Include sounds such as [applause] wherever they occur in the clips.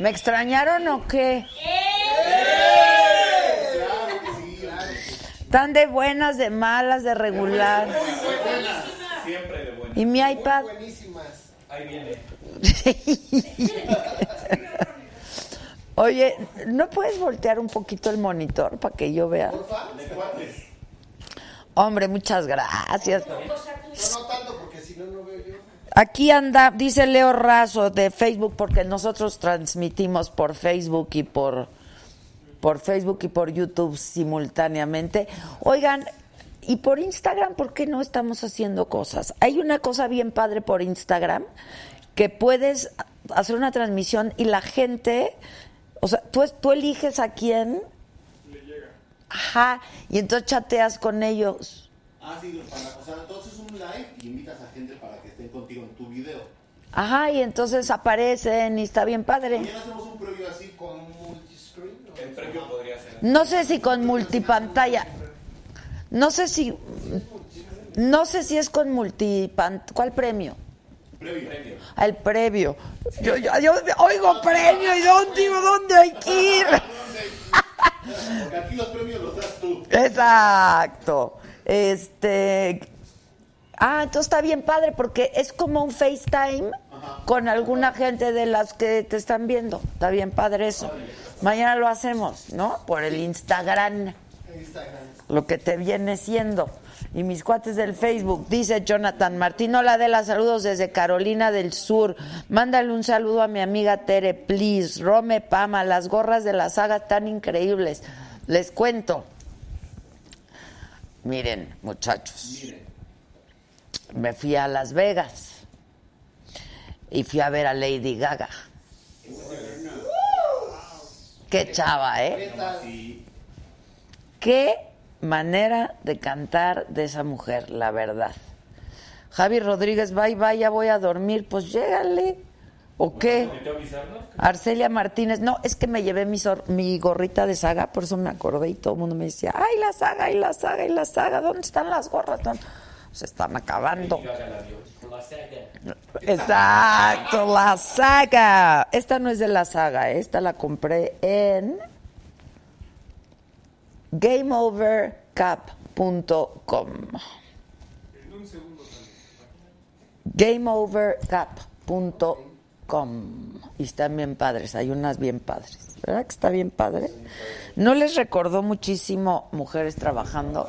¿Me extrañaron o qué? ¿Están de buenas, de malas, de regular? Siempre de buenas. ¿Y mi iPad? Ahí [laughs] viene. Oye, ¿no puedes voltear un poquito el monitor para que yo vea? Hombre, muchas gracias. No tanto no. Aquí anda, dice Leo Razo de Facebook, porque nosotros transmitimos por Facebook y por, por Facebook y por YouTube simultáneamente. Oigan, y por Instagram, ¿por qué no estamos haciendo cosas? Hay una cosa bien padre por Instagram que puedes hacer una transmisión y la gente, o sea, tú, tú eliges a quién. Ajá, y entonces chateas con ellos. Ah, sí, o sea, entonces un live y invitas a gente para estén contigo en tu video. Ajá, y entonces aparecen y está bien padre. Mañana hacemos un preview así con multiscreen. ¿no? El premio podría ser. No sé si con multipantalla. No sé si. No sé si es con multipantalla. ¿Cuál premio? Preview. Ah, El previo. Yo, yo, yo oigo premio y dónde, digo, ¿dónde hay que ir? [laughs] Porque aquí los premios los das tú. Exacto. Este. Ah, entonces está bien padre porque es como un FaceTime con alguna gente de las que te están viendo. Está bien padre eso. Mañana lo hacemos, ¿no? Por el Instagram. Lo que te viene siendo. Y mis cuates del Facebook, dice Jonathan Martín, hola Adela, saludos desde Carolina del Sur. Mándale un saludo a mi amiga Tere, please. Rome Pama, las gorras de la saga están increíbles. Les cuento. Miren, muchachos. Me fui a Las Vegas y fui a ver a Lady Gaga. Qué chava, ¿eh? Qué manera de cantar de esa mujer, la verdad. Javi Rodríguez, bye, bye, ya voy a dormir. Pues llégale. ¿O qué? Arcelia Martínez, no, es que me llevé mi, sor- mi gorrita de saga, por eso me acordé y todo el mundo me decía, ay, la saga, ay, la saga, ay, la saga, ¿dónde están las gorras? ¿Dónde-?" Se están acabando. Exacto, la saga. Esta no es de la saga, esta la compré en gameovercap.com. Gameovercap.com. Y están bien padres, hay unas bien padres. ¿Verdad que está bien padre? ¿No les recordó muchísimo Mujeres Trabajando?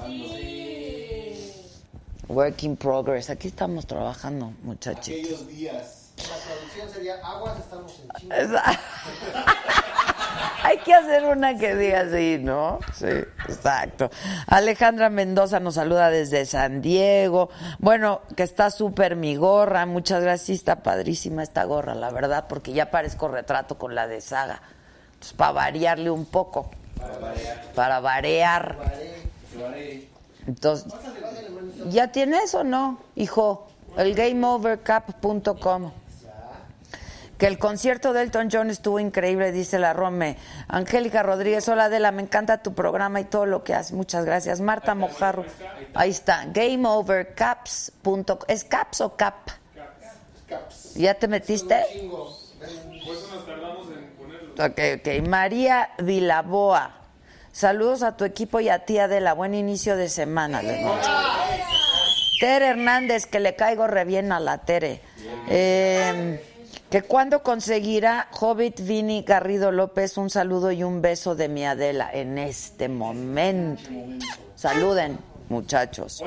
Work in progress. Aquí estamos trabajando, muchachos. Aquellos días. La traducción sería aguas, estamos en chinga. [laughs] Hay que hacer una que diga así, ¿no? Sí, exacto. Alejandra Mendoza nos saluda desde San Diego. Bueno, que está súper mi gorra. Muchas gracias. Está padrísima esta gorra, la verdad, porque ya parezco retrato con la de Saga. Entonces, para variarle un poco. Para variar. Entonces, ¿ya tienes o no, hijo? El gameovercap.com. Que el concierto de Elton John estuvo increíble, dice la Rome. Angélica Rodríguez, hola Adela, me encanta tu programa y todo lo que haces. Muchas gracias. Marta Mojarro, ahí está. Gameovercaps.com. ¿Es caps o cap? ¿Ya te metiste? Por eso nos tardamos en ponerlo. Ok, ok. María Vilaboa. Saludos a tu equipo y a ti, Adela. Buen inicio de semana. Tere Hernández, que le caigo re bien a la Tere. Eh, que cuando conseguirá Hobbit Vini Garrido López un saludo y un beso de mi Adela en este momento. Saluden, muchachos.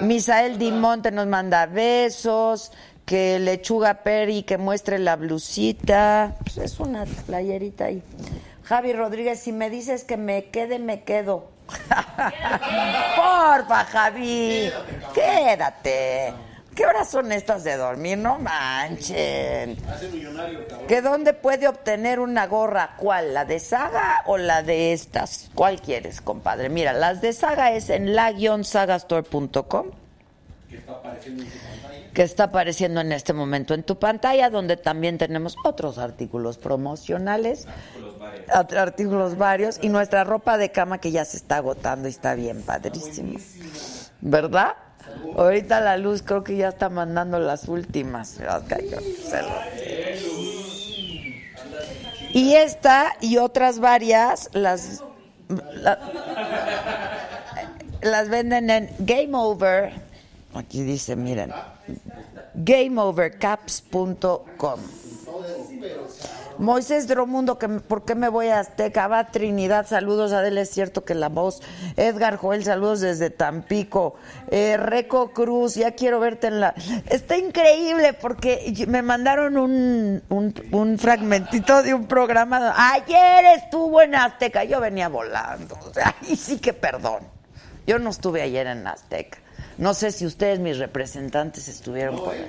Misael Dimonte nos manda besos. Que Lechuga Peri que muestre la blusita. Pues es una playerita ahí. Javi Rodríguez, si me dices que me quede, me quedo. [laughs] Porfa, Javi. Quédate. ¿Qué horas son estas de dormir? No manchen. ¿Que dónde puede obtener una gorra? ¿Cuál? ¿La de Saga o la de estas? ¿Cuál quieres, compadre? Mira, las de Saga es en la-sagastore.com que está apareciendo en este momento en tu pantalla, donde también tenemos otros artículos promocionales, art- artículos varios, y nuestra ropa de cama que ya se está agotando y está bien padrísimo. ¿Verdad? Ahorita la luz creo que ya está mandando las últimas. Y esta y otras varias las la- [laughs] las venden en Game Over. Aquí dice, miren. GameOverCaps.com. Moisés Dromundo, ¿por qué me voy a Azteca? Va Trinidad, saludos. Adela, es cierto que la voz. Edgar Joel, saludos desde Tampico. Eh, Reco Cruz, ya quiero verte en la. Está increíble porque me mandaron un, un, un fragmentito de un programa. Ayer estuvo en Azteca, yo venía volando. O sea, y sí que perdón. Yo no estuve ayer en Azteca. No sé si ustedes, mis representantes, estuvieron por ahí.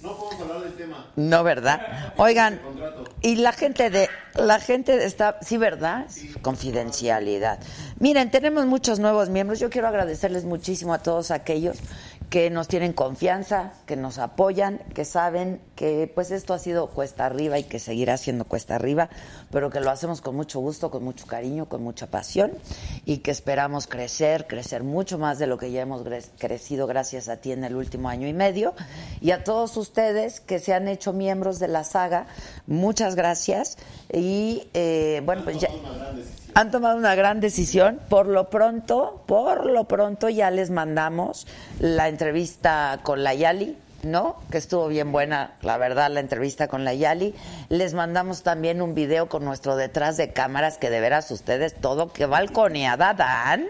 No podemos hablar del tema. No, ¿verdad? Oigan, y la gente de la gente está, sí, ¿verdad? Confidencialidad. Miren, tenemos muchos nuevos miembros. Yo quiero agradecerles muchísimo a todos aquellos que nos tienen confianza, que nos apoyan, que saben que pues esto ha sido cuesta arriba y que seguirá siendo cuesta arriba, pero que lo hacemos con mucho gusto, con mucho cariño, con mucha pasión y que esperamos crecer, crecer mucho más de lo que ya hemos crecido gracias a ti en el último año y medio. Y a todos ustedes que se han hecho miembros de la saga, muchas gracias. Y eh, bueno pues ya han tomado una gran decisión. Por lo pronto, por lo pronto ya les mandamos la entrevista con la Yali, ¿no? Que estuvo bien buena, la verdad, la entrevista con la Yali. Les mandamos también un video con nuestro detrás de cámaras, que de veras ustedes todo, que balconeada dan,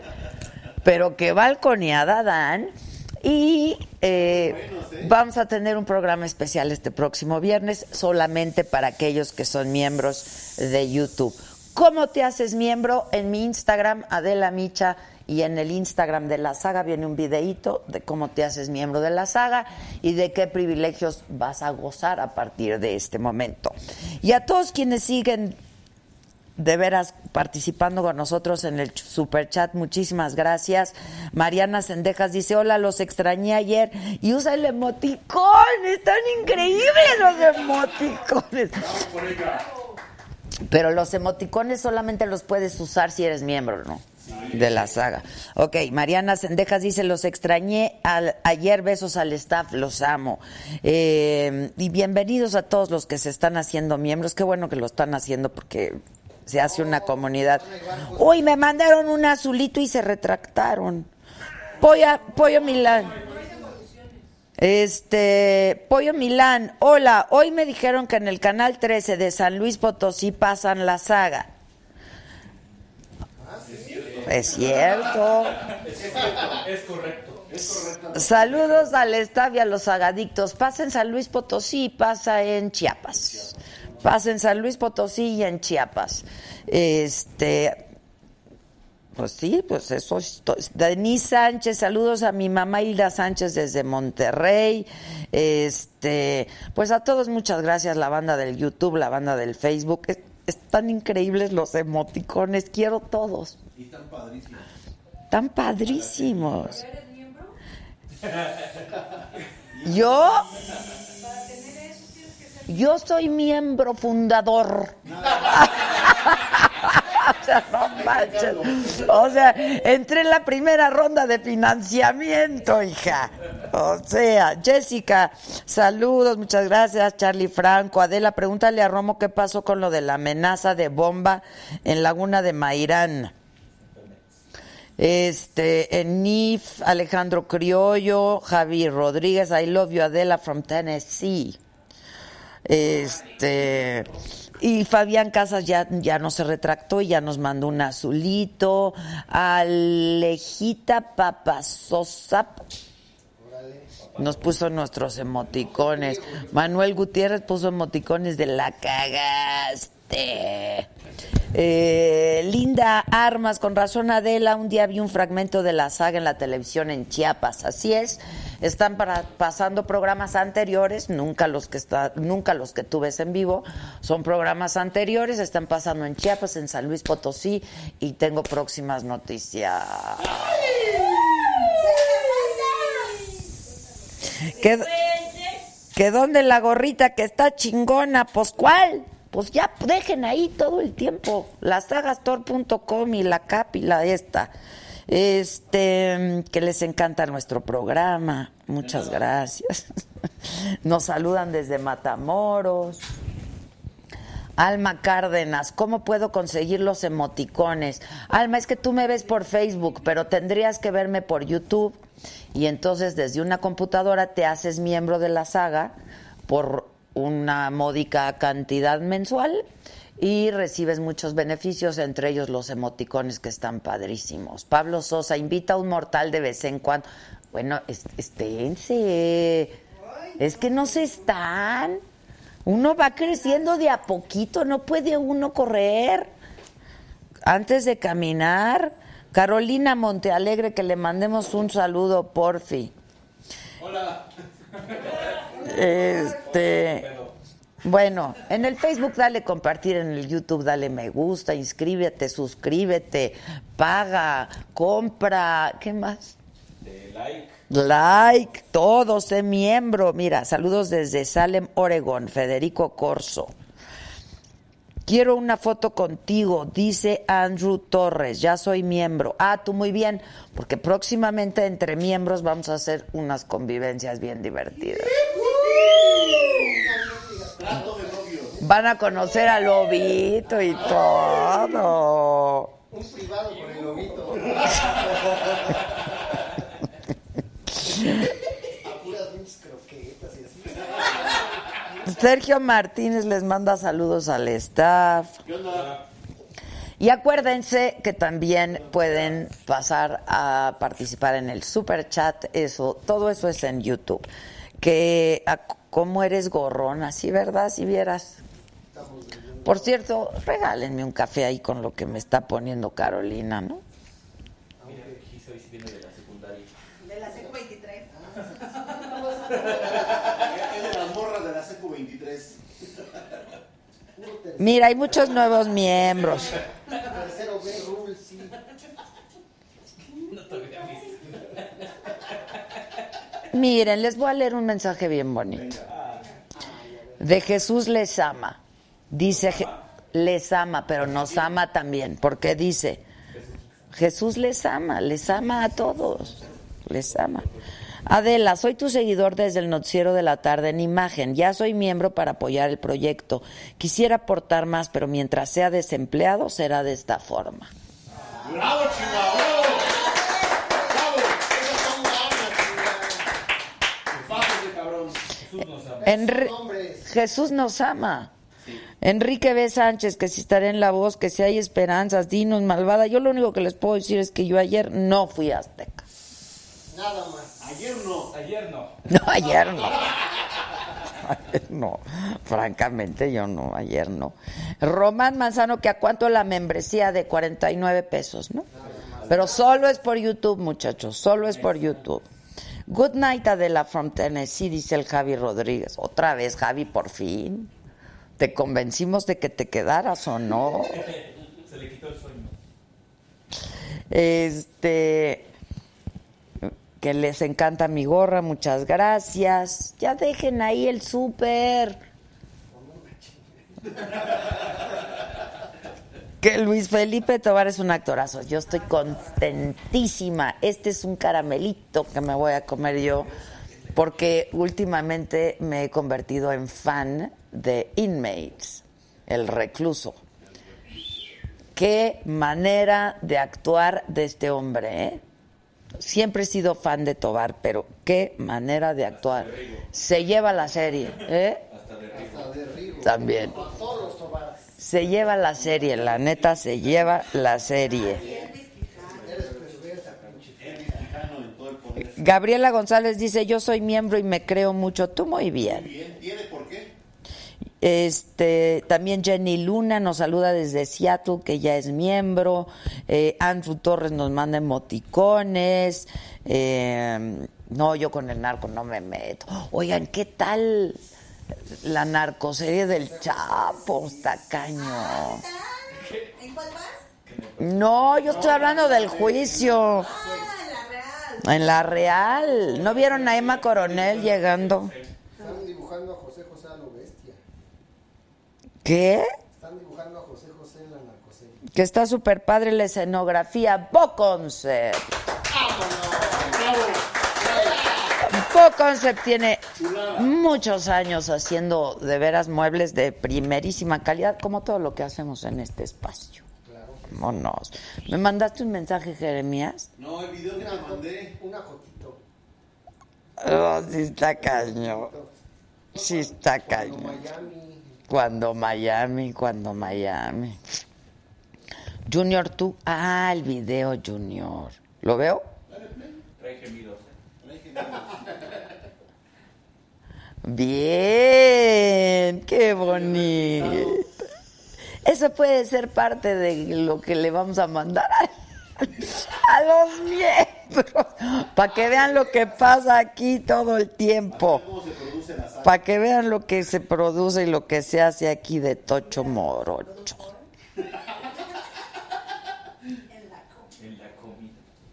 pero que balconeada dan. Y eh, vamos a tener un programa especial este próximo viernes, solamente para aquellos que son miembros de YouTube. ¿Cómo te haces miembro? En mi Instagram, Adela Micha, y en el Instagram de la saga viene un videíto de cómo te haces miembro de la saga y de qué privilegios vas a gozar a partir de este momento. Y a todos quienes siguen de veras participando con nosotros en el super chat. Muchísimas gracias. Mariana Sendejas dice, hola, los extrañé ayer y usa el emoticón. Están increíbles los emoticones. Pero los emoticones solamente los puedes usar si eres miembro, ¿no? De la saga. Ok, Mariana Sendejas dice, los extrañé al- ayer, besos al staff, los amo. Eh, y bienvenidos a todos los que se están haciendo miembros. Qué bueno que lo están haciendo porque se hace una comunidad. Uy, me mandaron un azulito y se retractaron. Pollo, Pollo Milán. Este, Pollo Milán, hola, hoy me dijeron que en el canal 13 de San Luis Potosí pasan la saga. Es cierto. Es correcto. Saludos al staff y a los agadictos. Pasa en San Luis Potosí, pasa en Chiapas. Pasa en San Luis Potosí y en Chiapas. Este, pues sí, pues eso es Denise Sánchez, saludos a mi mamá Hilda Sánchez desde Monterrey. Este, pues a todos muchas gracias, la banda del YouTube, la banda del Facebook. Es- están increíbles los emoticones, quiero todos. Y están padrísimos. Están padrísimos. [laughs] Yo yo soy miembro fundador. [laughs] o sea, no manches. O sea, entré en la primera ronda de financiamiento, hija. O sea, Jessica, saludos, muchas gracias. Charlie Franco, Adela, pregúntale a Romo qué pasó con lo de la amenaza de bomba en Laguna de Mairán. Este, en NIF, Alejandro Criollo, Javi Rodríguez, I love you, Adela from Tennessee. Este, y Fabián Casas ya, ya no se retractó y ya nos mandó un azulito. Alejita Papasosap nos puso nuestros emoticones. Manuel Gutiérrez puso emoticones de la cagaste. Eh, Linda Armas, con razón Adela, un día vi un fragmento de la saga en la televisión en Chiapas. Así es, están para, pasando programas anteriores, nunca los que está, nunca los que tú ves en vivo, son programas anteriores, están pasando en Chiapas, en San Luis Potosí y tengo próximas noticias. ¿Qué, que dónde la gorrita que está chingona? Pues cuál? Pues ya dejen ahí todo el tiempo. Lasagastor.com y la cap y la esta. Este, que les encanta nuestro programa. Muchas gracias. [laughs] Nos saludan desde Matamoros. Alma Cárdenas, ¿cómo puedo conseguir los emoticones? Alma, es que tú me ves por Facebook, pero tendrías que verme por YouTube. Y entonces desde una computadora te haces miembro de la saga por una módica cantidad mensual y recibes muchos beneficios, entre ellos los emoticones que están padrísimos. Pablo Sosa invita a un mortal de vez en cuando. Bueno, esténse. Es que no se están. Uno va creciendo de a poquito, no puede uno correr antes de caminar. Carolina Montealegre, que le mandemos un saludo, porfi. Hola. Este, bueno, en el Facebook dale compartir, en el YouTube dale me gusta, inscríbete, suscríbete, paga, compra, ¿qué más? like. Like, todo, sé miembro. Mira, saludos desde Salem, Oregón, Federico Corso. Quiero una foto contigo, dice Andrew Torres, ya soy miembro. Ah, tú muy bien, porque próximamente entre miembros vamos a hacer unas convivencias bien divertidas. Van a conocer al lobito y todo. Un privado con el lobito. [laughs] Sergio Martínez les manda saludos al staff. Y acuérdense que también pueden pasar a participar en el super chat, eso, todo eso es en YouTube. Que como eres gorrón, así verdad, si vieras. Por cierto, regálenme un café ahí con lo que me está poniendo Carolina, ¿no? De la secundaria. De la [laughs] Mira, hay muchos nuevos miembros. Miren, les voy a leer un mensaje bien bonito. De Jesús les ama. Dice, les ama, pero nos ama también, porque dice, Jesús les ama, les ama a todos, les ama. Adela, soy tu seguidor desde el noticiero de la tarde en imagen. Ya soy miembro para apoyar el proyecto. Quisiera aportar más, pero mientras sea desempleado será de esta forma. ¡Bravo, cabrón. Jesús nos ama. Enri-. Jesús nos ama. Enrique B. Sánchez, que si estaré en la voz, que si hay esperanzas, dinos, malvada. Yo lo único que les puedo decir es que yo ayer no fui Azteca. Nada más. Ayer no. Ayer no. No, ayer no. Ayer no, francamente yo no, ayer no. Román Manzano, que a cuánto la membresía de 49 pesos, ¿no? Pero solo es por YouTube, muchachos, solo es por YouTube. Good night, Adela from Tennessee, dice el Javi Rodríguez. Otra vez, Javi, por fin. ¿Te convencimos de que te quedaras o no? [laughs] Se le quitó el sueño. Este que les encanta mi gorra, muchas gracias. Ya dejen ahí el súper. Que Luis Felipe Tobar es un actorazo. Yo estoy contentísima. Este es un caramelito que me voy a comer yo porque últimamente me he convertido en fan de Inmates, el recluso. Qué manera de actuar de este hombre, ¿eh? Siempre he sido fan de Tobar, pero qué manera de actuar. Se lleva la serie, ¿eh? También. Se lleva la serie, la neta se lleva la serie. Gabriela González dice, yo soy miembro y me creo mucho. Tú muy bien. Bien, ¿tiene por qué? Este, también Jenny Luna nos saluda desde Seattle, que ya es miembro. Eh, Andrew Torres nos manda emoticones. Eh, no, yo con el narco no me meto. Oigan, ¿qué tal la narcoserie del Chapo? Está caño. ¿En cuál vas? No, yo estoy hablando del juicio. En la Real. ¿No vieron a Emma Coronel llegando? Están dibujando a José José a lo bestia. ¿Qué? Están dibujando a José José en la narcoserie. Que está súper padre la escenografía. Boconcept. Boconcept tiene muchos años haciendo de veras muebles de primerísima calidad, como todo lo que hacemos en este espacio. Vámonos. ¿Me mandaste un mensaje, Jeremías? No, el video que te mandé. Una jotito. Oh, sí está caño. Sí está caño. Miami. Cuando Miami, cuando Miami. Junior, tú. Ah, el video, Junior. ¿Lo veo? Bien, qué bonito. Eso puede ser parte de lo que le vamos a mandar a, a los miembros. Para que vean lo que pasa aquí todo el tiempo. Para que vean lo que se produce y lo que se hace aquí de Tocho Morocho.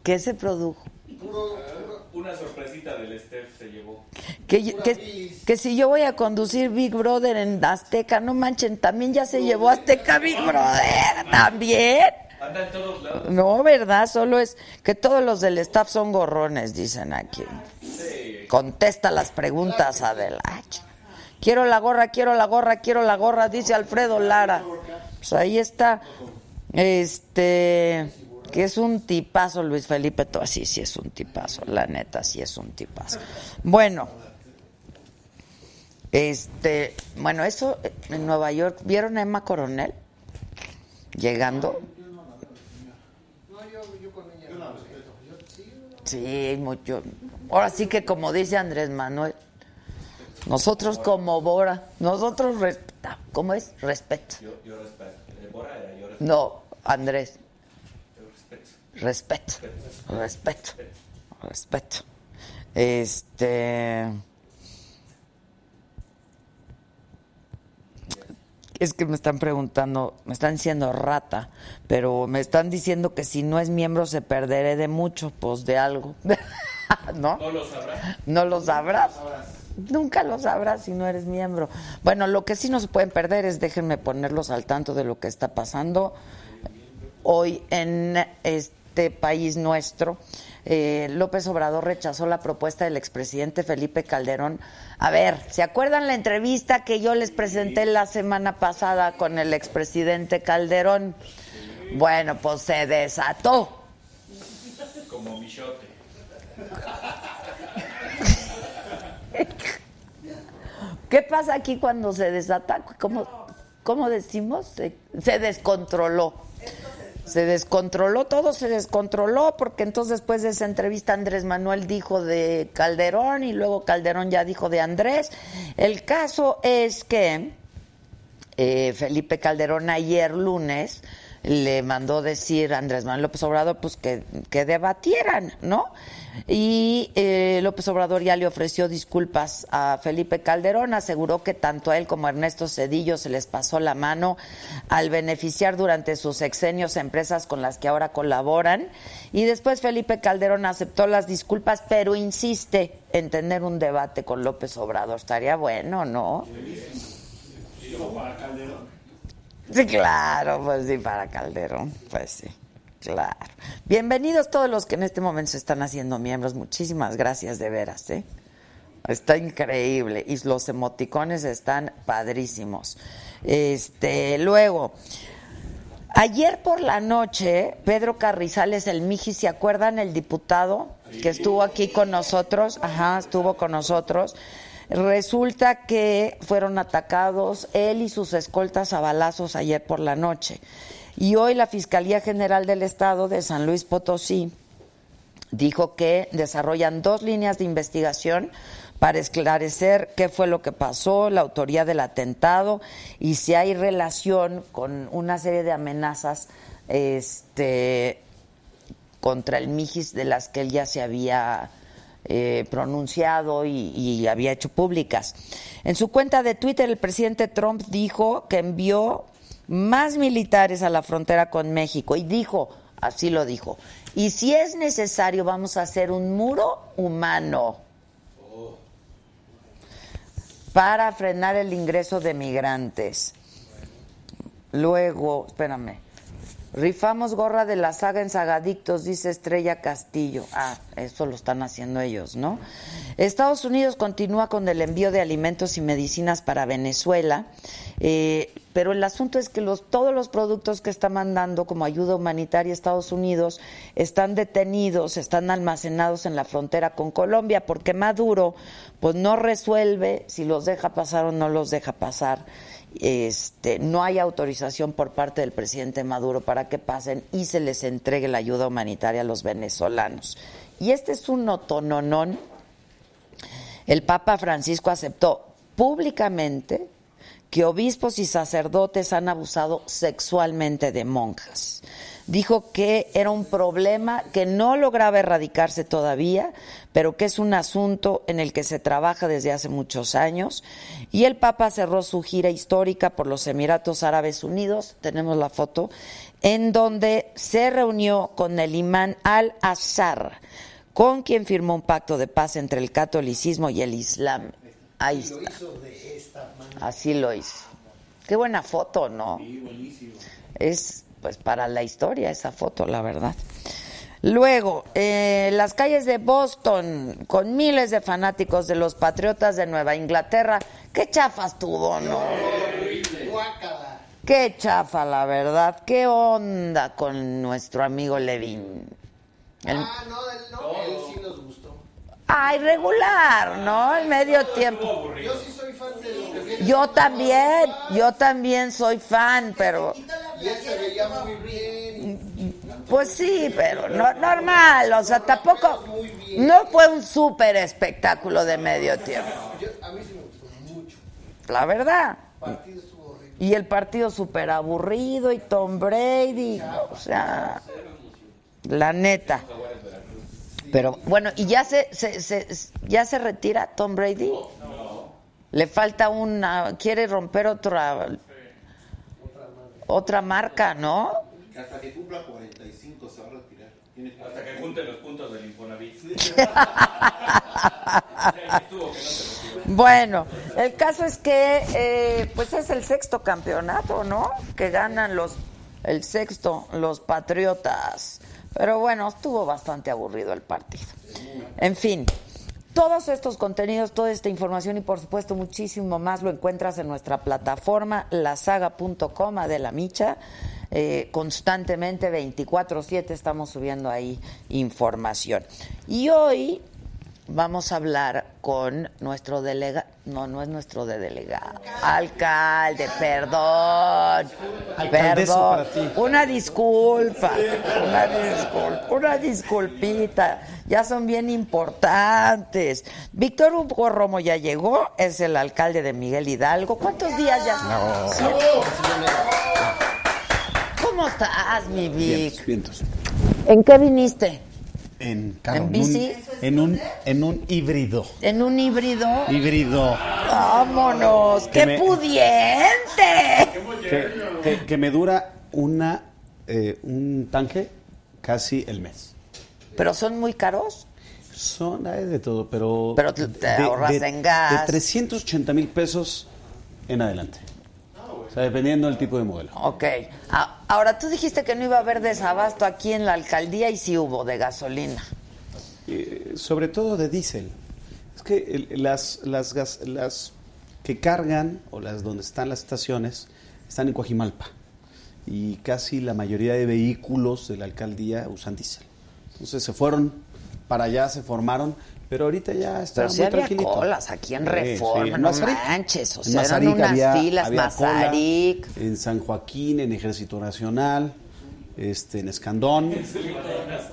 ¿Qué se produjo? Una sorpresita del Steph se llevó. Que, que, que si yo voy a conducir Big Brother en Azteca, no manchen, también ya se llevó Azteca Big Brother, también. Anda en todos lados. No, ¿verdad? Solo es que todos los del staff son gorrones, dicen aquí. Contesta las preguntas, Adela. Quiero la gorra, quiero la gorra, quiero la gorra, dice Alfredo Lara. Pues ahí está. Este, que es un tipazo, Luis Felipe. Todo así, sí es un tipazo, la neta, sí es un tipazo. Bueno, este, bueno, eso en Nueva York, ¿vieron a Emma Coronel? Llegando. No, yo, yo con ella. no respeto. Yo, sí, mucho. Ahora sí que como dice Andrés Manuel, nosotros como Bora, nosotros respetamos. ¿Cómo es? Respeto. Yo, yo respeto. Bora era yo respeto. No, Andrés, Yo respeto. respeto. Respeto. Respeto. Este. Es que me están preguntando, me están diciendo rata, pero me están diciendo que si no es miembro se perderé de mucho, pues de algo. [laughs] ¿No? No lo sabrá. No lo sabrás. Nunca lo sabrás si no eres miembro. Bueno, lo que sí no se pueden perder es déjenme ponerlos al tanto de lo que está pasando hoy en este país nuestro. Eh, López Obrador rechazó la propuesta del expresidente Felipe Calderón. A ver, ¿se acuerdan la entrevista que yo les presenté la semana pasada con el expresidente Calderón? Bueno, pues se desató. Como Michote. [laughs] ¿Qué pasa aquí cuando se desata? ¿Cómo, cómo decimos? Se, se descontroló. Se descontroló, todo se descontroló, porque entonces después de esa entrevista Andrés Manuel dijo de Calderón y luego Calderón ya dijo de Andrés. El caso es que eh, Felipe Calderón ayer lunes le mandó decir a Andrés Manuel López Obrador pues que, que debatieran, ¿no? Y eh, López Obrador ya le ofreció disculpas a Felipe Calderón, aseguró que tanto a él como a Ernesto Cedillo se les pasó la mano al beneficiar durante sus sexenios a empresas con las que ahora colaboran. Y después Felipe Calderón aceptó las disculpas, pero insiste en tener un debate con López Obrador. Estaría bueno, ¿no? Sí, claro, pues sí, para Calderón, pues sí, claro. Bienvenidos todos los que en este momento se están haciendo miembros, muchísimas gracias de veras, ¿eh? Está increíble. Y los emoticones están padrísimos. Este, luego, ayer por la noche, Pedro Carrizales, el Miji, ¿se acuerdan? El diputado que estuvo aquí con nosotros. Ajá, estuvo con nosotros. Resulta que fueron atacados él y sus escoltas a balazos ayer por la noche. Y hoy la Fiscalía General del Estado de San Luis Potosí dijo que desarrollan dos líneas de investigación para esclarecer qué fue lo que pasó, la autoría del atentado y si hay relación con una serie de amenazas este, contra el Mijis de las que él ya se había eh, pronunciado y, y había hecho públicas. En su cuenta de Twitter, el presidente Trump dijo que envió más militares a la frontera con México y dijo, así lo dijo, y si es necesario vamos a hacer un muro humano para frenar el ingreso de migrantes. Luego, espérame. Rifamos gorra de la saga en Sagadictos, dice Estrella Castillo. Ah, eso lo están haciendo ellos, ¿no? Estados Unidos continúa con el envío de alimentos y medicinas para Venezuela, eh, pero el asunto es que los, todos los productos que está mandando como ayuda humanitaria a Estados Unidos están detenidos, están almacenados en la frontera con Colombia, porque Maduro pues no resuelve si los deja pasar o no los deja pasar este, no hay autorización por parte del presidente Maduro para que pasen y se les entregue la ayuda humanitaria a los venezolanos. Y este es un notononón. El Papa Francisco aceptó públicamente que obispos y sacerdotes han abusado sexualmente de monjas dijo que era un problema que no lograba erradicarse todavía, pero que es un asunto en el que se trabaja desde hace muchos años. Y el Papa cerró su gira histórica por los Emiratos Árabes Unidos, tenemos la foto, en donde se reunió con el imán al-Azhar, con quien firmó un pacto de paz entre el catolicismo y el islam. Ahí está. Así lo hizo. Qué buena foto, ¿no? Es pues para la historia esa foto, la verdad. Luego, eh, las calles de Boston, con miles de fanáticos de los Patriotas de Nueva Inglaterra. Qué chafas tuvo, ¿no? Qué chafa, la verdad. Qué onda con nuestro amigo Levin. Ah, no, él, no, él sí nos gustó. Ay, regular, ¿no? El medio tiempo. Yo sí soy fan de lo que viene. Yo también, yo también soy fan, pero... Y él se veía muy bien. Pues sí, pero no, normal, o sea, tampoco... No fue un súper espectáculo de medio tiempo. A mí sí me gustó mucho. La verdad. Y el partido súper aburrido y Tom Brady, o sea, la neta. Pero bueno, ¿y ya se, se, se- ya se retira Tom Brady? Le falta una, quiere romper otra otra marca, ¿no? Que hasta que cumpla 45 se va a retirar. Tiene Hasta que junte los puntos del Infonavit. [laughs] Bueno, el caso es que eh, pues es el sexto campeonato, ¿no? Que ganan los el sexto los Patriotas. Pero bueno, estuvo bastante aburrido el partido. En fin, todos estos contenidos, toda esta información y por supuesto muchísimo más lo encuentras en nuestra plataforma lasaga.com de la Micha. Eh, constantemente 24/7 estamos subiendo ahí información. Y hoy vamos a hablar con nuestro delegado, no, no es nuestro de delegado, alcalde, perdón, perdón, una disculpa, una disculpa, una disculpita, ya son bien importantes. Víctor Hugo Romo ya llegó, es el alcalde de Miguel Hidalgo. ¿Cuántos días ya? ¿Siete? ¿Cómo estás, mi Vic? ¿En qué viniste? En, carro, ¿En un- bici? En un, en un híbrido. ¿En un híbrido? Híbrido. ¡Vámonos! Que ¡Qué me- pudiente! Que, que- que me dura una, eh, un tanque casi el mes. ¿Pero son muy caros? Son hay de todo, pero. Pero te- te ahorras en gas. De 380 mil pesos en adelante. Sea, dependiendo del tipo de modelo. Ok. Ah, ahora, tú dijiste que no iba a haber desabasto aquí en la alcaldía y sí hubo de gasolina. Eh, sobre todo de diésel. Es que las, las, gas- las que cargan o las donde están las estaciones están en Coajimalpa y casi la mayoría de vehículos de la alcaldía usan diésel. Entonces se fueron para allá, se formaron, pero ahorita ya está Pero sí muy había tranquilito. colas aquí en Sí, Reforma, sí. En no Mazarik. manches, o En sea, eran unas había- filas, había cola, en San Joaquín, en Ejército Nacional, este, en Escandón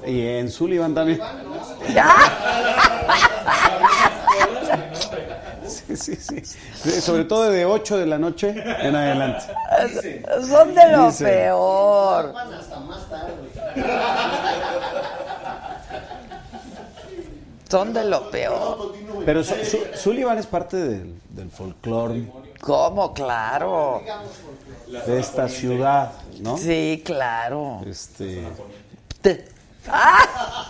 y en Sullivan también. [laughs] Sí, sí, sí. Sí, Sobre todo de 8 de la noche en adelante. Son de lo Dice. peor. Hasta más tarde. [laughs] Son de lo peor. Pero Su- Su- Sullivan es parte del, del folclore ¿Cómo? Claro. de esta ciudad, ¿no? Sí, claro. Este, Te- ¡Ah!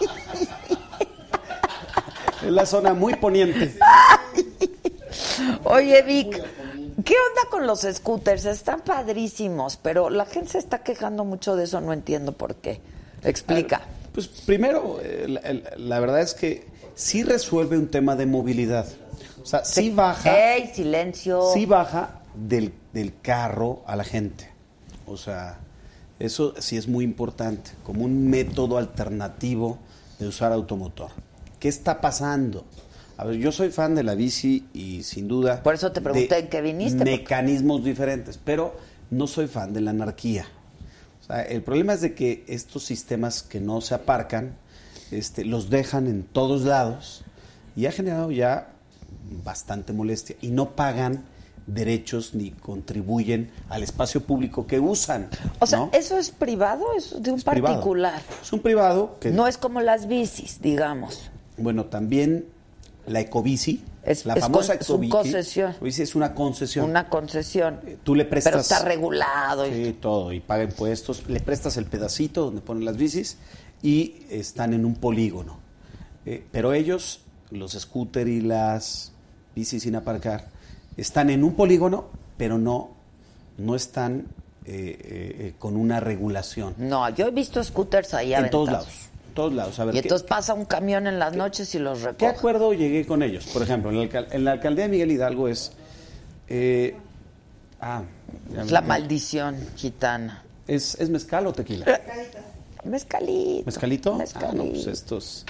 es la zona muy poniente. [laughs] Oye, Vic, ¿qué onda con los scooters? Están padrísimos, pero la gente se está quejando mucho de eso, no entiendo por qué. Explica. Pues primero, eh, la verdad es que sí resuelve un tema de movilidad. O sea, sí baja, ¡Ey, silencio! sí baja del, del carro a la gente. O sea, eso sí es muy importante, como un método alternativo de usar automotor. ¿Qué está pasando? A ver, yo soy fan de la bici y sin duda... Por eso te pregunté en qué viniste, porque- Mecanismos diferentes, pero no soy fan de la anarquía. O sea, el problema es de que estos sistemas que no se aparcan, este, los dejan en todos lados y ha generado ya bastante molestia y no pagan derechos ni contribuyen al espacio público que usan. O sea, ¿no? ¿eso es privado? ¿Es de un Es privado. particular? Es un privado que, No es como las bicis, digamos. bueno, también la ecobici, Es- la es famosa con- es una ecobici, concesión. ecobici es una concesión. Una concesión. Tú le prestas... Pero está regulado. y- Sí, todo, y paga impuestos, le prestas el pedacito donde ponen las bicis y están en un polígono. Eh, pero ellos, los scooter y las bicis sin aparcar, están en un polígono, pero no, no están eh, eh, con una regulación. No, yo he visto scooters ahí en todos lados, en todos lados. A ver, Y ¿qué- entonces pasa un camión en las noches y los ¿Qué recoge. acuerdo llegué con ellos? Por ejemplo, en la, alcal- en la alcaldía de Miguel Hidalgo es... eh, ah, Es me- la maldición gitana. ¿Es, ¿Es mezcal o tequila? Mezcalito. ¿Mezcalito? Mezcalito. Ah, no, pues estos...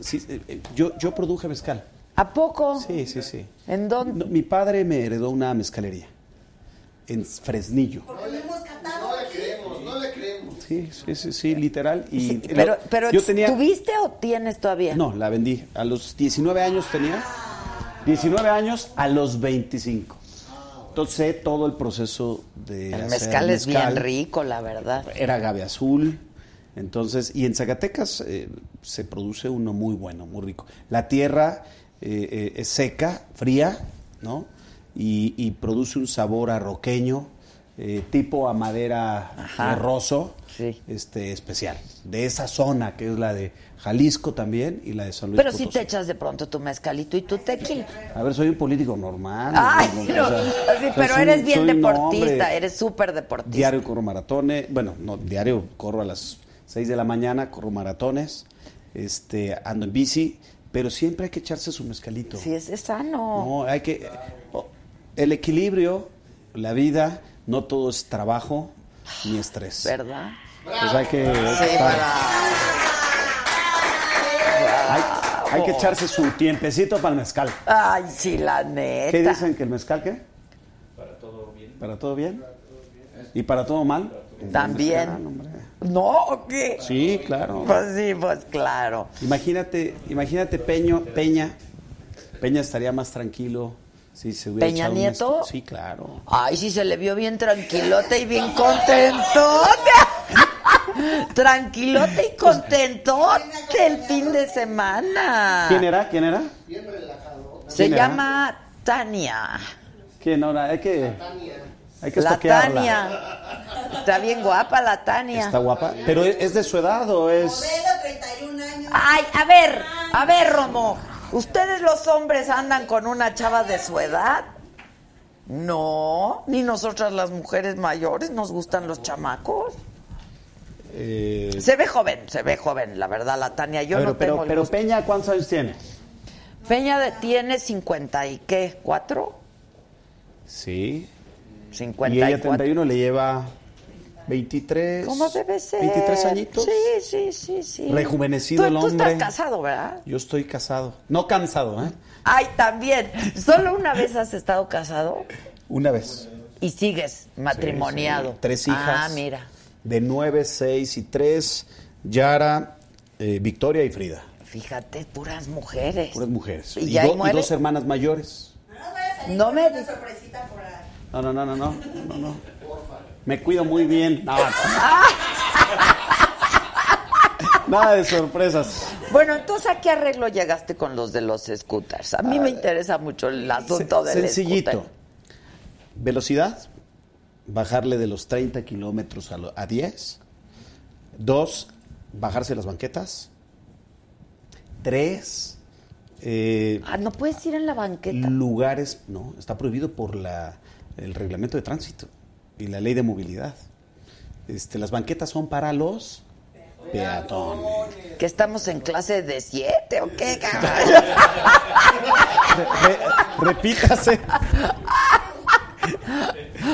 sí, eh, eh, yo, yo produje mezcal. ¿A poco? Sí, sí, sí. ¿En dónde? No, mi padre me heredó una mezcalería en Fresnillo. No le creemos, no le creemos. Sí, sí, sí, sí, literal. Y Sí, lo- pero, pero yo tenía... ¿tuviste o tienes todavía? No, la vendí. A los 19 años tenía. 19 años a los 25. Entonces sé todo el proceso de El hacer mezcal es bien rico, la verdad. Era agave azul. Entonces, y en Zacatecas eh, se produce uno muy bueno, muy rico. La tierra eh, eh, es seca, fría, ¿no? Y, y produce un sabor arroqueño, eh, tipo a madera roso, Sí. este, especial. De esa zona, que es la de Jalisco también y la de San Luis Pero si Potosí. te echas de pronto tu mezcalito y tu tequila. A ver, soy un político normal. Ay, ¿no? O no, sea, sí, pero soy- eres bien deportista, eres súper deportista. Diario corro maratones, bueno, no, diario corro a las 6 de la mañana, corro maratones, este, ando en bici, pero siempre hay que echarse su mezcalito. Sí, es, es sano. No, hay que oh, el equilibrio, la vida, no todo es trabajo ni estrés. ¿Verdad? Pues hay que Sí, estar- para- hay, hay que echarse su tiempecito para el mezcal. Ay, sí, la neta. ¿Qué dicen que el mezcal qué? Para todo bien. ¿Para todo bien? ¿Y para todo mal? También. Mezcal. ¿No? ¿O qué? Sí, claro. Pues sí, pues claro. Imagínate, imagínate Peño, Peña. Peña estaría más tranquilo si se hubiera ¿Peña Nieto? Sí, claro. Ay, sí se le vio bien tranquilote y bien contentote. [laughs] tranquilote y contentote el fin de semana. ¿Quién era? ¿Quién era? Se ¿Quién era? llama Tania. ¿Quién ahora? Hay que, hay que La estoquearla. Tania. Está bien guapa la Tania. Está guapa. ¿Pero es de su edad o es...? Modelo, 31 años. Ay, a ver, a ver, Romo. ¿Ustedes los hombres andan con una chava de su edad? No, ni nosotras las mujeres mayores nos gustan los chamacos. eh, Se ve joven, se ve joven, la verdad, la Tania. Yo no tengo pero, el pero gusto. Peña, ¿cuántos años tiene? Peña de- tiene 50 y qué, ¿cuatro? Sí. 54. Y ella 31 le lleva 23. ¿Cómo debe ser? 23 añitos. Sí, sí, sí, sí. Rejuvenecido Tú- el Tú hombre. estás casado, ¿verdad? Yo estoy casado. No cansado, ¿eh? Ay, también. ¿Solo una vez has estado casado? Una vez. Y sigues matrimoniado. Sí, sí. Tres hijas. Ah, mira. De 9, 6 y 3. Yara, eh, Victoria y Frida. Fíjate, puras mujeres. Puras mujeres. ¿Y Y, do- y dos hermanas mayores. No me Una sorpresita por ahí. No, no, no, no, no. no, no. Me cuido muy bien. No, no. [laughs] Nada de sorpresas. Bueno, entonces ¿a qué arreglo llegaste con los de los scooters? A mí me interesa mucho el asunto del Sencillito. scooter. Velocidad, bajarle de los 30 kilómetros a, a 10. Dos, bajarse las banquetas. Tres, eh, Ah, no puedes ir en la banqueta. lugares, no, está prohibido por la, el reglamento de tránsito y la ley de movilidad. Este, las banquetas son para los peatones. Que estamos en clase de siete o qué, [laughs] caray? Re- re- repítase.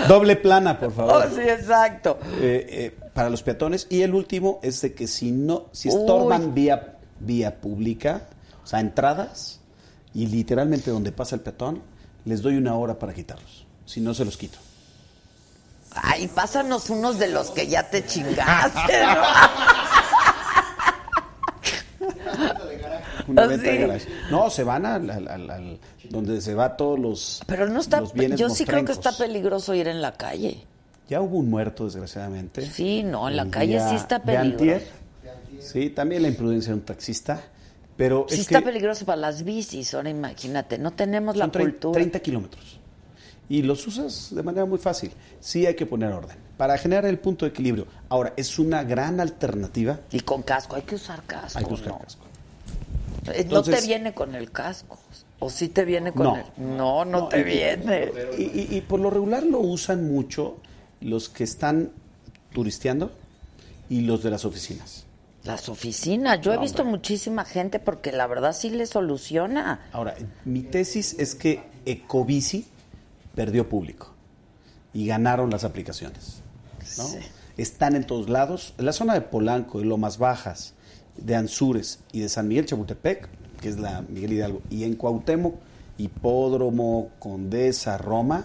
Doble plana, por favor. Oh, sí, exacto. Eh, eh, para los peatones. Y el último es de que si no, si estorban Uy. vía, vía pública, o sea, entradas, y literalmente donde pasa el peatón, les doy una hora para quitarlos. Si no, se los quito. Ay, pásanos unos de los que ya te chingaste, [laughs] ¿no? Una ¿Ah, venta de sí? garage. No, se van al, al- al- al- donde se va todos los, Pero no está. los bienes Yo sí creo que está peligroso ir en la calle. Ya hubo un muerto, desgraciadamente. Sí, no, en la calle sí está de antier. peligroso. Sí, también la imprudencia de un taxista. Pero Sí es está que peligroso para las bicis, ahora imagínate, no tenemos la cultura. 30 kilómetros. Y los usas de manera muy fácil. Sí hay que poner orden. Para generar el punto de equilibrio. Ahora, es una gran alternativa. Y con casco, hay que usar casco. Hay que usar ¿no? casco. Eh, no te Entonces- viene con el casco. ¿O sí te viene con No. el.? No, no, te y- viene. Y, y- y por lo regular lo usan mucho los que están turisteando y los de las oficinas. Las oficinas, yo he No, visto hombre. muchísima gente porque la verdad sí le soluciona. Ahora, mi tesis es que Ecobici perdió público y ganaron las aplicaciones. ¿no? Sí. Están en todos lados. En la zona de Polanco, de Lomas Bajas, de Anzures y de San Miguel Chapultepec, que es la Miguel Hidalgo, y en Cuauhtémoc, Hipódromo, Condesa, Roma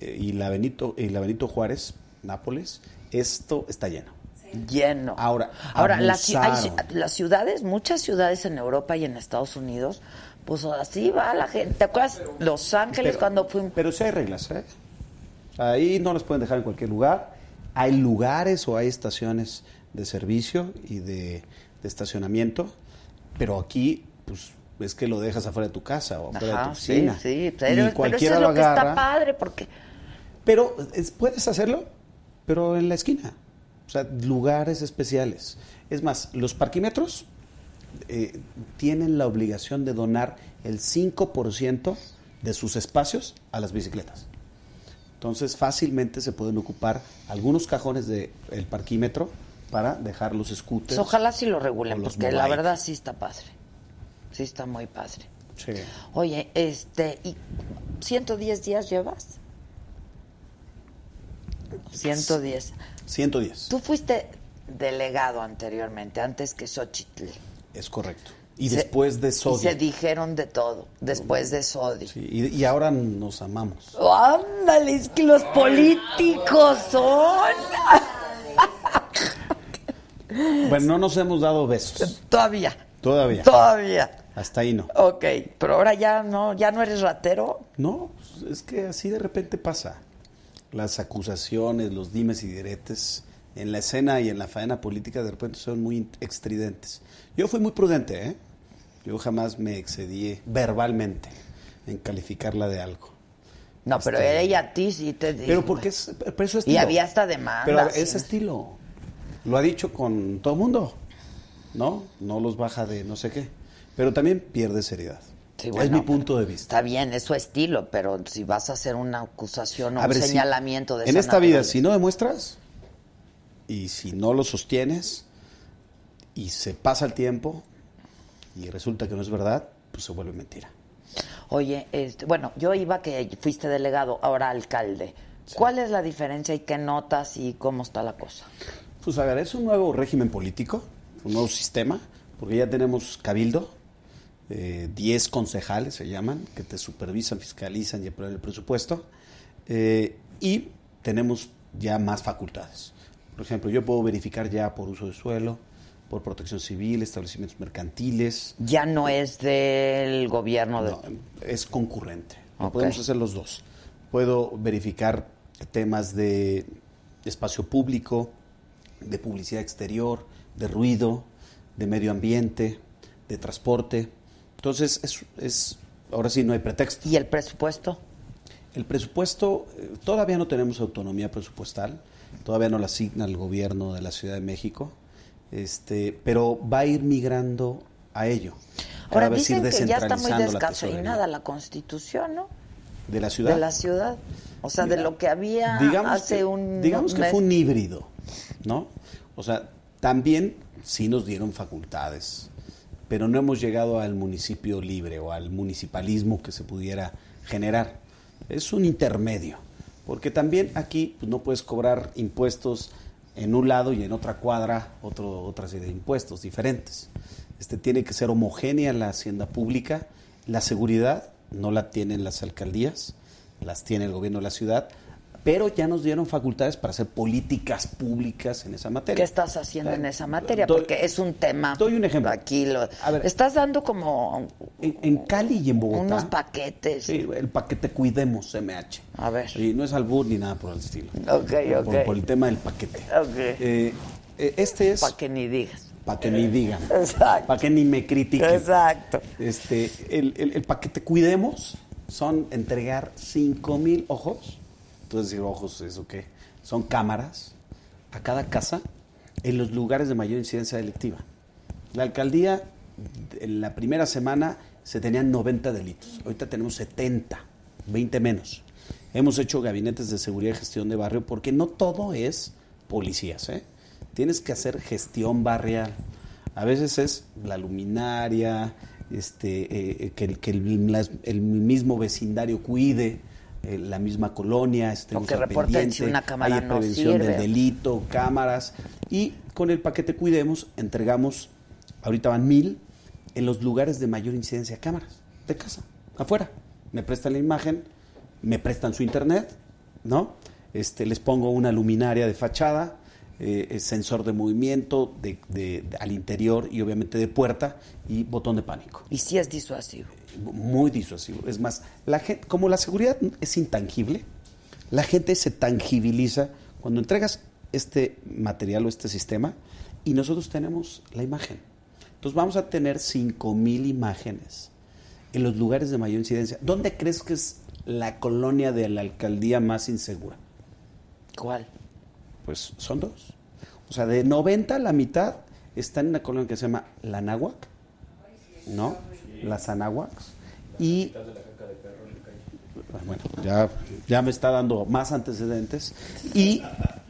eh, y, la Benito, y la Benito Juárez, Nápoles, esto está lleno. Lleno. Ahora, Ahora hay las ciudades, muchas ciudades en Europa y en Estados Unidos, pues así va la gente. ¿Te acuerdas? Los Ángeles Pero- cuando fuimos. Pero sí hay reglas, ¿eh? Ahí no las pueden dejar en cualquier lugar. Hay lugares o hay estaciones de servicio y de, de estacionamiento, pero aquí, pues, es que lo dejas afuera de tu casa o afuera de tu Ajá, sí, oficina. sí, Y pero, pero eso cualquiera es lo que está padre porque Pero es- puedes hacerlo, pero en la esquina. O sea, lugares especiales. Es más, los parquímetros eh, tienen la obligación de donar el 5% de sus espacios a las bicicletas. Entonces, fácilmente se pueden ocupar algunos cajones del parquímetro para dejar los scooters. ojalá sí lo regulen, porque la verdad sí está padre. Sí está muy padre. Sí. Oye, este, ¿y 110 días llevas? 110. 110. Tú fuiste delegado anteriormente, antes que Xochitl. Es correcto. Y Se- después de Y Sodi. se dijeron de todo, después de Sodi. Sí, y, y ahora nos amamos. Ándale, es que los políticos son. Bueno, no nos hemos dado besos. Todavía. Todavía. Todavía. Hasta ahí no. Ok, pero ahora ya no, ya no eres ratero. No, es que así de repente pasa. Las acusaciones, los dimes y diretes en la escena y en la faena política de repente son muy estridentes. Yo fui muy prudente, ¿eh? Yo jamás me excedí verbalmente en calificarla de algo. No, pero Este, ella a ti sí te dijo. Pero porque es, pero eso es Y estilo. había hasta demandas. Pero es sí. estilo. Lo ha dicho con todo el mundo. ¿No? No los baja de no sé qué. Pero también pierde seriedad. Sí, es mi punto de vista. Está bien, es su estilo, pero si vas a hacer una acusación o A un ver, si- señalamiento de En esta vida, si no demuestras y si no lo sostienes y se pasa el tiempo y resulta que no es verdad, pues se vuelve mentira. Oye, este, bueno, yo iba que fuiste delegado, ahora alcalde. ¿Cuál es la diferencia y qué notas y cómo está la cosa? Pues a ver, es un nuevo régimen político, un nuevo sistema, porque ya tenemos cabildo, 10 concejales se llaman, que te supervisan, fiscalizan y aprueban el presupuesto, eh, y tenemos ya más facultades. Por ejemplo, yo puedo verificar ya por uso de suelo, por protección civil, establecimientos mercantiles. Ya no es del gobierno. De... No, es concurrente. Podemos hacer los dos. Puedo verificar temas de espacio público, de publicidad exterior, de ruido, de medio ambiente, de transporte. Entonces, es, es ahora sí no hay pretexto. ¿Y el presupuesto? El presupuesto, eh, todavía no tenemos autonomía presupuestal, todavía no la asigna el gobierno de la Ciudad de México, este, pero va a ir migrando a ello. Ahora dicen que ya está muy descafeinada la, Constitución, ¿no? De la ciudad. De la ciudad. O sea, de lo que había hace un Digamos que fue un híbrido, ¿no? O sea, también sí nos dieron facultades, pero no hemos llegado al municipio libre o al municipalismo que se pudiera generar. Es un intermedio, porque también aquí pues, no puedes cobrar impuestos en un lado y en otra cuadra otro, otra serie de impuestos diferentes. Este, tiene que ser homogénea la hacienda pública, la seguridad no la tienen las alcaldías, las tiene el gobierno de la ciudad, pero ya nos dieron facultades para hacer políticas públicas en esa materia. ¿Qué estás haciendo en esa materia? Porque es un tema. Doy un ejemplo. Aquí lo, estás dando como. En, Cali y en Bogotá. Unos paquetes. Sí, el paquete Cuidemos MH. A ver. Y no es albur ni nada por el estilo. Ok, ok. Por, el tema del paquete. Ok. Eh, eh, este es. Para que ni digas. Para que ni digan. Exacto. Para que ni me critiquen. Exacto. Este, el, el, el paquete Cuidemos son entregar 5 mil ojos Entonces, decir, ojos, ¿eso qué? Son cámaras a cada casa en los lugares de mayor incidencia delictiva. La alcaldía, en la primera semana se tenían 90 delitos, ahorita tenemos 70, 20 menos. Hemos hecho gabinetes de seguridad y gestión de barrio porque no todo es policías, ¿eh? Tienes que hacer gestión barrial. A veces es la luminaria, este, eh, que, que el, el, mismo vecindario cuide eh, la misma colonia, estemos que si una cámara haya prevención del delito, cámaras y con el paquete Cuidemos entregamos, ahorita van mil, en los lugares de mayor incidencia cámaras, de casa, afuera. Me prestan la imagen, me prestan su internet, ¿no? Este, les pongo una luminaria de fachada, eh, sensor de movimiento de, de, de, al interior y obviamente de puerta y botón de pánico. Y sí es disuasivo. Muy disuasivo. Es más, la gente, como la seguridad es intangible, la gente se tangibiliza cuando entregas este material o este sistema y nosotros tenemos la imagen. Entonces vamos a tener 5.000 imágenes en los lugares de mayor incidencia. ¿Dónde crees que es la colonia de la alcaldía más insegura? ¿Cuál? Pues son dos. O sea, de 90 la mitad están en una colonia que se llama La Náhuac, ¿no? Las Anáhuacs. Y. Bueno, ya, ya me está dando más antecedentes. Y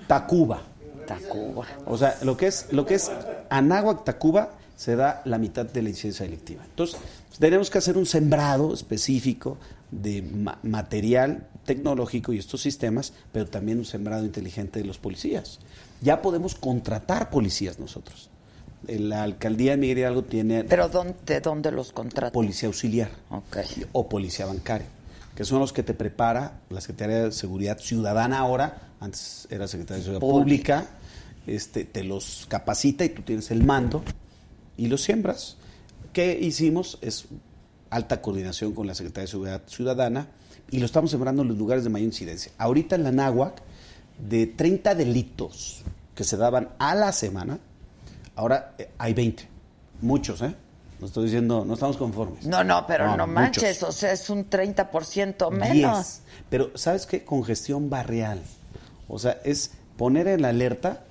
Tacuba. Tacuba. O sea, lo que es, lo que es Anáhuac, Tacuba, se da la mitad de la incidencia delictiva. Entonces, tenemos que hacer un sembrado específico de ma material tecnológico y estos sistemas, pero también un sembrado inteligente de los policías. Ya podemos contratar policías nosotros. La alcaldía de Miguel Hidalgo tiene... ¿Pero dónde, de dónde los contrata? Policía auxiliar. Okay. O policía bancaria, que son los que te prepara la Secretaría de Seguridad Ciudadana ahora, antes era Secretaría de Seguridad Pública, Pública este, te los capacita y tú tienes el mando y los siembras. ¿Qué hicimos? Es alta coordinación con la Secretaría de Seguridad Ciudadana y lo estamos sembrando en los lugares de mayor incidencia. Ahorita en la Náhuac, de 30 delitos que se daban a la semana, ahora eh, hay 20. Muchos, ¿eh? No estoy diciendo, no estamos conformes. No, no, pero no, no manches, muchos. o sea, es un 30% menos. 10. Pero, ¿sabes qué? Congestión barrial. O sea, es poner en alerta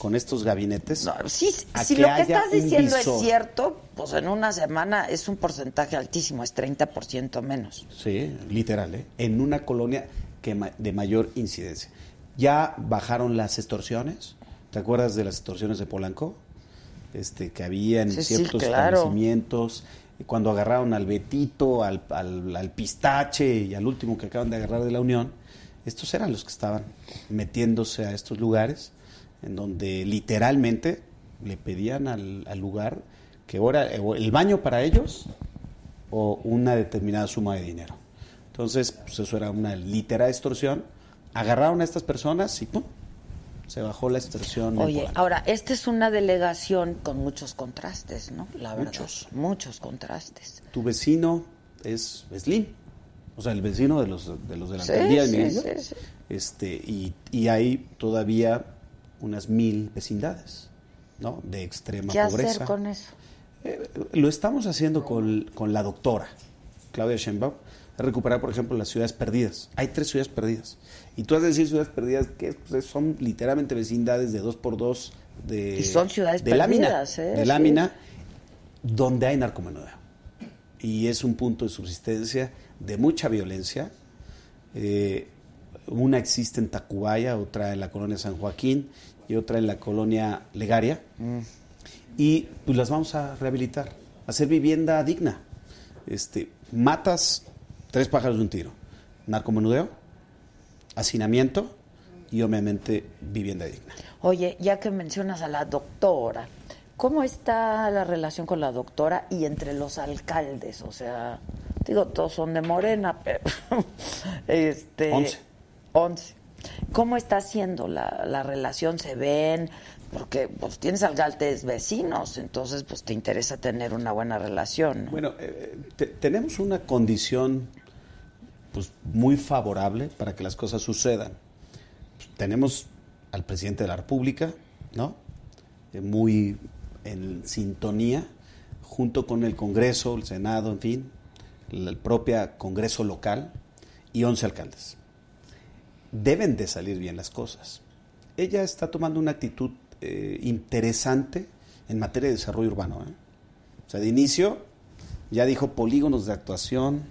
con estos gabinetes. No, sí, si lo que estás diciendo es cierto, pues en una semana es un porcentaje altísimo, es 30% menos. Sí, literal, ¿eh? En una colonia que ma de mayor incidencia. Ya bajaron las extorsiones. ¿Te acuerdas de las extorsiones de Polanco? Este, que había en sí, ciertos sí, claro. establecimientos. cuando agarraron al Betito, al, al, al Pistache y al último que acaban de agarrar de la Unión, estos eran los que estaban metiéndose a estos lugares en donde literalmente le pedían al, al lugar que ahora el baño para ellos o una determinada suma de dinero. Entonces, pues eso era una literal extorsión. Agarraron a estas personas y ¡pum! se bajó la extorsión. Oye, ahora, esta es una delegación con muchos contrastes, ¿no? La verdad. Muchos. Muchos contrastes. Tu vecino es Slim, o sea, el vecino de los de, los de la Sí, alcaldía de sí, sí. Este, y, y hay todavía unas mil vecindades, ¿no? De extrema ¿Qué pobreza. hacer con eso? Eh, lo estamos haciendo con, con la doctora Claudia Sheinbaum, recuperar, por ejemplo, las ciudades perdidas. Hay tres ciudades perdidas. Y tú has de decir ciudades perdidas que pues, son literalmente vecindades de dos por dos de, Y son ciudades de lámina, ¿eh? de Sí. lámina, donde hay narcomenudeo. Y es un punto de subsistencia de mucha violencia. Eh, una existe en Tacubaya, otra en la colonia San Joaquín y otra en la colonia Legaria. Y pues las vamos a rehabilitar, hacer vivienda digna. Este, matas tres pájaros de un tiro. Narcomenudeo, hacinamiento y obviamente vivienda digna. Oye, ya que mencionas a la doctora, ¿cómo está la relación con la doctora y entre los alcaldes? O sea, digo, todos son de Morena, pero [laughs] este Once. once. ¿Cómo está siendo la, la relación? ¿Se ven? Porque pues tienes alcaldes vecinos, entonces pues te interesa tener una buena relación. ¿no? Bueno, eh, te- tenemos una condición pues, muy favorable para que las cosas sucedan. Tenemos al presidente de la República, ¿no? Eh, muy en sintonía, junto con el Congreso, el Senado, en fin, el propio Congreso local y 11 alcaldes. Deben de salir bien las cosas. Ella está tomando una actitud eh, interesante en materia de desarrollo urbano. ¿eh? O sea, de inicio ya dijo polígonos de actuación,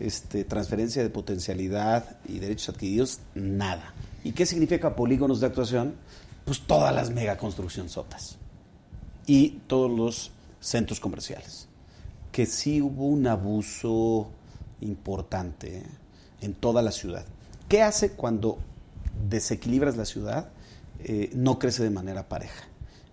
este, transferencia de potencialidad y derechos adquiridos, nada. ¿Y qué significa polígonos de actuación? Pues todas las megaconstrucción sotas y todos los centros comerciales. Que sí hubo un abuso importante ¿eh? en toda la ciudad. ¿Qué hace cuando desequilibras la ciudad? Eh, no crece de manera pareja.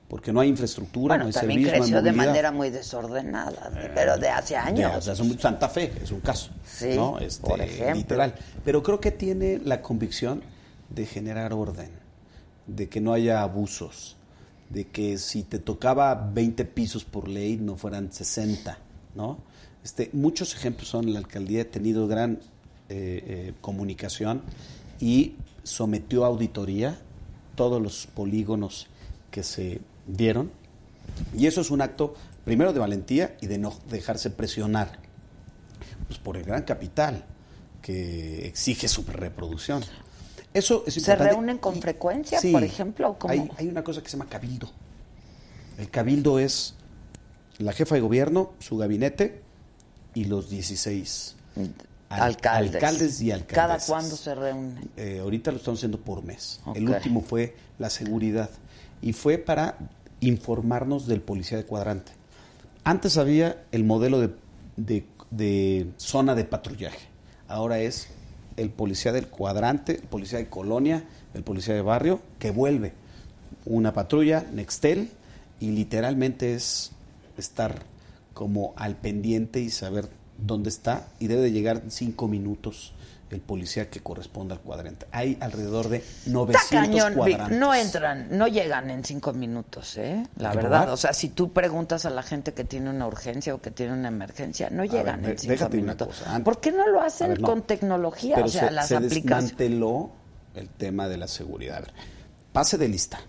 Porque no hay infraestructura, bueno, no hay también servicio, no hay creció de movilidad. manera muy desordenada, pero de hace años. Ya, o sea, son- Santa Fe es un caso. Sí, ¿no? Este, por ejemplo. Literal. Pero creo que tiene la convicción de generar orden, de que no haya abusos, de que si te tocaba 20 pisos por ley no fueran 60, ¿no? Este, muchos ejemplos son, la alcaldía ha tenido gran eh, eh, comunicación y sometió a auditoría todos los polígonos que se dieron y eso es un acto, primero, de valentía y de no dejarse presionar pues, por el gran capital que exige su reproducción. Eso es ¿Se reúnen con Y- frecuencia, sí, por ejemplo? Hay, hay una cosa que se llama cabildo. El cabildo es la jefa de gobierno, su gabinete y los 16 al- alcaldes. alcaldes y alcaldesas. ¿Cada cuándo se reúnen? Eh, ahorita lo estamos haciendo por mes. El último fue la seguridad y fue para informarnos del policía de cuadrante. Antes había el modelo de, de- de zona de patrullaje. Ahora es el policía del cuadrante, el policía de colonia, el policía de barrio, que vuelve una patrulla, Nextel, y literalmente es estar como al pendiente y saber dónde está y debe de llegar cinco minutos el policía que corresponda al cuadrante. Hay alrededor de 900 Está cañón, cuadrantes. No entran, no llegan en cinco minutos, ¿eh? La ¿De verdad. verdad? O sea, si tú preguntas a la gente que tiene una urgencia o que tiene una emergencia, no llegan ver, en cinco minutos. cosa, antes- ¿Por qué no lo hacen ver, no. con tecnología? Pero o sea, se, las se aplicaciones. desmanteló el tema de la seguridad. A ver, pase de lista.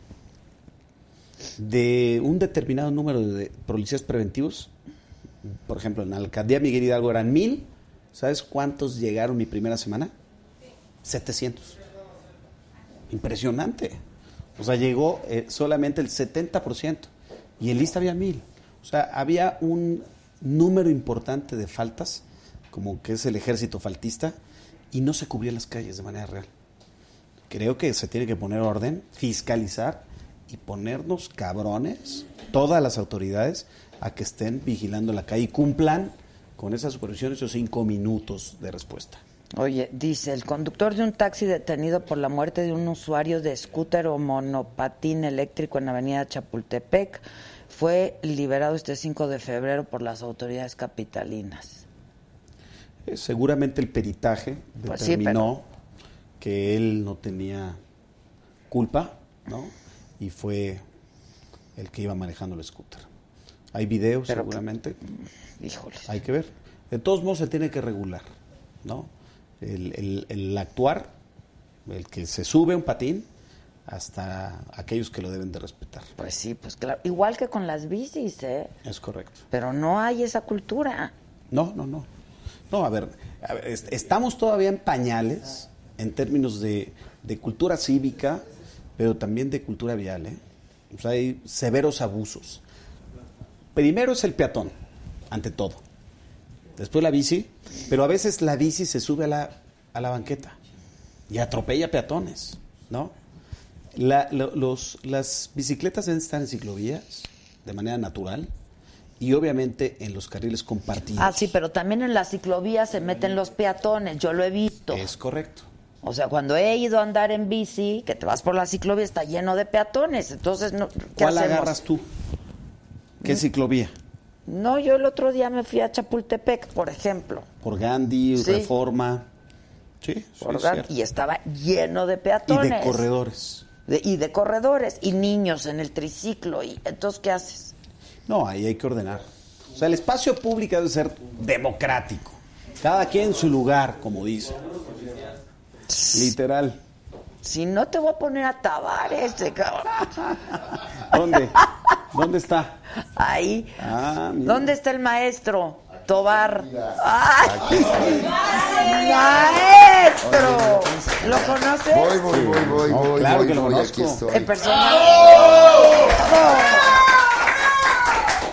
De un determinado número de policías preventivos, por ejemplo, en alcaldía Miguel Hidalgo eran mil. ¿Sabes cuántos llegaron mi primera semana? 700. Impresionante. O sea, llegó eh, solamente el 70%. Y en lista había mil. O sea, había un número importante de faltas, como que es el ejército faltista, y no se cubrían las calles de manera real. Creo que se tiene que poner orden, fiscalizar y ponernos cabrones, todas las autoridades, a que estén vigilando la calle y cumplan con esa supervisión esos cinco minutos de respuesta. Oye, dice, el conductor de un taxi detenido por la muerte de un usuario de scooter o monopatín eléctrico en la avenida Chapultepec fue liberado este 5 de febrero por las autoridades capitalinas. Eh, seguramente el peritaje Pues sí, determinó que él no tenía culpa, ¿no? Y fue el que iba manejando el scooter. Hay videos, Pero- seguramente. Híjoles. Hay que ver. De todos modos, se tiene que regular, ¿no? El, el- el actuar, el que se sube un patín, hasta aquellos que lo deben de respetar. Pues sí, pues claro. Igual que con las bicis, ¿eh? Es correcto. Pero no hay esa cultura. No, no, no. No, a ver, a ver, est- estamos todavía en pañales en términos de, de cultura cívica, pero también de cultura vial. ¿eh? O sea, hay severos abusos. Primero es el peatón, ante todo. Después la bici, pero a veces la bici se sube a la, a la banqueta y atropella peatones, ¿no? La- lo- los, las bicicletas deben estar en ciclovías de manera natural y obviamente en los carriles compartidos. Ah, sí, pero también en las ciclovías se meten los peatones, yo lo he visto. Es correcto. O sea, cuando he ido a andar en bici, que te vas por la ciclovía, está lleno de peatones. Entonces, no, ¿qué ¿Cuál hacemos? agarras tú? ¿Qué ciclovía? No, yo el otro día me fui a Chapultepec, por ejemplo. ¿Por Gandhi, Sí. Reforma? Sí, sí, por es Gan- cierto. y estaba lleno de Y peatones. de corredores. De- y de corredores, y niños en el triciclo. y Entonces, ¿qué haces? No, ahí hay que ordenar. O sea, el espacio público debe ser democrático. Cada quien en su lugar, como dice. Literal. Si no te voy a poner a tabar este cabrón. ¿Dónde? ¿Dónde está? Ahí. Ah. ¿Dónde está el maestro? Tobar. ¡Ay! ¡Maestro! ¿Lo conoces? Voy, voy, voy, voy, No, voy, claro voy, que lo voy, conozco. aquí estoy. En personal.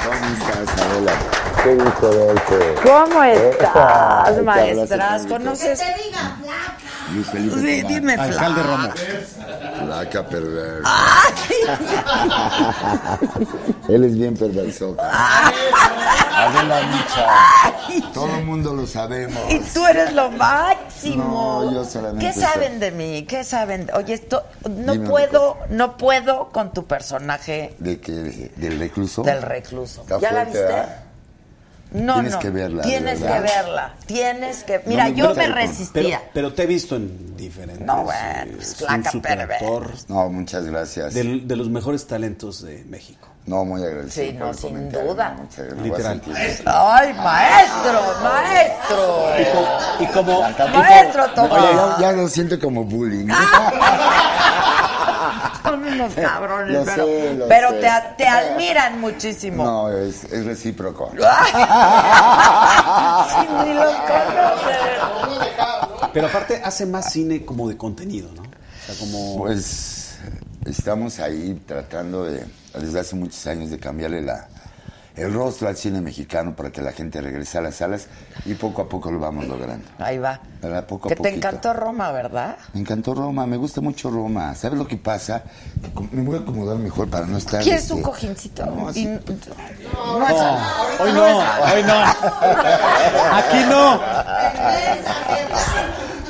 ¿Cómo estás, Adela? Qué gusto verte. ¿Cómo estás, maestras? ¿Conoces? te diga flaca. Luis Felipe Sí, Tobar. dime, Alcalde Fla. Romo. Flaca perversa. [laughs] Él es bien perverso. Adela Micha. Todo el mundo lo sabemos. Y tú eres lo máximo. No, yo solamente ¿Qué soy- saben de mí? ¿Qué saben? Oye, esto no Dime una puedo, no puedo con tu personaje ¿De qué? ¿Del recluso? del recluso. Está ¿Ya la fuerte, viste? ¿verdad? No, Tienes no. que verla, Tienes que verla. Tienes que. Mira, me yo me resistía. Pero, pero te he visto en diferentes. No, bueno, eh, pues, perversa. No, muchas gracias. de, de los mejores talentos de México. No, muy agradecido. Sí, no, sin duda. A Literal. Ay, maestro, maestro. Y como. Maestro Oye, Tomás. ya, ya lo siento como bullying. [laughs] Son unos cabrones, Lo pero, sé, lo pero sé. te, te admiran muchísimo. No, es, es recíproco. [laughs] Sí, ni los conoces. Pero aparte hace más cine como de contenido, ¿no? O sea, como. Pues estamos ahí tratando de, desde hace muchos años, de cambiarle la, el rostro al cine mexicano para que la gente regrese a las salas y poco a poco lo vamos logrando. Ahí va. ¿Verdad? Poco a Que te poquito. encantó Roma, ¿verdad? Me encantó Roma, me gusta mucho Roma. ¿Sabes lo que pasa? Me voy a acomodar mejor para no estar... ¿Quieres este, un cojincito? No, sí. no es- Hoy no, hoy no. Aquí no.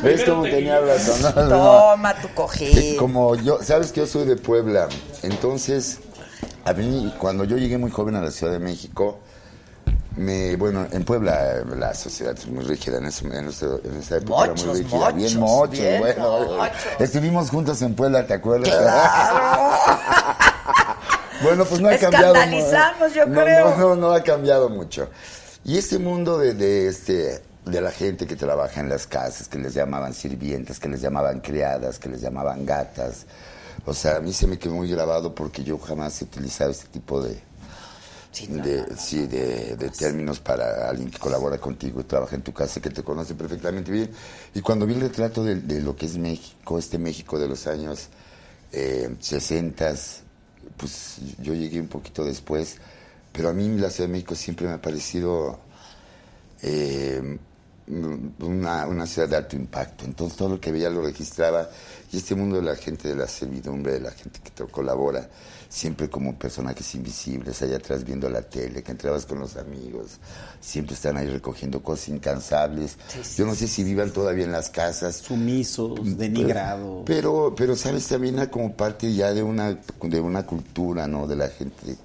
¿Ves cómo tenía razón? No, no. Toma tu cojín. Como yo, sabes que yo soy de Puebla, entonces a mí cuando yo llegué muy joven a la Ciudad de México, me, bueno, en Puebla la sociedad es muy rígida, en, ese- en esa, en esa época era muy rígida, mochos, bien mochos, bien bueno, mochos. estuvimos juntos en Puebla, ¿te acuerdas? Claro. [laughs] Bueno, pues no ha cambiado. mu- Escandalizamos, yo no, creo. No, no, no ha cambiado mucho. Y este mundo de, de este de la gente que trabaja en las casas, que les llamaban sirvientas, que les llamaban criadas, que les llamaban gatas. O sea, a mí se me quedó muy grabado porque yo jamás he utilizado este tipo de, de, sí, de, de términos para alguien que colabora contigo y trabaja en tu casa, que te conoce perfectamente bien. Y cuando vi el retrato de, de lo que es México, este México de los años eh, 60, pues yo llegué un poquito después, pero a mí la Ciudad de México siempre me ha parecido eh, una, una ciudad de alto impacto. Entonces todo lo que veía lo registraba y este mundo de la gente de la servidumbre, de la gente que te colabora, siempre como personajes invisibles, allá atrás viendo la tele, que entrabas con los amigos, siempre están ahí recogiendo cosas incansables. Yo no sé si vivan todavía en las casas. Sumisos, denigrados. Pero, pero sabes, también como parte ya de una, de una cultura, ¿no? De la gente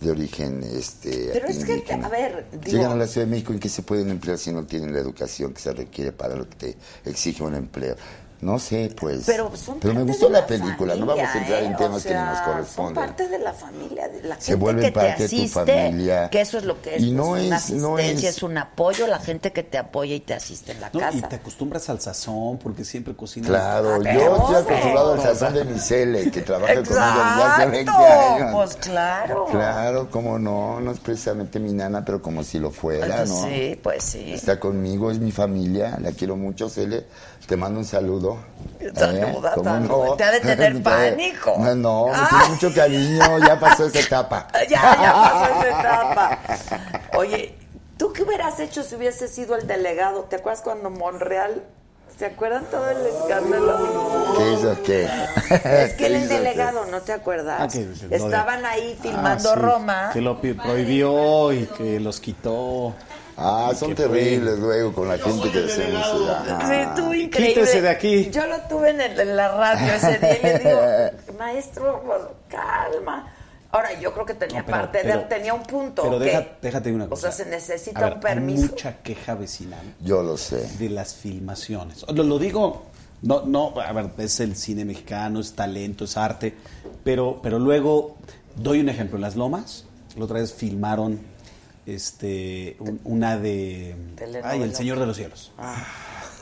de origen este Pero es que, a ver, digo- llegan a la Ciudad de México en que se pueden emplear si no tienen la educación que se requiere para lo que te exige un empleo no sé pues Pero son Pero me gustó la película no vamos a entrar ¿eh? en O temas que no nos corresponden Son parte de la familia, de la Se gente vuelven que te parte de tu familia. que eso es lo que es. Y no pues, una es- no asistencia, es- es un apoyo, la gente que te apoya y te asiste en la No, y casa. te acostumbras al sazón porque siempre cocinas. Claro, yo estoy acostumbrado al sazón de mi cele, que trabaja conmigo desde hace 20 Exacto, años. pues claro. Claro, cómo no, no es precisamente mi nana, pero como si lo fuera, Pues ¿no? sí, pues sí. Está conmigo, es mi familia, la quiero mucho, Cele. Te mando un saludo. ¿Cómo saluda. Te ha de tener [laughs] pánico. No, no, me Ah. tiene mucho cariño, ya pasó esa etapa. [laughs] Ya, ya pasó esa [laughs] etapa. Oye, ¿tú qué hubieras hecho si hubiese sido el delegado? ¿Te acuerdas cuando Monreal... ¿Se acuerdan todo el escándalo? ¿Qué hizo qué? Es que ¿Qué él es hizo qué? delegado, ¿no te acuerdas? Ah, que- Estaban ahí filmando Ah, sí, Roma. Que lo prohibió y que los quitó. Ah, son fue- terribles luego con la gente que hacemos. Sí, tú increíble. Quítese de aquí. Yo lo tuve en, el- en la radio ese día y le digo, [laughs] maestro, pues, calma. Ahora, yo creo que tenía No, pero- parte pero- tenía un punto. Pero que- deja- déjate una O cosa. sea, se necesita ver, un permiso. Hay mucha queja vecinal Yo lo sé. de las filmaciones. Lo, lo digo, no, no, a ver, es el cine mexicano, es talento, es arte, pero, pero luego doy un ejemplo. En Las Lomas, la otra vez filmaron este, un- una de. Telenovela. Ay, El Señor de los Cielos.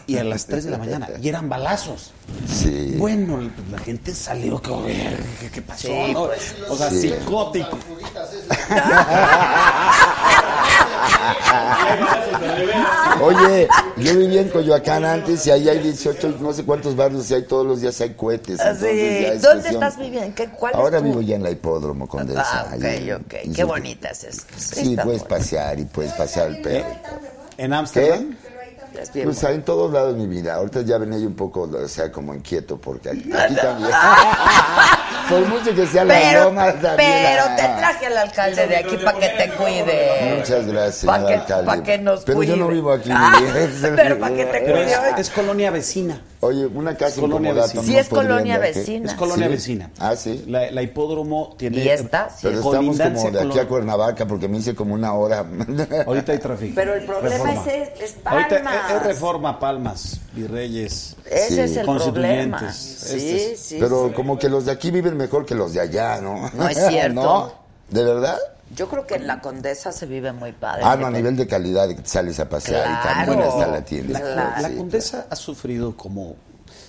Y a las 3 de la mañana. Y eran balazos. Sí. Bueno, pues, la gente salió. ¿Qué, qué, qué pasó? Sí, no? pues, o sea, sí. psicótico. [laughs] [laughs] Oye, yo vivía en Coyoacán antes y ahí hay 18, no sé cuántos barrios y hay todos los días hay cohetes. Ah, entonces sí. ya es ¿Dónde cuestión- estás viviendo? ¿Qué, ¿Cuál Ahora es tu- vivo ya en la hipódromo Condesa. Ah, ok, ahí ok. Qué su- bonita es. Sí, puedes bonita. pasear y puedes pasear al perro. En Ámsterdam. Pues en todos lados de mi vida. Ahorita ya venía yo un poco, o sea, como inquieto, porque aquí, aquí [laughs] también. [laughs] Por mucho que sea la Pero, broma, también. pero te traje al alcalde de aquí para que te cuide. Muchas gracias, Pa' que- alcalde. pa' que nos pero yo no cuide. vivo aquí. Ah, [laughs] pero pa' que te Pero es, cuide. es colonia vecina. Oye, una casa Colonia vecina. ¿no Sí, es colonia vecina. Es colonia ¿Sí? vecina. Ah, sí. La, la hipódromo tiene. Y esta, sí. Pero estamos como de aquí a Cuernavaca porque me hice como una hora. [laughs] Ahorita hay tráfico. Pero el problema Reforma. es, es Ahorita Palmas. es, es reforma, Palmas, Virreyes. Ese Sí. es el problema. Constituyentes. Sí, Este es- sí. Pero sí. como que los de aquí viven mejor que los de allá, ¿no? No es cierto. [laughs] ¿No? ¿De verdad? Yo creo que en la Condesa se vive muy padre. Ah, no, a nivel de calidad, que te sales a pasear y tan buena está la tienda. La, Claro. la Sí, condesa ha sufrido como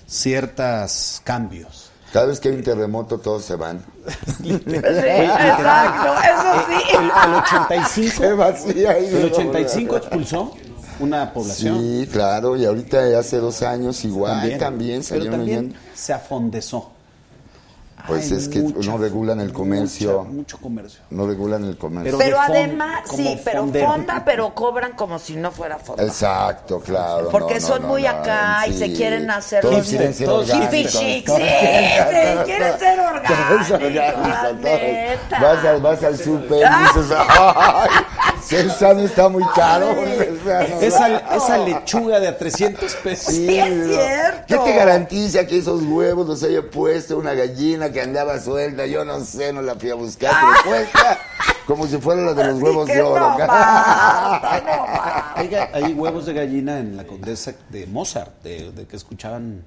ciertos cambios. Cada vez que hay un terremoto todos se van. [laughs] Sí, exacto, eso sí. El, el 85, Se vacía y el no- 85 expulsó una población. Sí, claro, y ahorita hace dos años igual también, pero salieron también se afondezó. Pues es que no regulan el comercio. mucha- mucho comercio. No regulan el comercio. Pero además, sí, pero fonda, pero cobran como si no fuera fonda. Exacto, claro. Porque no, son no, muy no, acá y sí. se quieren hacer Todos los quieren ser todos orgánicos. sí, quieren- sí, quieren ser [laughs] orgánicos. Vas, al- vas al súper y dices, ¡ay! El sano está muy caro. [laughs] Esa, esa lechuga de a 300 pesos. Sí, es cierto. ¿Qué te garantiza que esos huevos los haya puesto una gallina que andaba suelta? Yo no sé, no la fui a buscar, pero [laughs] cuesta como si fuera la de los huevos de oro. no [laughs] no. Hay, hay huevos de gallina en la condesa de Mozart, de, de que escuchaban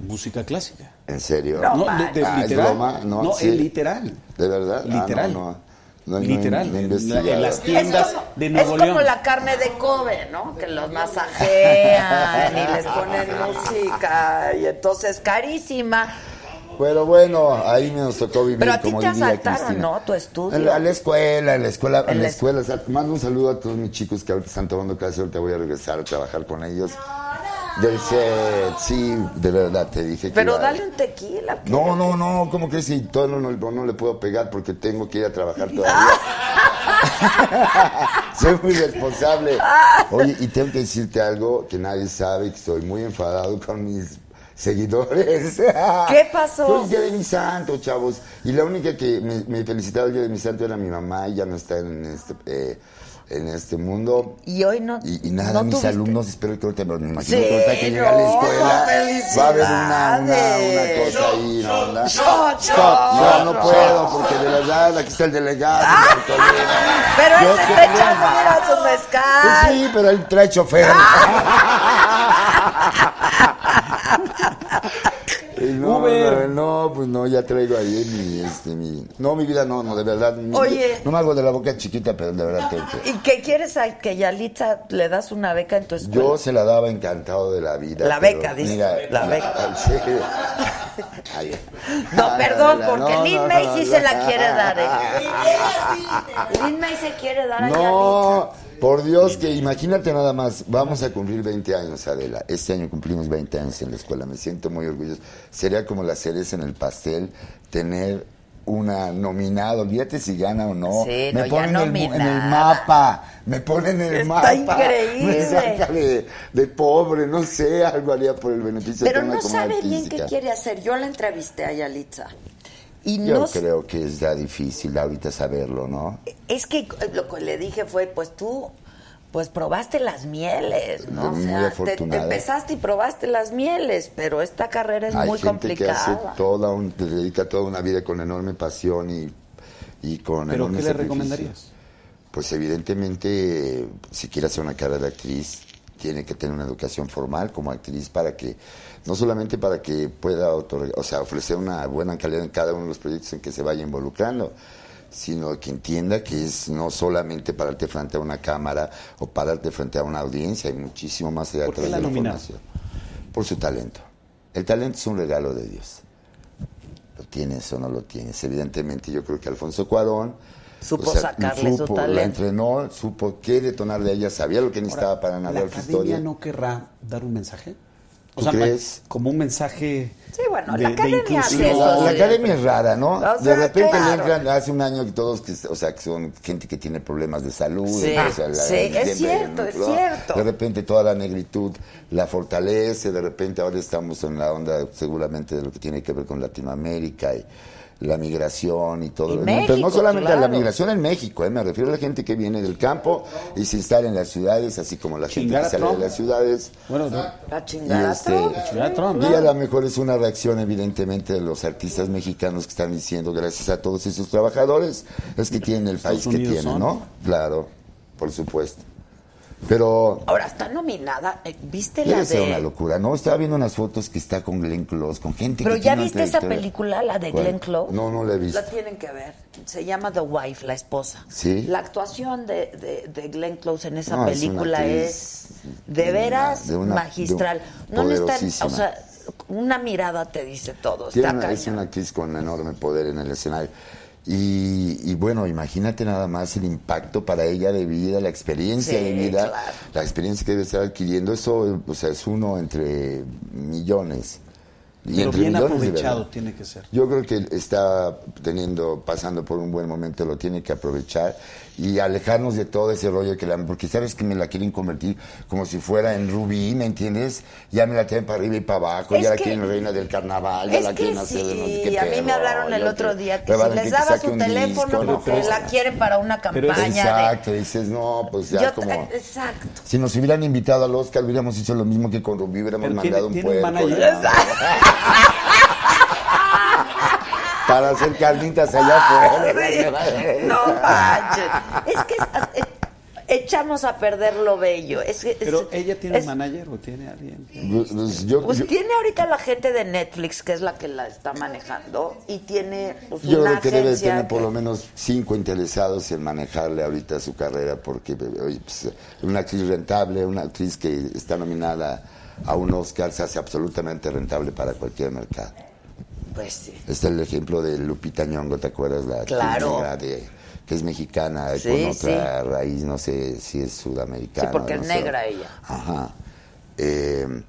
música clásica. ¿En serio? No. de, de Ah, ¿es literal. No, No, sí. es literal. ¿De verdad? Ah, Literal. no, no. No, no, Literal. no he En en las Es tiendas como, de es Nuevo como León. la carne de Kobe, ¿no? Que los masajean y les ponen música y entonces carísima. Pero bueno, ahí nos tocó vivir Pero a ti como te asaltaron. ¿no? Tu estudio. En la, en la escuela, en la escuela, en, En la la- escuela. Mando un saludo a todos mis chicos que ahorita están tomando clase, ahorita voy a regresar a trabajar con ellos. del set, sí, de verdad te dije que Pero iba- dale un tequila. No, no, no, ¿cómo crees? Si todo no, no, no le puedo pegar porque tengo que ir a trabajar todavía. [laughs] [laughs] Soy muy responsable. Oye, y tengo que decirte algo que nadie sabe, que estoy muy enfadado con mis seguidores. [laughs] ¿Qué pasó? Fue el día de mi santo, chavos. Y la única que me, me felicitaba el día de mi santo era mi mamá, y ya no está en este, eh, en este mundo. Y hoy no. Y, y nada, no mis tuviste- alumnos, espero que ahorita me me imagino Sí, que ahorita que llega a la no, escuela va a haber una, una, una felicidades. cosa ahí, ¿no? Shot, shot, no, no puedo, porque de verdad aquí está el delegado. Colina. Pero Yo él se está echando mira su Pues mezcal. sí, pero él trae chofer. Y [laughs] No, Uber. no, no, pues no, ya traigo ahí mi, este, mi... No, mi vida no, no, de verdad. mi- Oye. No me hago de la boca chiquita, pero de verdad tengo que... ¿Y qué quieres a que Yalitza le das una beca en tu escuela? Yo se la daba encantado de la vida. La pero beca, dice. mira, La beca. [laughs] Sí. Ay, No, ay, perdón, la- porque no, Lin no, May no, sí no. se la quiere dar, ¿eh? [laughs] Lin May se quiere dar a No, por Dios, que imagínate nada más, vamos a cumplir 20 años, Adela. Este año cumplimos 20 años en la escuela, me siento muy orgulloso. Sería como la cereza en el pastel tener una nominada, olvídate si gana o no. Sí, me no, ponen en el, en el mapa, me ponen en el Está mapa. increíble. Me saca de, de pobre, no sé, algo haría por el beneficio Pero de no una comunidad sabe bien qué quiere hacer. Yo la entrevisté a Yalitza. Y Yo no creo que es ya difícil ahorita saberlo, ¿no? Es que lo que le dije fue, pues tú, pues probaste las mieles, ¿no? O sea, te, te empezaste y probaste las mieles, pero esta carrera es Hay muy gente que hace complicada. toda un, que dedica toda una vida con enorme pasión y, y con ¿Pero enorme qué le sacrificio. recomendarías? Pues evidentemente, si quiere hacer una carrera de actriz, tiene que tener una educación formal como actriz para que, no solamente para que pueda otorgar, o sea, ofrecer una buena calidad en cada uno de los proyectos en que se vaya involucrando, sino que entienda que es no solamente pararte frente a una cámara o pararte frente a una audiencia, hay muchísimo más allá ¿Por qué atrás la de la formación. Por su talento. El talento es un regalo de Dios. ¿Lo tienes o no lo tienes? Evidentemente, yo creo que Alfonso Cuarón Supo sacarle su talento. La entrenó, supo qué detonarle a ella, sabía lo que necesitaba para ¿La narrar su academia historia. no querrá dar un mensaje? ¿Tú crees? Como un mensaje. Sí, bueno, de- la de academia hace inclusión. eso. La, la sí. academia es rara, ¿no? O sea, de repente claro. le entran, hace un año que todos, que, o sea, que son gente que tiene problemas de salud. Sí, o sea, la- sí, es cierto, es cierto. De repente toda la negritud la fortalece, de repente ahora estamos en la onda seguramente de lo que tiene que ver con Latinoamérica y la migración y todo. Y lo- Pero México, no solamente a la migración en México, ¿eh? me refiero a la gente que viene del campo y se instala en las ciudades, así como la gente Chingar que a sale de las ciudades. Bueno, no. La Y, chingada. este, Chingar a Trump, y a lo mejor es una reacción evidentemente de los artistas mexicanos que están diciendo gracias a todos esos trabajadores es que tienen el país Estados que Unidos tienen, son. ¿no? Claro, por supuesto. Pero Ahora está nominada. eh, ¿Viste la ser una de.? locura, ¿no? Estaba viendo unas fotos que está con Glenn Close, con gente Pero que ya viste esa película, la de ¿Cuál? Glenn Close. No, no la he visto. La tienen que ver. Se llama The Wife, la esposa. Sí. La actuación de, de, de Glenn Close en esa No, es película actriz es, de de veras de una- magistral. de no necesitan, poderosísima. o sea, una mirada te dice todo. Tiene Está una- es una actriz con enorme poder en el escenario. Y, y bueno, imagínate nada más el impacto para ella de vida, la experiencia Sí, de vida, claro. la experiencia que debe estar adquiriendo. Eso, o sea, es uno entre millones. Y Pero entre bien millones aprovechado tiene que ser. Yo creo que está teniendo, pasando por un buen momento, lo tiene que aprovechar y alejarnos de todo ese rollo que la, porque sabes que me la quieren convertir como si fuera en Rubí, ¿me entiendes? Ya me la tienen para arriba y para abajo, Es ya la quieren reina del carnaval, ya Es la que quieren hacer de no sé sí, qué a mí me hablaron el otro día que si les daba su teléfono disco, porque pero- la quieren para una Pero campaña Exacto, dices, no, pues ya Yo- como... Exacto. Si nos hubieran invitado al Oscar, hubiéramos hecho lo mismo que con Rubí, hubiéramos Pero mandado tiene, un manager. [laughs] Para hacer carnitas allá afuera. No manches. Es que eh, echamos a perder lo bello. Es, que- es- Pero ella tiene es- un manager o tiene alguien. Pues, yo, Pues yo- tiene ahorita la gente de Netflix, que es la que la está manejando, y tiene pues, Yo una creo que debe tener por lo menos cinco interesados en manejarle ahorita su carrera, porque pues, una actriz rentable, una actriz que está nominada a un Oscar, se hace absolutamente rentable para cualquier mercado. Pues sí. Este es el ejemplo de Lupita Nyong'o, ¿te acuerdas? La Claro. de, que es mexicana, Sí, con otra raíz, no sé si es sudamericana. Sí, porque no es sé. negra ella. Ajá. Eh,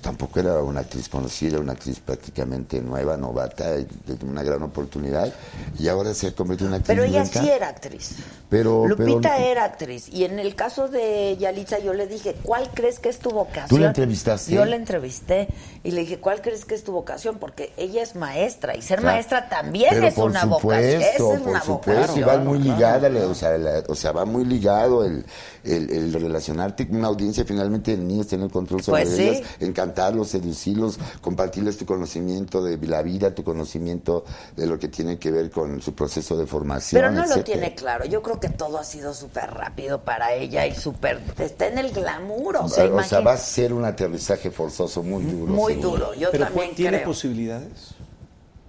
tampoco era una actriz conocida, una actriz prácticamente nueva, novata, y de una gran oportunidad, y ahora se ha convertido en una actriz. Pero ella blanca. sí era actriz. Pero, Lupita pero- era actriz. Y en el caso de Yalitza, yo le dije, ¿cuál crees que es tu vocación? ¿Tú la entrevistaste? Yo la entrevisté y le dije, ¿cuál crees que es tu vocación? Porque ella es maestra y ser Claro. maestra también Pero es por una supuesto, vocación. Esa es por una supuesto, y vocación. va muy ligada, la- o, sea, la- o sea, va muy ligado el, el, el relacionarte con una audiencia, finalmente el niño tener control sobre Pues sí. ellas, encantarlos, seducirlos, compartirles tu conocimiento de la vida, tu conocimiento de lo que tiene que ver con su proceso de formación. Pero no lo etcétera. tiene claro. Yo creo que todo ha sido súper rápido para ella y súper... Está en el glamour. O sea, o sea, va a ser un aterrizaje forzoso muy duro. Muy seguro. duro. Yo Pero también ¿tiene creo. posibilidades?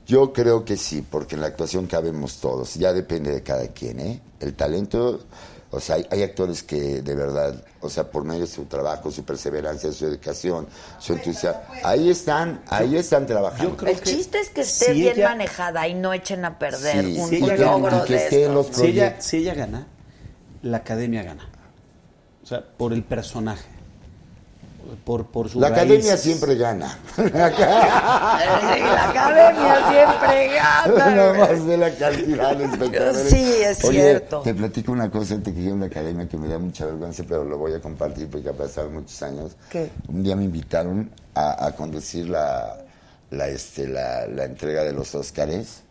Yo creo que sí, porque en la actuación cabemos todos, ya depende de cada quien, ¿eh? El talento, o sea, hay, hay actores que de verdad, o sea, por medio de su trabajo, su perseverancia, su dedicación, su entusiasmo, ahí están, ahí están trabajando. Yo creo El que chiste es que esté si bien ella- manejada y no echen a perder Sí, un, si un logro que de estos. los Si ella, proyectos. si ella gana, la academia gana. O sea, por el personaje. Por, por su La academia siempre gana. [laughs] La academia siempre gana. Nada más de la cantidad de espectadores. Sí, es Oye, cierto. Te platico una cosa antes que a la academia que me da mucha vergüenza, pero lo voy a compartir porque ha pasado muchos años. ¿Qué? Un día me invitaron a, a conducir la, la, este, la, la entrega de los Óscares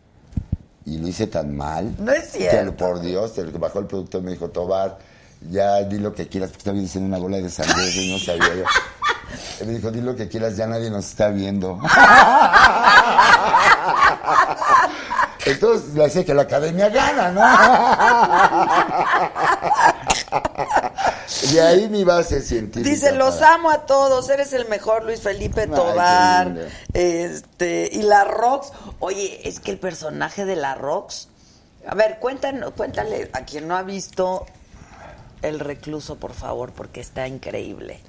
y lo hice tan mal. No es que, cierto. por Dios, el que bajó el productor me dijo, Tobar, ya di lo que quieras, porque estaba diciendo una bola de sangre y no sabía yo. Me dijo, di lo que quieras, ya nadie nos está viendo. Entonces le decía que la academia gana, ¿no? De ahí mi base científica. Dice, los amo a todos, eres el mejor Luis Felipe Tobar. Este, y la Rox, oye, es que el personaje de la Rox, a ver, cuéntanos, cuéntale a quien no ha visto El recluso, por favor, porque está increíble.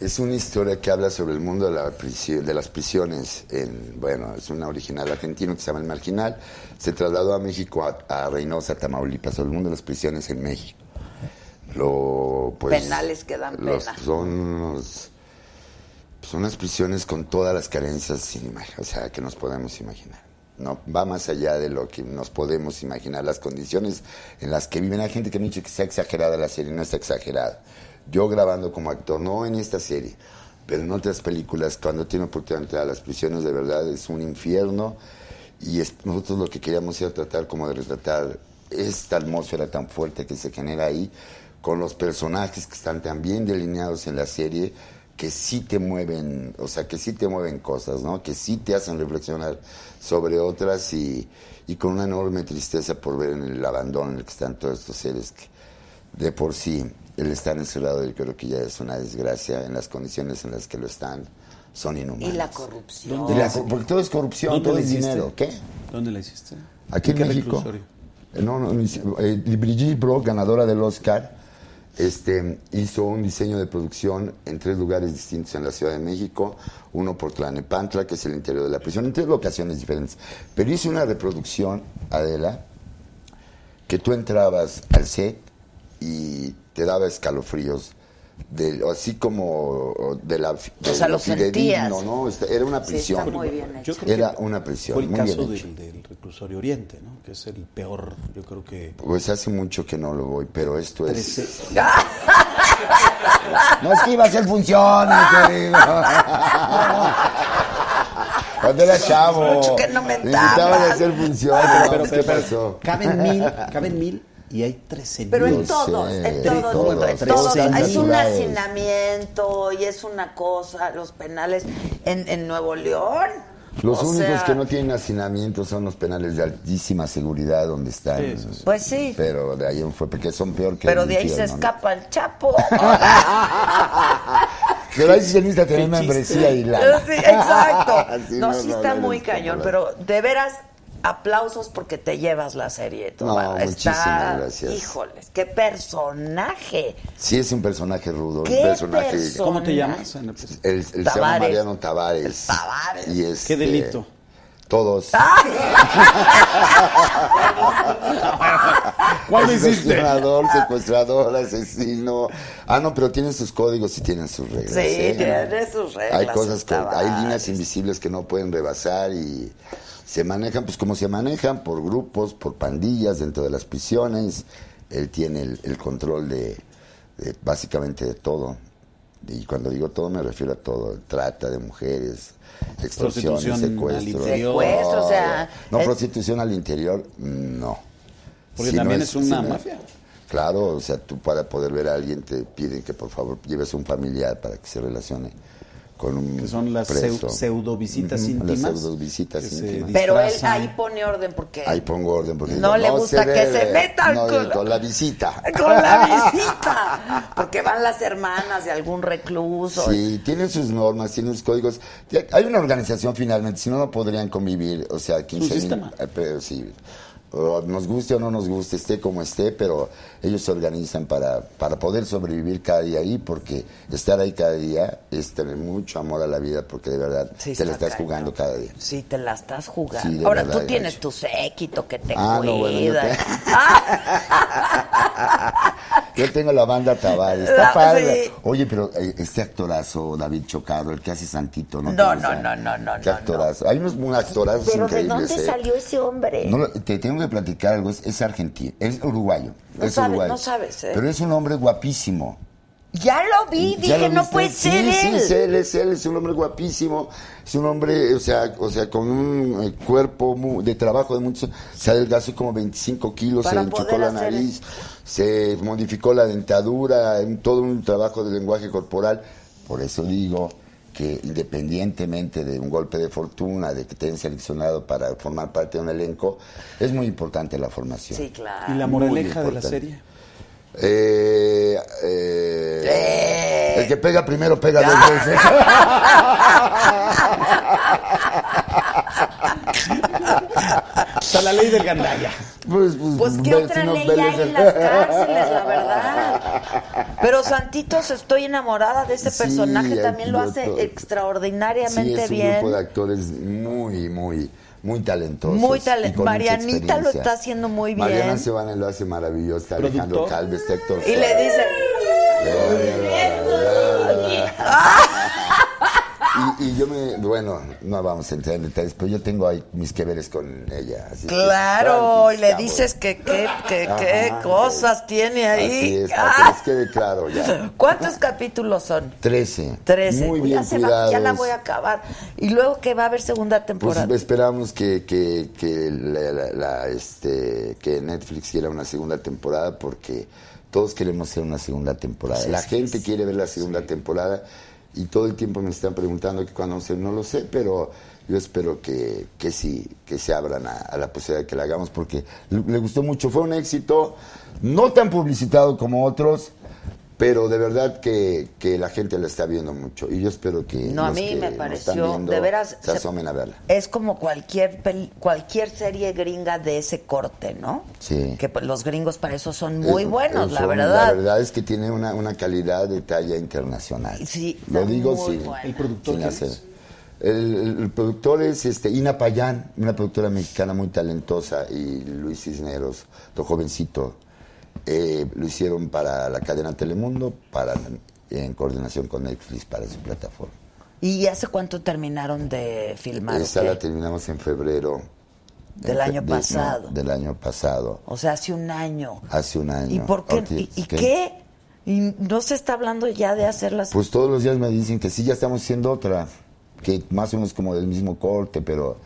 Es una historia que habla sobre el mundo de, la prisi- de las prisiones. En, bueno, es una original argentino que se llama El Marginal. Se trasladó a México, a, a Reynosa, Tamaulipas, sobre el mundo de las prisiones en México. Lo, pues, Penales que dan los- pena. Son unos- son unas prisiones con todas las carencias sin o sea, que nos podemos imaginar. No va más allá de lo que nos podemos imaginar. Las condiciones en las que viven. Hay gente que me dicho que sea exagerada la serie, no está exagerada. Yo grabando como actor, no en esta serie, pero en otras películas, cuando tiene oportunidad de entrar a las prisiones, de verdad es un infierno. Y es- nosotros lo que queríamos era tratar como de retratar esta atmósfera tan fuerte que se genera ahí, con los personajes que están tan bien delineados en la serie, que sí te mueven, o sea, que sí te mueven cosas, ¿no? Que sí te hacen reflexionar sobre otras y, y con una enorme tristeza por ver en el abandono en el que están todos estos seres que de por sí el estar encerrado yo creo que ya es una desgracia en las condiciones en las que lo están son inhumanas. Y la corrupción. Y la co- porque todo es corrupción, ¿Dónde todo es dinero. ¿Qué? ¿Dónde la hiciste? Aquí en qué México. reclusorio? Eh, No, no, eh, Brigitte Brock, ganadora del Oscar, este, hizo un diseño de producción en tres lugares distintos en la Ciudad de México, uno por Tlanepantla, que es el interior de la prisión, en tres locaciones diferentes. Pero hizo una reproducción, Adela, que tú entrabas al set y te daba escalofríos. De, así como de la de sea, lo fidedigno, ¿no? Este, Era una Sí, prisión. está muy bien hecho. Yo creo Era que una prisión, Fue el muy bien caso hecho. del, del reclusorio Oriente, ¿no? Que es el peor, yo creo que... Pues hace mucho que no lo voy, pero esto es. Trece- No es que iba a hacer funciones, querido. Cuando era chavo. Que no me invitaban a hacer funciones. no, Pero, pero, ¿Qué pero, pasó? caben mil, caben mil y hay trece Pero en todos, en Todos, todos, en todos Es un hacinamiento y es una cosa, los penales en, en Nuevo León. Los o únicos sea, que no tienen hacinamiento son los penales de altísima seguridad donde están. Sí, eso sí. Pues sí, Pero de ahí fue, porque son peor que pero el de ahí se escapa el Chapo. [laughs] Pero ahí sí se necesita tener membresía y la. Sí, exacto. [laughs] Sí, no, no, sí no, está no, muy no, cañón, pero de veras aplausos porque te llevas la serie. No, está, muchísimas gracias. Híjoles, qué personaje. Sí, es un personaje rudo, ¿Qué un personaje. personaje? ¿Cómo te llamas? El, el se llama Tavares. Mariano Tavares. Tavares. Y este, ¿Qué delito? Todos. [laughs] ¿Cuál hiciste? Secuestrador, secuestrador, asesino. Ah, no, pero tienen sus códigos y tienen sus reglas. Sí, ¿eh? tiene sus reglas. Hay cosas, que, hay líneas invisibles que no pueden rebasar y se manejan, pues como se manejan, por grupos, por pandillas dentro de las prisiones. Él tiene el, el control de, de básicamente de todo. Y cuando digo todo me refiero a todo, trata de mujeres, extorsión, secuestro. al interior. Secuestro, o sea, No, es- prostitución al interior, no. Porque Si no también es una si mafia. Claro, o sea, tú para poder ver a alguien te piden que por favor lleves un familiar para que se relacione con un Que son las preso. seu- pseudo-visitas Ujú, íntimas, Las pseudo visitas que se íntimas. Pero él ahí pone orden porque Ahí pongo orden porque No digo, le gusta que se debe, metan no, con la- con la visita. [laughs] con la [laughs] visita, porque van las hermanas de algún recluso. Sí, tienen sus normas, tienen sus códigos. Hay una organización finalmente, si no, no podrían convivir. O sea, 15 sistema. pero sí, nos guste o no nos guste, esté como esté, pero ellos se organizan para, para poder sobrevivir cada día ahí, porque estar ahí cada día es tener mucho amor a la vida, porque de verdad Sí, te la está estás cañón. jugando cada día. Sí, te la estás jugando. Sí, Ahora verdad, tú tienes gacho. tu séquito que te Ah, no, bueno, yo cuida. te- [laughs] Yo tengo la banda Ah, [laughs] está padre. sí. Oye, pero eh, este actorazo, David Chocado, el que hace Santito, ¿no? No, ¿Te no, no, no, no, Qué no, actorazo. Hay unos un actorazos Pero ¿de dónde eh. salió ese hombre? No, te tengo platicar algo, es, es argentino, es uruguayo. No es sabes, uruguayo. no sabes, ¿eh? Pero es un hombre guapísimo. Ya lo vi, ¿Ya dije, lo no puede Sí, ser sí, él. es él, es él, es un hombre guapísimo, es un hombre, o sea, o sea con un eh, cuerpo mu- de trabajo de muchos, se adelgazó como 25 kilos, Para se le enchocó la nariz, se modificó la dentadura, en todo un trabajo de lenguaje corporal. Por eso digo que independientemente de un golpe de fortuna, de que te hayan seleccionado para formar parte de un elenco, es muy importante la formación. Sí, claro. ¿Y la moraleja de la serie? Eh, eh, Eh. El que pega primero pega dos veces. [laughs] Sea, la ley del gandalla. Pues, pues, Pues qué otra si no, ley hay en las cárceles, la verdad. Pero Santitos, estoy enamorada de ese Sí, personaje, también lo hace piloto. extraordinariamente Sí, es un bien. grupo de actores muy, muy, muy talentosos. Muy y talent- con mucha Marianita lo está haciendo muy bien. Mariana Sebane lo hace maravilloso. está Alejandro. Calves, está Héctor Y le dice, Y, y yo me, bueno, no vamos a entrar en detalles, pero yo tengo ahí mis que veres con ella. así que, claro, y le dices que qué que, qué cosas tiene ahí. Así es, para Ah. que les quede claro ya. [laughs] ¿Cuántos capítulos son? Trece. Trece. Muy Uy, bien ya, se va- ya la voy a acabar. Y luego que va a haber segunda Pues temporada. esperamos que, que, que, la- la- la, este, que Netflix quiera una segunda temporada porque todos queremos hacer una segunda temporada. Pues la que gente quiere ver la segunda temporada y todo el tiempo me están preguntando que cuando se no lo sé, pero yo espero que, que sí, que se abran a, la posibilidad de que la hagamos porque le gustó mucho. Fue un éxito, no tan publicitado como otros, pero de verdad que, que la gente la está viendo mucho y yo espero que No, a los mí que me pareció, viendo de veras, se se- asomen a verla. Es como cualquier pel- cualquier serie gringa de ese corte, ¿no? Sí. Que pues, los gringos para eso son muy Eh, buenos, eh, la verdad. La verdad es que tiene una, una calidad de talla internacional. Sí, Lo digo muy sin, bueno. ¿El productor sin hacer. es? El, el- el productor es este, Ina Payán, una productora mexicana muy talentosa, y Luis Cisneros, otro jovencito. Eh, lo hicieron para la cadena Telemundo, para en coordinación con Netflix para su plataforma. ¿Y hace cuánto terminaron de filmar? Esa qué? la terminamos en febrero. Del En fe- año de- no, pasado. del año pasado, O sea, hace un año. hace un año. ¿Y por qué? Ortiz, ¿Y, y qué? ¿Y no se está hablando ya de hacerlas? Pues todos los días me dicen que sí, ya estamos haciendo otra, que más o menos como del mismo corte, pero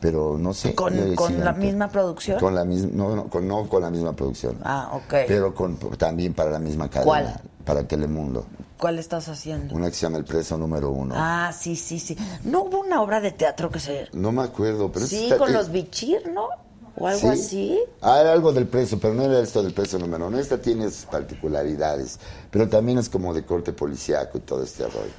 pero no sé. ¿Con- yo con la misma producción? Con la misma, no, no, con, no con la misma producción. Ah, ok. Pero con, también para la misma cadena. ¿Cuál? Para Telemundo. ¿Cuál estás haciendo? Una que se llama El Preso Número Uno. Ah, sí, sí, sí. ¿No hubo una obra de teatro que se... No me acuerdo, pero Sí, está- con eh, los bichir, ¿no? O algo ¿sí? así. Ah, era algo del preso, pero no era esto del preso número uno. Esta tiene sus particularidades, pero también es como de corte policíaco y todo este rollo.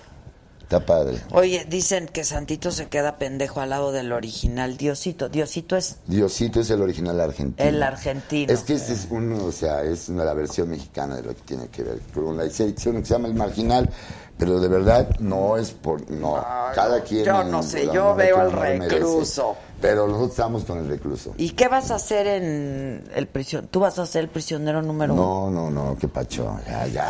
Está padre. Oye, dicen que Santito se queda pendejo al lado del original Diosito. Diosito es Diosito es el original argentino. el argentino. Es que este es uno, o sea, es una, la versión mexicana de lo que tiene que ver con la sección que se llama El Marginal, pero de verdad no es por, no, cada quien... yo no sé, yo veo al merece. Pero nosotros estamos con el recluso. ¿Y qué vas a hacer en el prisión? ¿Tú vas a ser el prisionero número uno? No, no, no, qué pacho. Ya, ya.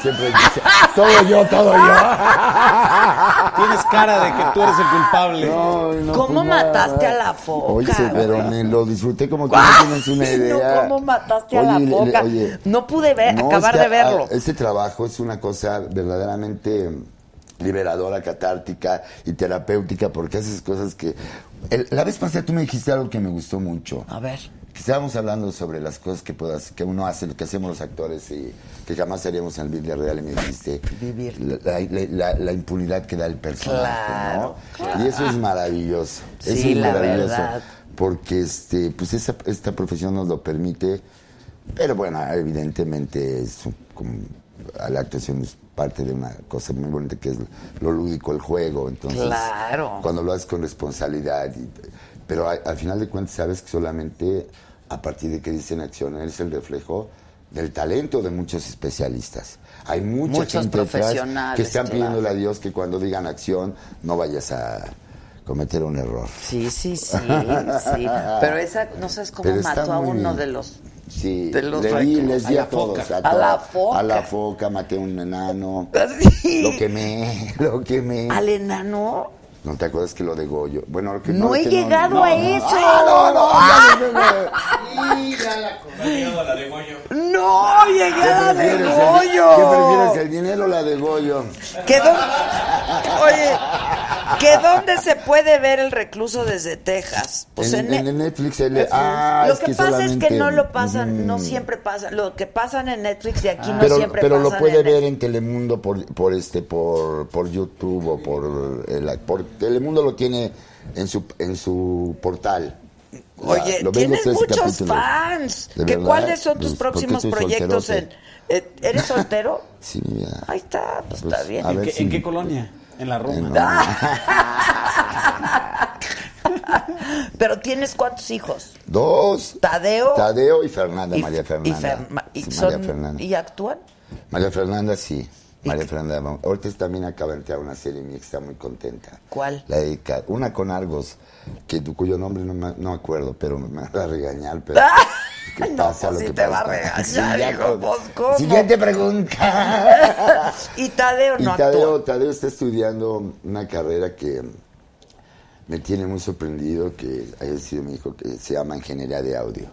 Siempre dice, todo yo, todo yo. [laughs] Tienes cara de que tú eres el culpable. No, no, ¿Cómo pues nada. mataste a la foca? Oye, pero me lo disfruté como que no tienes una no, idea. ¿Cómo mataste a la le- le- foca? oye, no pude ver, No, acabar es que, de verlo. ah, Este trabajo es una cosa verdaderamente liberadora, catártica y terapéutica porque haces cosas que... el- la vez pasada tú me dijiste algo que me gustó mucho. A ver. Que estábamos hablando sobre las cosas que puedas, que uno hace, lo que hacemos los actores y que jamás haríamos en la vida real y me dijiste Vivir. La, la- la- la impunidad que da el personaje, Claro, ¿no? Y eso es maravilloso. Sí, eso es la maravilloso. verdad. Porque este, pues esa, esta profesión nos lo permite, pero bueno, evidentemente es un- como, la actuación es parte de una cosa muy bonita que es lo lúdico, el juego. Entonces, Claro. cuando lo haces con responsabilidad. y- pero a- al final de cuentas sabes que solamente a partir de que dicen acción eres el reflejo del talento de muchos especialistas. Hay mucha Muchos gente profesionales, que están claro. pidiéndole a Dios que cuando digan acción no vayas a cometer un error. Sí, sí, sí, sí. [laughs] Pero esa, no sabes cómo Pero mató a uno bien. de los... Sí, los le di, les di a todos. A, A la foca. A la foca, maté a un enano. [laughs] Sí. Lo quemé, [laughs] lo quemé. ¿Al enano? ¿No te acuerdas que lo de Goyo? Bueno, lo que No he que llegado no, a no, eso. Ah, no, no, No he llegado a la de Goyo. No, llegué ¿Qué a la de Goyo. ¿Qué prefieres, el dinero o la de Goyo? ¿Que dónde, oye, ¿que dónde se puede ver el recluso desde Texas? Pues en, en, en Netflix. el- ah, lo es que, pasa es que no lo pasan, no Mm. siempre pasa. Lo que pasan en Netflix de aquí no pero siempre pero lo pasan puede en ver en Telemundo por por este por por YouTube o por el por Telemundo lo tiene en su en su portal. Oye, tienes muchos capítulos. fans. ¿De ¿Que? ¿Cuáles son Pues, tus ¿por qué próximos proyectos? En, eh, ¿Eres soltero? [laughs] Sí, mi vida. Ahí está, pues, Pues, está bien. a ¿En ver qué, si- en qué colonia? En la Roma. En [laughs] Pero tienes cuántos hijos? Dos. Tadeo. Tadeo y Fernanda, y- María y Fernanda. Fer- y Sí, son- María Fernanda. ¿Y actúan? María Fernanda sí. María Fernanda, vamos. ahorita también acaba de entrar una serie mía que está muy contenta. ¿Cuál? La dedica, una con Argos, que tu- cuyo nombre no me, no acuerdo, pero me va a regañar, pero [laughs] ¿qué No, pasa? pues lo que te va a regañar, hijo, pues, ¿cómo? Siguiente pregunta. [laughs] Y Tadeo y no Tadeo, actúa. Tadeo está estudiando una carrera que me tiene muy sorprendido, que haya sido mi hijo, que se llama Ingeniería de Audio.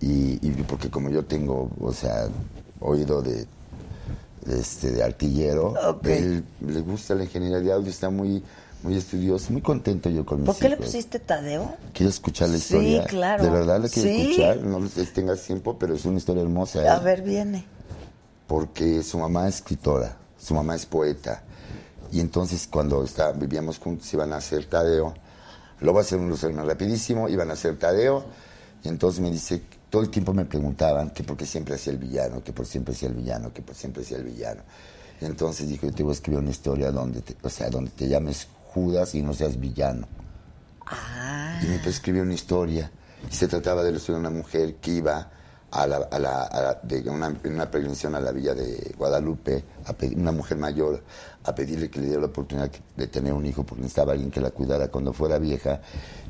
Y, y porque como yo tengo, o sea, oído de este, de artillero, él le gusta la ingeniería de audio, está muy, muy estudioso, muy contento yo con mis ¿Por qué le pusiste Tadeo? ¿Quieres escuchar la Sí, historia? claro. ¿De verdad la quieres Sí. escuchar? No tengas tiempo, pero es una historia hermosa. ¿eh? A ver, viene. porque su mamá es escritora, su mamá es poeta. Y entonces cuando está, vivíamos juntos iban a hacer Tadeo. Lo voy a hacer un resumen rapidísimo, iban a hacer Tadeo. Y entonces me dice, todo el tiempo me preguntaban que por qué siempre hacía el villano, que por siempre hacía el villano, que por siempre hacía el villano. Y entonces dijo, yo te voy a escribir una historia donde te, o sea, donde te llames Judas y no seas villano. Y me escribió una historia. Y se trataba de la historia de una mujer que iba a la, a la- a la- de una, en una peregrinación a la villa de Guadalupe, a pedir- una mujer mayor, a pedirle que le diera la oportunidad de tener un hijo porque necesitaba alguien que la cuidara cuando fuera vieja.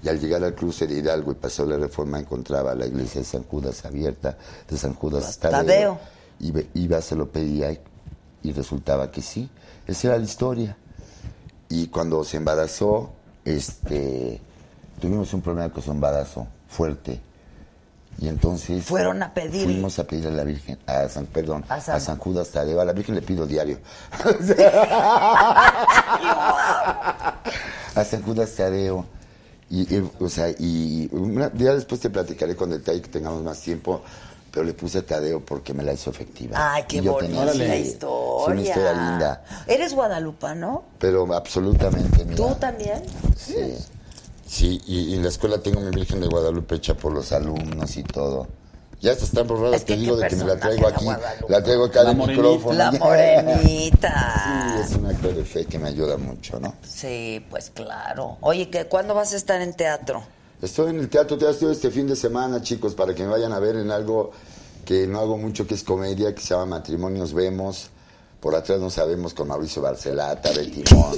Y al llegar al cruce de Hidalgo y pasó la reforma, encontraba la iglesia de San Judas abierta, de San Judas Tadeo. Tadeo. Iba, iba, se lo pedía y, y resultaba que sí. Esa era la historia. Y cuando se embarazó, este, tuvimos un problema con su embarazo fuerte. Y entonces Fueron a pedir. fuimos a pedir a la Virgen, a San, perdón, A a San- Judas Tadeo. A la Virgen le pido diario. [laughs] a San Judas Tadeo. Y, y, o sea, y una- ya después te platicaré con detalle que tengamos más tiempo, pero le puse Tadeo porque me la hizo efectiva. Ay, qué bonita sí, historia. Es una historia linda, ¿Eres guadalupano? pero absolutamente, mira. ¿Tú también? Sí, sí y, y en la escuela tengo mi Virgen de Guadalupe hecha por los alumnos y todo. Ya estas están borradas, Es que te digo qué de que me la traigo aquí, Guadalupe. la traigo acá La de morenita. micrófono. La [laughs] morenita. Sí, es un actor de fe que me ayuda mucho, ¿no? Sí, pues claro. Oye, ¿que ¿cuándo vas a estar en teatro? Estoy en el Teatro Teatro este fin de semana, chicos, para que me vayan a ver en algo que no hago mucho, que es comedia, que se llama Matrimonios Vemos, Por atrás no sabemos con Mauricio Barcelata, Betty Timón.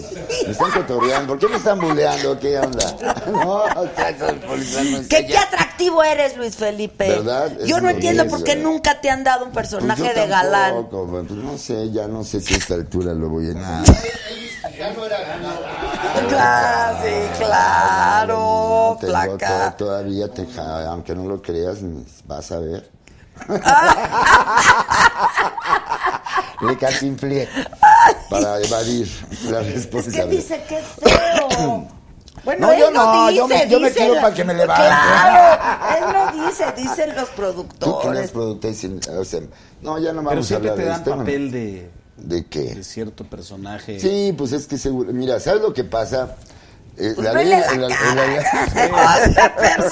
Me están cotorreando. ¿Por qué me están buleando? ¿Qué onda? [laughs] No, o sea, eso del policía no es ¿Qué, qué atractivo eres, Luis Felipe. ¿Verdad? Yo Es no entiendo por qué eh. nunca te han dado un Pues personaje yo de galán. pues no sé, ya no sé si a esta altura lo voy a nada. Ya no era ganado. Claro, sí, claro, Tengo to- todavía te aunque no lo creas, vas a ver. [laughs] Le cantinflé para evadir la Es que responsabilidad. dice que es feo. [coughs] Bueno, No, él yo no, dice, yo me- yo me quiero la- para que me levante. Claro, [laughs] él no dice, dicen los Tú que productores. es productor, dicen, o sea, no, ya no Pero vamos a siempre hablar te de dan esto. ¿no? papel de, ¿De qué? de cierto personaje. Sí, pues es que seguro. Mira, ¿sabes lo que pasa? Eh, Pues la, ley, la la- la- perdón,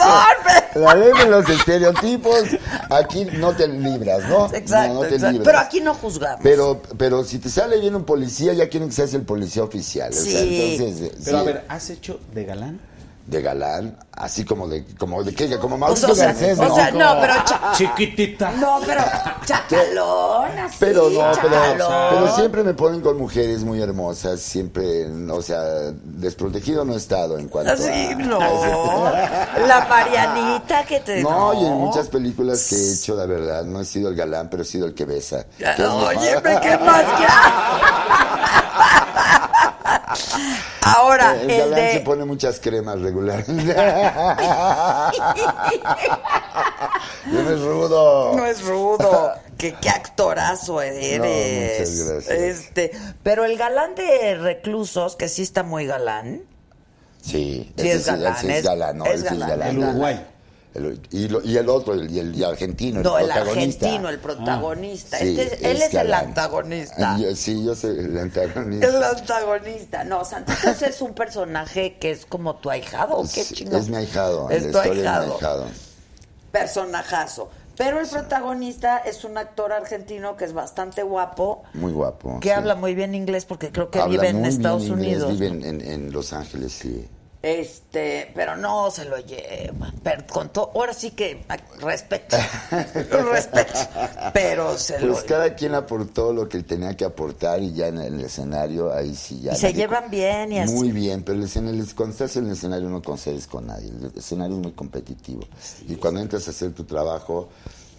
pero- la ley de los estereotipos, aquí no te libras, ¿no? Exacto, no, no te exacto. libras. Pero aquí no juzgamos. Pero, pero si te sale bien un policía, ya quieren que seas el policía oficial. o sea, Sí. entonces, eh, Pero sí, a ver, ¿has hecho de galán? De galán, así como de, como de qué, como O Mauricio sea, Garcés, o ¿no? sea, no, pero Chiquitita. no, pero chacalón, así, Pero no, pero, chacalón. pero siempre me ponen con mujeres muy hermosas, siempre, o sea, desprotegido no he estado en cuanto Así, a... no. [laughs] La Marianita que te. No, y en muchas películas que he hecho, la verdad, no he sido el galán, pero he sido el que besa. Ya, Que es lo- Óyeme, ¿qué más ya? Ahora, el el galán se de. pone muchas cremas regularmente. [laughs] no es rudo. No es rudo. Que qué actorazo eres. No, muchas gracias. Este, pero el galán de reclusos, que sí está muy galán. Sí, Sí, ese es galán, ese es- galán, no, es ese galán, galán. es El Uruguay. El- y, lo- y el otro, el, el, y argentino, el No, el protagonista. argentino, el protagonista. Sí, Este es- él es, el antagonista. Yo- sí, yo soy el antagonista. El antagonista. No, Santitos es un personaje que es como tu ahijado. ¿o ¿Qué Sí, chingados? es mi ahijado, Es tu historia es mi ahijado. ahijado. Personajazo. Pero el protagonista es un actor argentino que es bastante guapo, Muy guapo. que sí. habla muy bien inglés porque creo que Habla vive en bien Estados inglés, Unidos. Vive en, en- en Los Ángeles, sí. Este, pero no se lo lleva. Pero con todo, ahora sí que respeto. [laughs] respeto. Pero se Pues lo cada quien aportó lo que tenía que aportar y ya en el escenario ahí sí ya. Y se llevan bien y así. Muy bien, pero el cuando estás en el escenario no concedes con nadie. El escenario es muy competitivo. Y cuando entras a hacer tu trabajo,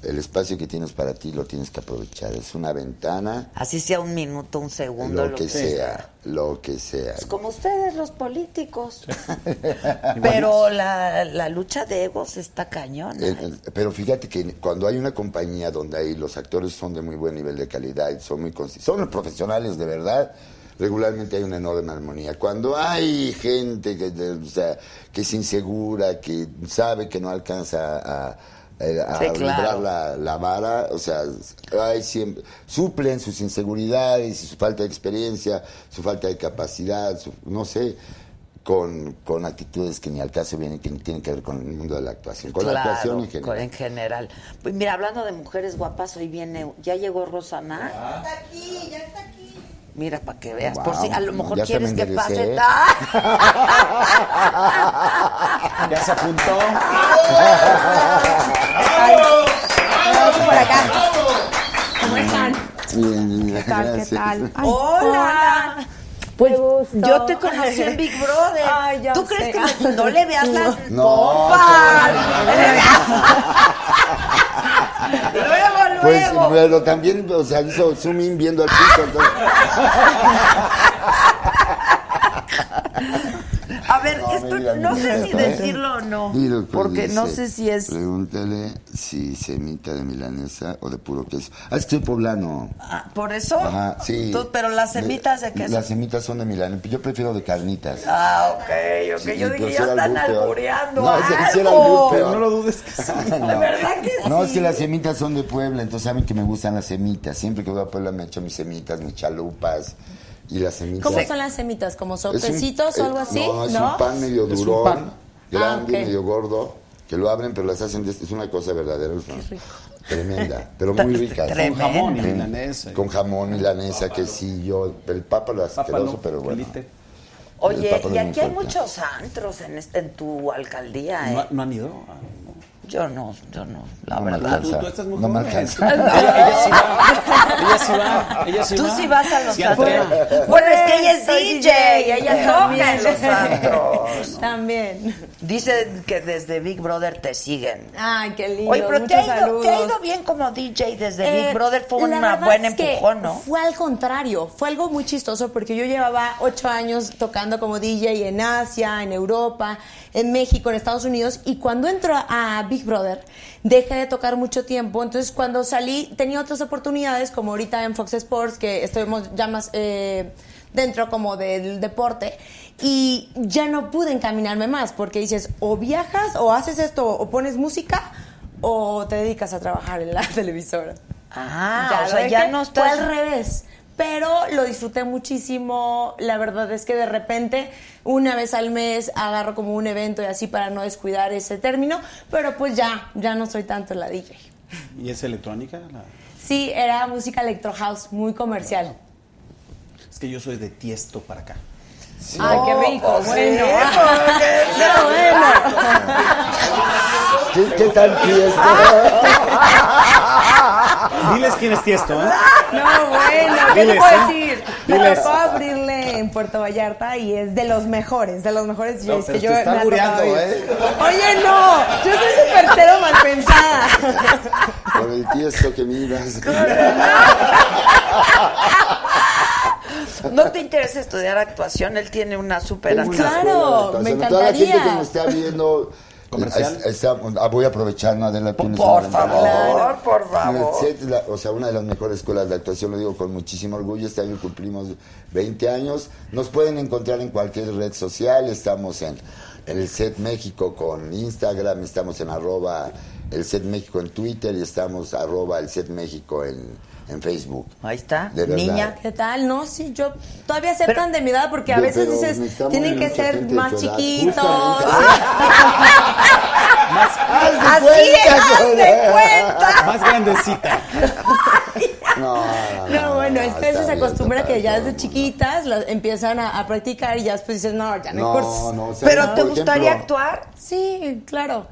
el espacio que tienes para ti lo tienes que aprovechar. Es una ventana, Así sea un minuto, un segundo, lo que sea, lo que sea. Pues como ustedes, los políticos. [laughs] Pero la, la lucha de egos está cañona. Eh, eh, Pero fíjate que cuando hay una compañía donde hay los actores son de muy buen nivel de calidad, y son muy son profesionales de verdad, regularmente hay una enorme armonía. Cuando hay gente que, de- o sea, que es insegura, que sabe que no alcanza a, eh, a Sí, librar claro. la, la vara, o sea, hay siempre, suplen sus inseguridades y su falta de experiencia, su falta de capacidad, su- no sé. Con, con actitudes que ni al caso vienen, que ni tienen que ver con el mundo de la actuación, con la Claro, actuación en con- general. en general. Pues mira, hablando de mujeres guapas, hoy viene, ya llegó Rosana. Está aquí, ya está aquí. Mira, para que veas. Wow, Por si a lo mejor quieres me que pase. ¡Ah! [laughs] Ya se apuntó. por acá. ¿Cómo están? Bien, bien, ¿Qué tal? ¿Qué gracias. tal? Ay, ¡Hola! Pues gusto. Yo te conocí en Big Brother. Ay, ya ¿Tú crees sé. que me- no le veas [laughs] las No, pompas? [laughs] luego, Pues, luego. pero también, o sea, hizo zoom in viendo al piso. entonces- [laughs] A ver, No, esto no sé si decirlo o no. Dilo, pues, porque no sé si es. Pregúntale si semita de milanesa o de puro queso. Ah, estoy poblano. Ah, ¿Por eso? Ajá, sí. Tú- pero las semitas de queso. Las semitas son de milanesa. Yo prefiero de carnitas. Ah, ok, ok. Sí, Yo dije, si ya están albureando No, algo. peor. No lo dudes que sí. [laughs] No. ¿De verdad que No, sí? es que las semitas son de Puebla, entonces saben que me gustan las semitas. Siempre que voy a Puebla me echo mis semitas, mis chalupas y las semitas. ¿Cómo son las semitas? ¿Como sopecitos o algo eh, así? No, es un pan medio pan. grande, Ah, medio gordo, que lo abren, pero las hacen, de- es una cosa verdadera. Tremenda, pero muy rica. Con jamón milanesa. Con jamón, milanesa, quesillo, el papa lo asqueroso, no, pero bueno. Oye, no y aquí hay muchos antros en, este- en tu alcaldía, ¿eh? ¿No, no han ido? Ah, no. Yo no, yo no, la No me verdad. Tú- tú estás muy no me joven. alcanza. [laughs] Ella, ella sí va. Ella sí va. Ella sí Tú va. sí vas a los Sí. Bueno, es que ella es DJ, ella toca en los antros. También. Dicen que desde Big Brother te siguen. Ay, qué lindo. Oye, pero te ha, ido, saludos. te ha ido bien como DJ desde Eh, Big Brother. Fue la un verdad buen es que empujón, ¿no? Fue al contrario, fue algo muy chistoso porque yo llevaba ocho años tocando como DJ en Asia, en Europa, en México, en Estados Unidos y cuando entro a Big Brother dejé de tocar mucho tiempo, entonces cuando salí tenía otras oportunidades como ahorita en Fox Sports que estuvimos ya más eh, dentro como del deporte y ya no pude encaminarme más porque dices o viajas o haces esto o pones música o te dedicas a trabajar en la [laughs] televisora. Ah, Ya o lo sea, dejé, ya no Fue estás... al revés. Pero lo disfruté muchísimo. La verdad es que de repente, una vez al mes, agarro como un evento y así para no descuidar ese término. Pero pues ya, ya no soy tanto la DJ. ¿Y es electrónica? La- Sí, era música electro house, muy comercial. Es que yo soy de Tiesto para acá. Ay, qué rico. pues bueno. sí, [laughs] No, bueno. [laughs] ¿Qué, qué tal fiesta? [laughs] Diles quién es Tiesto, ¿eh? [laughs] No, bueno, ¿qué te puedo ¿eh? decir? Me tocó abrirle en Puerto Vallarta y es de los mejores, de los mejores No, pero que yo está me. ¿eh? Oye, no, yo soy súper cero mal pensada. Por el tiesto que miras. [laughs] ¿No te interesa estudiar actuación? Él tiene una super Tengo actuación. Claro, me actuación. Toda la gente encantaría. que me está viendo. ¿Comercial? es- está- ah, voy a aprovechar, ¿no? Adela, Por una favor, por favor. El set, la- o sea, una de las mejores escuelas de actuación, lo digo con muchísimo orgullo. Este año cumplimos 20 años. Nos pueden encontrar en cualquier red social. Estamos en, en el set México con Instagram, estamos en arroba el set México en Twitter y estamos arroba el set México en, en Facebook. Ahí está, De niña. ¿Qué tal? No, sí, yo todavía aceptan de mi edad porque a veces dices, tienen que ser más chiquitos. [laughs] Así es, haz de cuenta. Más grandecita. [laughs] No, [laughs] no, No, bueno, es que a veces está se acostumbra que ya desde chiquitas las empiezan a, a practicar y ya después dices, no, ya no, hay No, cursos. no, o sea, ¿Pero te gustaría ejemplo, actuar? Sí, claro.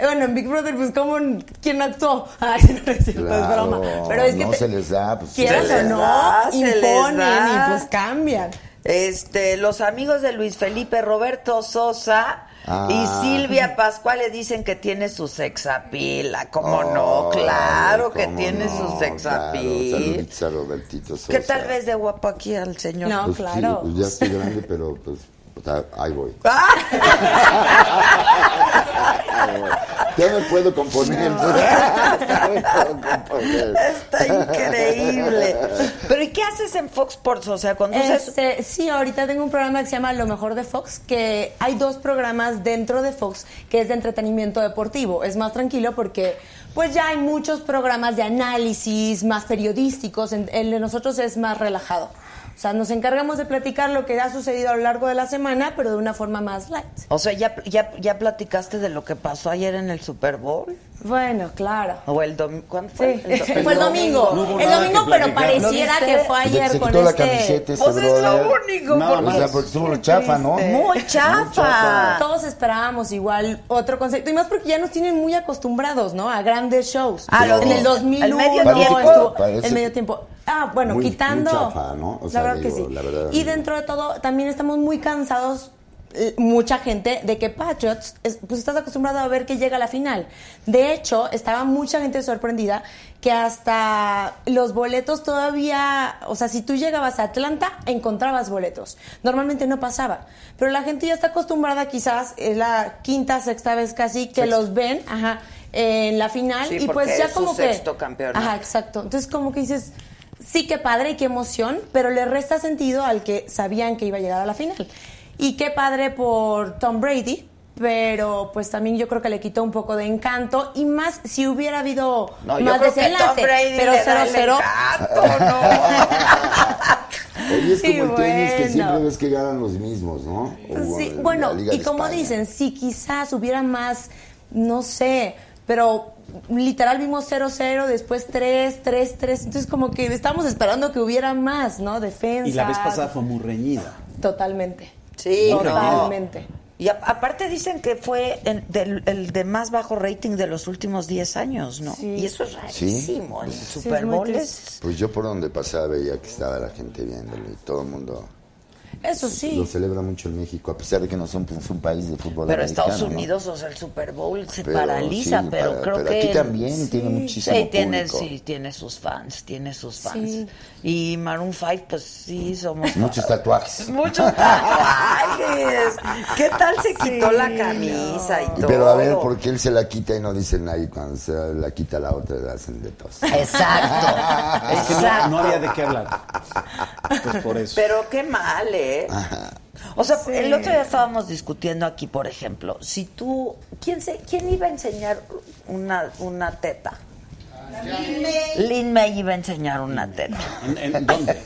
Eh, Bueno, en Big Brother, pues, ¿cómo? ¿Quién actuó? [laughs] Ay, no es cierto, es Claro, broma. Pero es que no te- se les da, pues, quieras se o no, da, imponen y pues cambian. Este, los amigos de Luis Felipe, Roberto Sosa Ah. y Silvia Pascual le dicen que tiene su sexapila. ¿Cómo no? Claro que tiene no, su claro, sexapil. saluditos a Robertito Sosa. ¿Qué tal ves de guapo aquí al señor? No. Pues sí, claro. pues ya estoy grande, pero pues, o sea, ahí voy. [laughs] [laughs] [laughs] Ya me puedo componer. [laughs] Ya me puedo componer. Está increíble. Pero ¿y qué haces en Fox Sports? O sea, cuando haces... Este, sí, ahorita tengo un programa que se llama Lo Mejor de Fox, que hay dos programas dentro de Fox que es de entretenimiento deportivo. Es más tranquilo porque pues ya hay muchos programas de análisis más periodísticos. En- El de nosotros es más relajado. O sea, nos encargamos de platicar lo que ha sucedido a lo largo de la semana, pero de una forma más light. O sea, ¿ya, ya, ¿ya platicaste de lo que pasó ayer en el Super Bowl? Bueno, claro. ¿O el domingo? ¿Cuándo Sí, fue? El, fue el domingo. No el domingo, que pero pareciera ¿Lo que fue ayer se con la este... camiseta ese Pues es lo único. No, porque- O sea, porque estuvo chafa, ¿no? Muy chafa. Todos esperábamos igual otro concepto y más porque ya nos tienen muy acostumbrados, ¿no? A grandes shows. Ah, lo en el viste. 2001 El medio parece el medio tiempo. Ah, bueno, muy- quitando. muy chafa, ¿no? O sea, la verdad digo, que sí. la verdad, y dentro de todo, también estamos muy cansados eh, mucha gente de que Patriots, es- pues estás acostumbrado a ver que llega a la final. De hecho, estaba mucha gente sorprendida que hasta los boletos todavía, o sea, si tú llegabas a Atlanta, encontrabas boletos. Normalmente no pasaba. Pero la gente ya está acostumbrada, quizás, es la quinta, sexta vez casi, que los ven, ajá, en la final. Sí, y pues ya es su como que. sexto campeonato. Ajá, exacto. Entonces, como que dices, sí, qué padre y qué emoción, pero le resta sentido al que sabían que iba a llegar a la final. Y qué padre por Tom Brady, pero pues también yo creo que le quitó un poco de encanto y más si hubiera habido No, yo más creo que Tom desenlace. Brady pero le da el 0-0. [laughs] Oye, es Sí, como el tenis que siempre ves que ganan los mismos, ¿no? O Sí, bueno, y como España. dicen, si quizás hubiera más, no sé, pero literal vimos 0-0, después 3, 3, 3, entonces como que estábamos esperando que hubiera más, ¿no? Defensa. Y la vez pasada fue muy reñida. Totalmente. Sí, no. Totalmente. Y a- aparte dicen que fue el, del- el de más bajo rating de los últimos 10 años, ¿no? Y eso es rarísimo. El Sí, Super es muy Bowl es... Pues yo por donde pasaba veía que estaba la gente viéndolo y todo el mundo Eso sí. lo celebra mucho en México, a pesar de que no son pues, un país de fútbol Pero americano, Estados ¿no? Unidos, o sea, el Super Bowl se Pero paraliza, sí, pero para- creo pero que... aquí también tiene muchísimo Sí, tiene, público. sí, tiene sus fans, tiene sus fans. Sí. Y Maroon 5, pues sí, somos... Muchos tatuajes. [laughs] Muchos tatuajes. ¿Qué tal se quitó la camisa y todo? Pero a ver, ¿por qué él se la quita y no dice nada? Y cuando se la quita la otra, le hacen de tos. Exacto, [laughs] Es que no, exacto. no había de qué hablar. [laughs] Pues por eso. Pero qué mal, ¿eh? O sea, el otro día estábamos discutiendo aquí, por ejemplo, si tú, ¿quién se, quién iba a enseñar una, una teta? Lin May iba a enseñar una teta. ¿En, en dónde?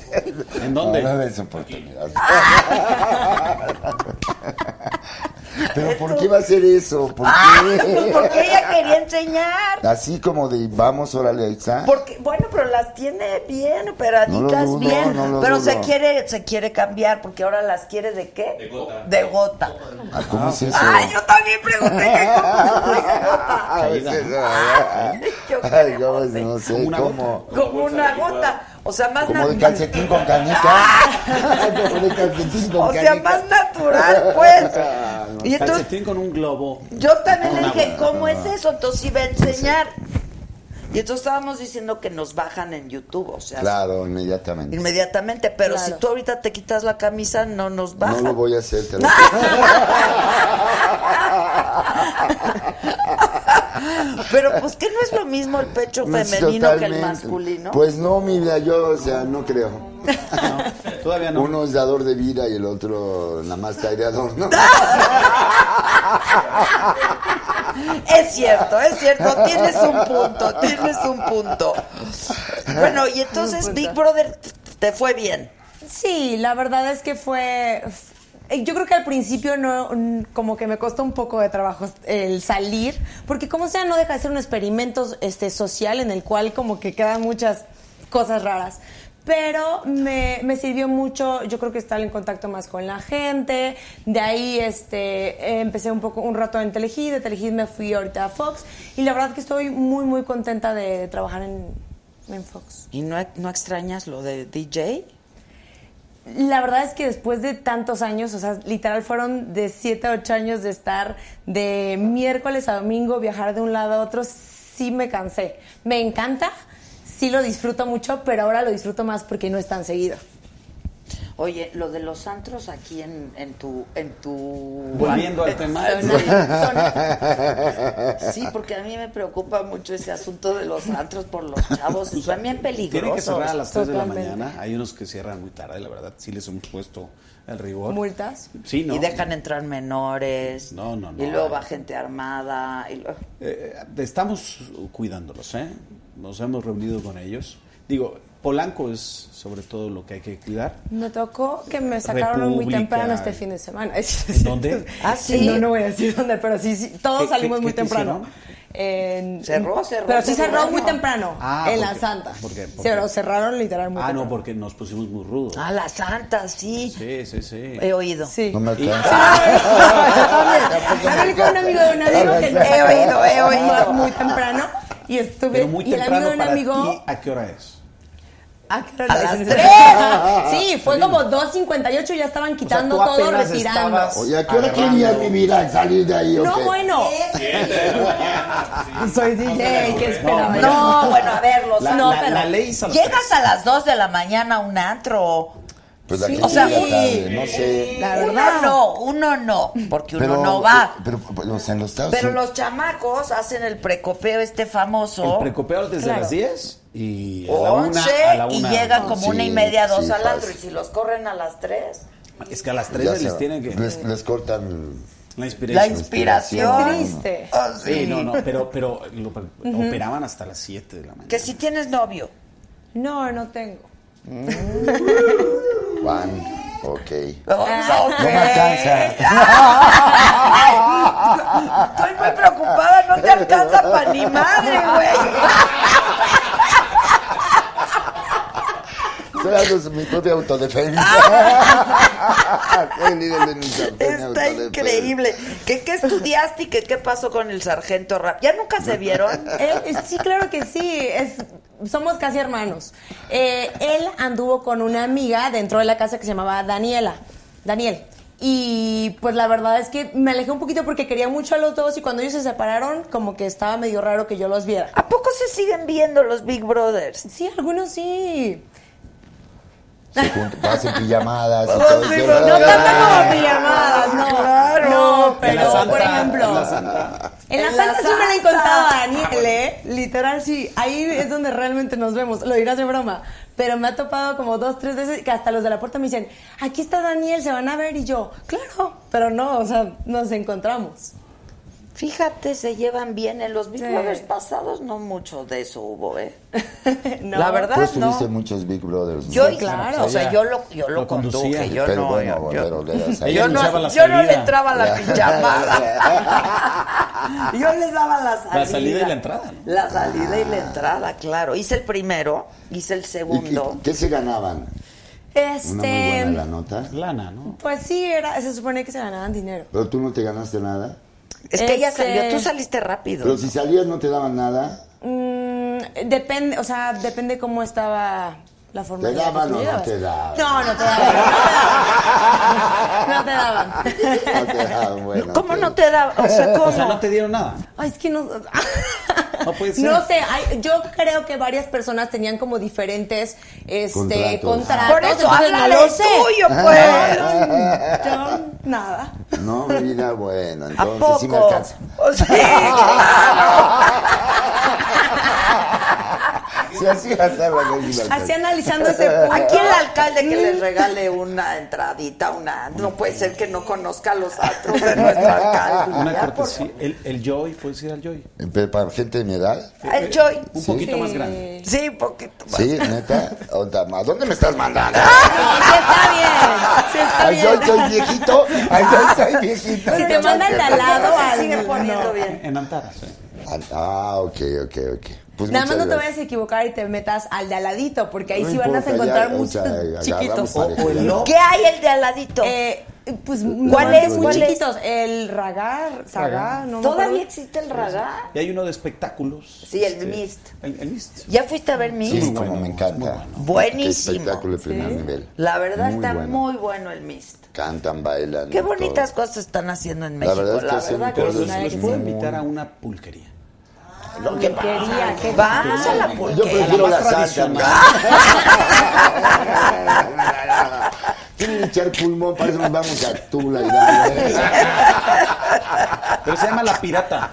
¿En dónde? No, no oportunidad. [laughs] Pero ¿por qué va a hacer eso? ¿Por Ah, qué? pues porque ella quería enseñar. Así como de vamos, órale, ahí está. Porque, bueno, pero las tiene bien operaditas, No bien. no pero se quiere, se quiere cambiar, porque ahora las quiere de qué? De gota. De gota. Ah, ¿Cómo es eso? Ay, yo también pregunté que cómo de gota. [laughs] Ah, es eso, Ay, yo qué Ay, ¿cómo es? No sé, ¿cómo? Como una gota. O sea, más Como de calcetín con canica. [laughs] [laughs] Como de calcetín con O sea, canica. más natural, pues. [laughs] Y entonces, Calcetín con un globo. yo también le dije, ¿cómo es eso? Entonces iba a enseñar. Y entonces estábamos diciendo que nos bajan en YouTube, o sea, Claro, inmediatamente. inmediatamente. Pero Claro. si tú ahorita te quitas la camisa, no nos No bajan. lo voy a hacer, te lo [laughs] Pero pues que no es lo mismo el pecho No, femenino que el masculino. Pues no, mi vida, yo, o sea, no creo. Todavía no. Uno es dador de vida y el otro nada más está de adorno. [laughs] Es cierto, es cierto, tienes un punto, tienes un punto. Bueno, y entonces Big Brother te fue bien. Sí, la verdad es que fue... eh, Yo creo que al principio no, como que me costó un poco de trabajo el salir, porque como sea no deja de ser un experimento este, social en el cual como que quedan muchas cosas raras. Pero me, me sirvió mucho, yo creo que estar en contacto más con la gente. De ahí este, empecé un poco un rato en Telehit, de Telehit me fui ahorita a Fox. Y la verdad que estoy muy, muy contenta de, de trabajar en, en Fox. ¿Y no, no extrañas lo de DJ? La verdad es que después de tantos años, o sea, literal fueron de 7 a 8 años de estar de miércoles a domingo, viajar de un lado a otro, sí me cansé. Me encanta, sí lo disfruto mucho, pero ahora lo disfruto más porque no es tan seguido. Oye, lo de los antros aquí en, en tu... En tu Volviendo al tema. [laughs] Sí, porque a mí me preocupa mucho ese asunto de los antros por los chavos. Son bien Tienen que peligrosos. cerrar a las 3 de la mañana. Hay unos que cierran muy tarde, la verdad. Sí les hemos puesto el rigor. ¿Multas? Sí, ¿no? Y dejan entrar menores. No, no, no. Y luego va gente armada. Y luego... Eh, estamos cuidándolos, ¿eh? Nos hemos reunido con ellos. Digo, Polanco es sobre todo lo que hay que cuidar. Me tocó que me sacaron muy temprano este fin de semana. [laughs] ¿En dónde? Ah, sí. No, no voy a decir dónde, pero sí, sí todos ¿Qué- salimos muy temprano. En- Cerró, cerró, Pero sí cerró. cerró muy temprano, Ah, en ¿por la? Santa. ¿Por qué? ¿Por Pero cerraron literal muy Ah, temprano. no, porque nos pusimos muy rudos. Ah, la santa, sí. Sí, sí, sí. He oído. Sí. No me alcanza. Hablé con un amigo de un amigo que He oído, he oído. muy temprano y estuve Pero muy y el amigo temprano de un para amigo ti, ¿a qué hora es? ¿A qué hora A las dicen? tres. [laughs] Sí, fue como 2.58 y ya estaban quitando todo, retirando. Oye, ¿a qué hora querías mi vida salir de ahí No, bueno. Soy DJ, ¿qué esperaba? No, bueno, a ver, los La, No, la- pero- la ley Llegas a las 2 de la mañana a un antro. Pues la Sí. gente O sea, tarde, no sé. La uno verdad. no, uno no, porque uno Pero, no va. Pero, pero, o sea, en los Estados Pero los chamacos hacen el precopeo este famoso. El precopeo desde Claro. las 10 y a la una, 11 a la y una. llegan como Sí, una y media, dos sí, al fácil. Y si los corren a las 3, Es que a las ya 3 se les va. tienen que... les, les cortan La la inspiración. inspiración. Triste. Ah, Sí, no, no, pero, pero lo- operaban hasta las 7 de la mañana. Que si tienes novio. No, no tengo. Juan, ok. Ah. ok. No me alcanza. Estoy muy preocupada, no te alcanza para ni madre, güey. Solamente hago mi propia autodefensa. [laughs] Soy líder de mi sartén Está increíble. ¿Qué, qué estudiaste y qué, qué pasó con el sargento Rap? ¿Ya nunca se vieron? [laughs] Eh, eh, sí, claro que sí. Es, somos casi hermanos. Eh, él anduvo con una amiga dentro de la casa que se llamaba Daniela. Daniel. Y pues la verdad es que me alejé un poquito porque quería mucho a los dos y cuando ellos se separaron, como que estaba medio raro que yo los viera. ¿A poco se siguen viendo los Big Brothers? Sí, algunos sí. Se hacen pijamadas y Oh, [laughs] todo. eso. No tanto como pijamadas, no. Claro. No, En pero Santa, por ejemplo. en la Santa. En la Santa sí me la he Santa. encontrado a Daniel, ¿eh? Literal, sí. Ahí es donde realmente nos vemos. Lo dirás de broma. Pero me ha topado como dos, tres veces que hasta los de la puerta me dicen, aquí está Daniel, se van a ver. Y yo, claro. Pero no, o sea, nos encontramos. Fíjate, se llevan bien. En los Big Sí. Brothers pasados no mucho de eso hubo, ¿eh? [laughs] No. La verdad, Pues tuviste no. muchos Big Brothers. ¿no? Yo, Sí, claro. o sea, yo lo, yo lo, lo conducía. conduje, yo Pero no, bueno, yo- yo, anunciaba no, yo no le entraba a la [laughs] pijamada. [laughs] yo les daba la salida. La salida y la entrada, ¿no? La salida y la entrada, claro. Hice el primero, hice el ¿Y qué, segundo. qué se ganaban? Este. Una muy buena la nota. Lana, ¿no? Pues sí, era, se supone que se ganaban dinero. Pero tú no te ganaste nada. Es que ella Este- salió, tú saliste rápido. Pero si salías no te daban nada. Mm, depende, o sea, depende cómo estaba la forma ¿Te daban o no te daban? No, no te daban. No te daban. No te daban. [laughs] No te daban, bueno. ¿Cómo ok. no te da? [laughs] O sea, ¿cómo? O sea, no te dieron nada. Ay, es que no. No puede ser. No sé, hay- yo creo que varias personas tenían como diferentes este, Contratos. contratos. Por eso no de lo sé. tuyo, pues. [laughs] Yo, nada. No, mi vida, bueno, ¿A entonces poco? sí me alcanza. O sea, Si así gastar la cosa, [laughs] sí alcanza. Así analizando ese punto. Aquí el alcalde que les regale una entradita, una. No puede ser que no conozca a los astros de nuestro alcalde. Una cortesía. El, el Joy, puedes ir al Joy. Pero Para gente de mi edad. El Joy. Un Sí. poquito más grande. Sí, poquito más. Sí, neta. ¿A dónde me estás mandando? Sí está bien. Sí está Ay, yo bien. soy viejito. Ay, yo soy viejito. Si te mandan de al lado, al- sigue poniendo bien. En Antara, sí. Ah, ok, ok, ok. Pues Nada más no te vayas a equivocar y te metas al de al ladito, porque ahí No sí van a importa, encontrar ya, o muchos sea, [laughs] chiquitos. O- o el ya. no. ¿Qué hay el de al ladito? Eh, pues ¿Cuál no, es? Muy ¿Cuál es? chiquitos. El ragar, sagar, no ¿Todavía existe el radar? Y hay uno de espectáculos. Sí, el Este, Mist. El, el Mist. ¿Ya fuiste a ver Sí, Mist? muy como bueno, me encanta. bueno. Buenísimo. Qué espectáculo de primer nivel. La verdad Muy está bueno. muy bueno el Mist. Cantan, bailan. Qué todo. bonitas cosas están haciendo en La México. verdad es que La verdad que sí. los, una los puedo muy- invitar a una pulquería. Lo que Pulquería, qué Vamos a la Yo prefiero la salsa. [laughs] Tienen que echar pulmón, para eso nos vamos a Tula y. [laughs] Pero se llama La Pirata.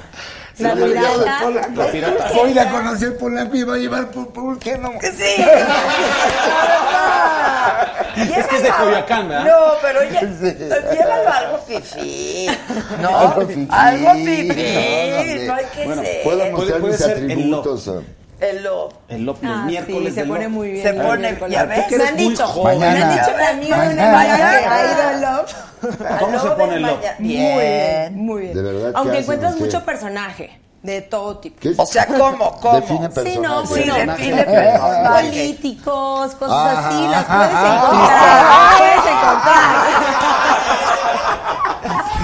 La Sí, de pirata. La pirata. Hoy la conocí el Polanco y va a llevar por, por qué no. Sí. Es que es de Coyoacán, ¿verdad? No, pero ya, llévalo a algo fifí. No, Algo fifí. Algo fifí. No, No hay que Bueno, ser. Puedo Puede- mostrar puede mis ser el atributos. El lo- El Lop, los Ah, miércoles sí, se pone muy bien. Se pone- ya ves. Me han dicho, joven. me han dicho que a mí Mañana. mañana que ha ido el love. ¿Cómo se Love pone el. Muy Bien. bien, muy bien. De verdad, ¿qué Aunque encuentras mucho personaje de todo tipo. ¿Qué? O sea, ¿cómo? [laughs] ¿Cómo? Define personaje. Sí, no, Sí, bueno. define personaje. Políticos, cosas Ajá. así, las puedes Ajá. encontrar. las puedes encontrar. [laughs]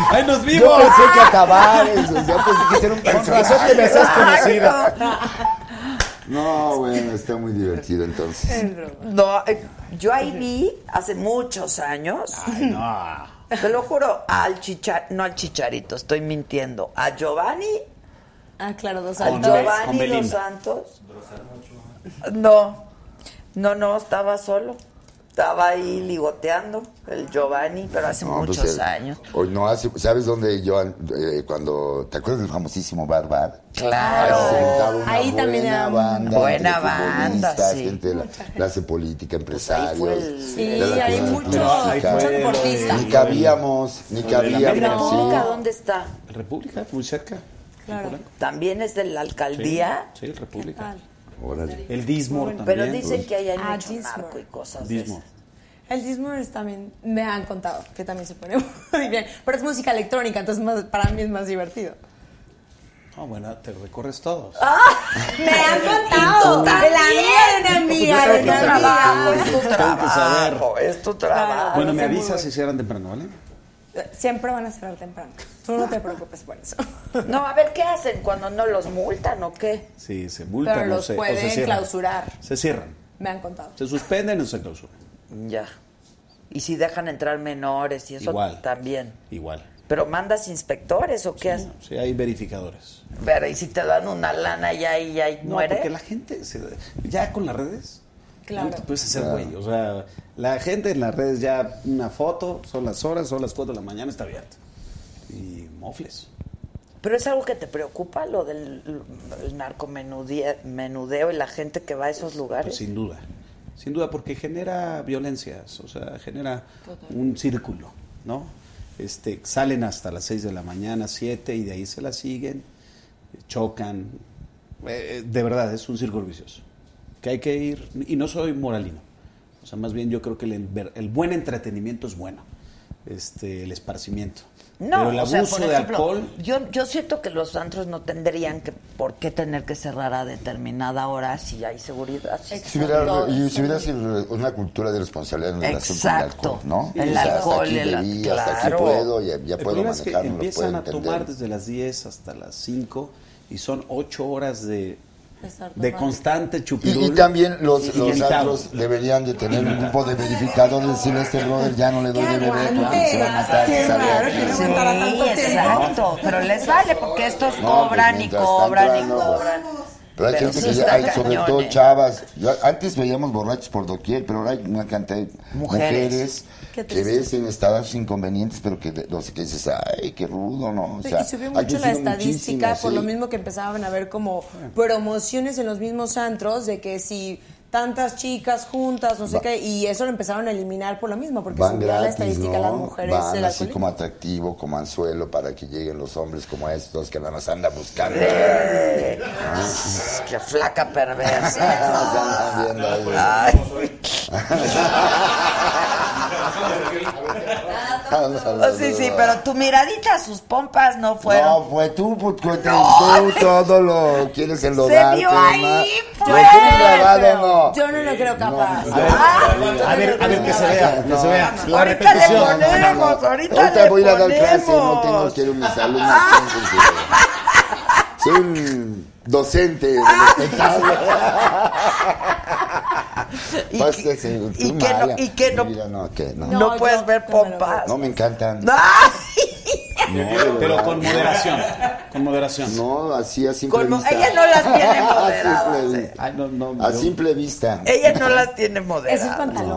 ¡Ay, nos Yo vimos! pensé que acabar eso, [laughs] yo pensé que era un Con razón personaje. te me haces conocida. No, bueno, está muy divertido entonces. No, eh, yo ahí vi hace muchos años, Ay, no. te lo juro, al chicharito, no al chicharito, estoy mintiendo, a Giovanni, Ah, claro, dos. Con Giovanni Dos. Santos. No, no, no, estaba solo. Estaba ahí ligoteando el Giovanni, pero hace No, pues, muchos años. Hoy no hace, ¿sabes dónde yo eh, cuando te acuerdas del famosísimo Bar Bar? Claro. Ahí también buena era banda, buena banda, sí. gente de la clase política, empresarios. fue el- Sí, de la hay muchos, muchos deportistas. Ni cabíamos, ni la cabíamos. ¿La sí. República dónde está? República, muy cerca. Claro. ¿También es de la alcaldía? Sí, República. Órale. El Dismor también. Pero dicen que ahí hay Ah, mucho narco y cosas de Dismor. esas. El Dismers también me han contado que también se pone [laughs] muy bien. Pero es música electrónica, entonces más- para mí es más divertido. No, bueno, te recorres todos. Me han [laughs] contado. De la amiga de una amiga, de Es tu una trabajo, amiga. es tu trabajo, es tu trabajo. Bueno, me avisas bueno. si cierran temprano, ¿vale? Siempre van a cerrar temprano. Tú no te preocupes por eso. [laughs] No, a ver, ¿qué hacen cuando no los multan o qué? Sí, se multan Pero o los se, o se pueden cierran. clausurar. Se cierran. Me han contado. Se suspenden o se clausuran. Ya. Y si dejan entrar menores y eso Igual. también. Igual. Pero mandas inspectores o qué haces? Sí, hay verificadores. Pero y si te dan una lana ya y ya y No, muere. porque la gente, se- ya con las redes, Claro. no te puedes hacer güey. O sea, la gente en las redes ya una foto, son las horas, son las 4 de la mañana, está abierto. Y mofles. Pero es algo que te preocupa lo del el narcomenudeo menudeo y la gente que va a esos lugares. Pues sin duda. Sin duda, porque genera violencias, o sea, genera un círculo, ¿no? Este, salen hasta las 6 de la mañana, 7, y de ahí se la siguen, chocan. Eh, eh, de verdad, es un círculo vicioso. Que hay que ir, y no soy moralino. O sea, más bien yo creo que el, el buen entretenimiento es bueno, este, el esparcimiento. No, Pero el o sea, abuso por de ejemplo, alcohol, Yo, yo siento que los antros no tendrían que por qué tener que cerrar a determinada hora si hay seguridad. Si hubiera, y si hubiera sido una cultura de responsabilidad en relación con el Exacto. alcohol, ¿no? El O sea, alcohol, hasta aquí el- bebí, hasta aquí claro. puedo, ya, ya el puedo problema es que lo puedo empiezan a entender. tomar desde las 10 hasta las 5 y son 8 horas de, de constante Y, chupirul. y también los, los Ilimitado. antros deberían de tener un grupo de verificadores, decirle a este brother ya no le doy de beber porque se va a matar. Qué ¿sabe? raro que no Sí, tanto exacto. Pero les vale porque estos No, cobran pues, y cobran y entrando, cobran. Pero hay Pero gente que ya, hay sobre cañón, todo ¿eh? chavas. Yo- antes veíamos borrachos por doquier, pero ahora hay una cantidad de Mujeres. mujeres, que ves en estados inconvenientes, pero que, no sé, que dices, ay, qué rudo, ¿no? O sea, y subió mucho la estadística por lo sí. mismo que empezaban a ver como promociones en los mismos antros de que si tantas chicas juntas, no sé Va- qué, y eso lo empezaron a eliminar por lo mismo, porque Van subía la gratis, estadística ¿no? las mujeres Van así alcoholismo. como atractivo, como anzuelo para que lleguen los hombres como estos que nada más andan buscando. Eh, Qué flaca perversa. [laughs] Viendo ahí. [laughs] Oh, sí, sí, pero tu miradita a sus pompas no fueron. No, fue tú, pues, tú, tú todo lo quieres enlodar. Se vio ahí, Lo pues. tienes grabado, no. Yo no lo creo capaz. A ver, a ver que se vea, que se vea. La ahorita le repetición. ponemos, ahorita, Ahorita le voy a ir a dar clase, no tengo, quiero mis alumnos. piensen que- Soy un docente del espectáculo. [laughs] [laughs] Y Pues, que- sí, tú y que no- y que no- Mi vida, no, que no. No, No, puedes ver pompas. No, me encantan. [laughs] Pero con moderación. Con moderación. No, así a simple Con vista. ella no las tiene [laughs] A moderadas, simple eh. Ay, no, no, A yo- simple vista. Ella no las tiene Es el moderadas. pantalón.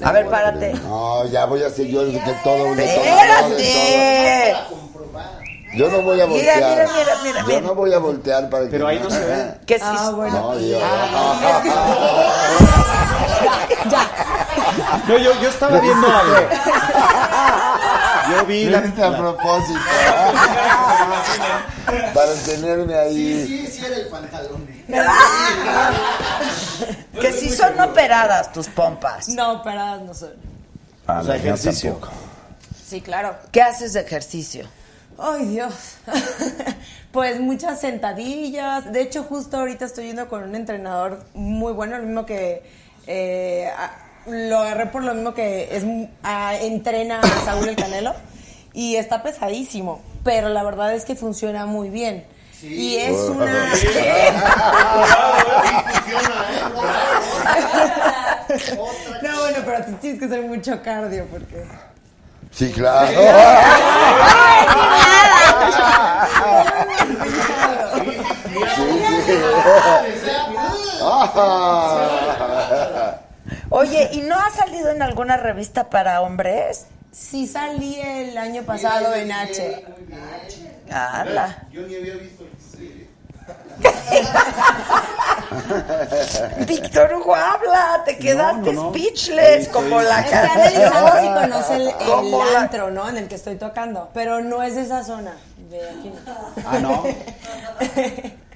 No, A ver, párate. No, ya voy a hacer yo de todo, de todo, de Espérate. Yo no voy a Mira, voltear. mira, mira, mira, Yo no voy a voltear para que Pero ahí no se ve. Que sí. Ah, bueno. No, Dios. [laughs] No, yo, yo estaba viendo algo. Yo vi la, Viste a propósito. para tenerme ahí. Sí, sí era el pantalón. [laughs] Que sí son operadas tus pompas. No, operadas no son. Ah, o sea, no, yo ejercicio. Sí, claro. ¿Qué haces de ejercicio? Ay, Dios. [laughs] pues muchas sentadillas. De hecho, justo ahorita estoy yendo con un entrenador muy bueno, el mismo que eh, lo agarré por lo mismo que es a- entrena a Saúl el Canelo y está pesadísimo, pero la verdad es que funciona muy bien. Y es una [laughs] [laughs] No, bueno, pero tú tienes que hacer mucho cardio porque Sí, claro. [laughs] Oye, ¿y no has salido en alguna revista para hombres? Sí salí el año pasado en H. Ala. Yo ni había visto. [laughs] Víctor Hugo, habla, te quedaste no, no. speechless como la Está si conoce el, el Como la- antro, ¿no? En el que estoy tocando. Pero no es de esa zona. De aquí no. Ah, no. [laughs]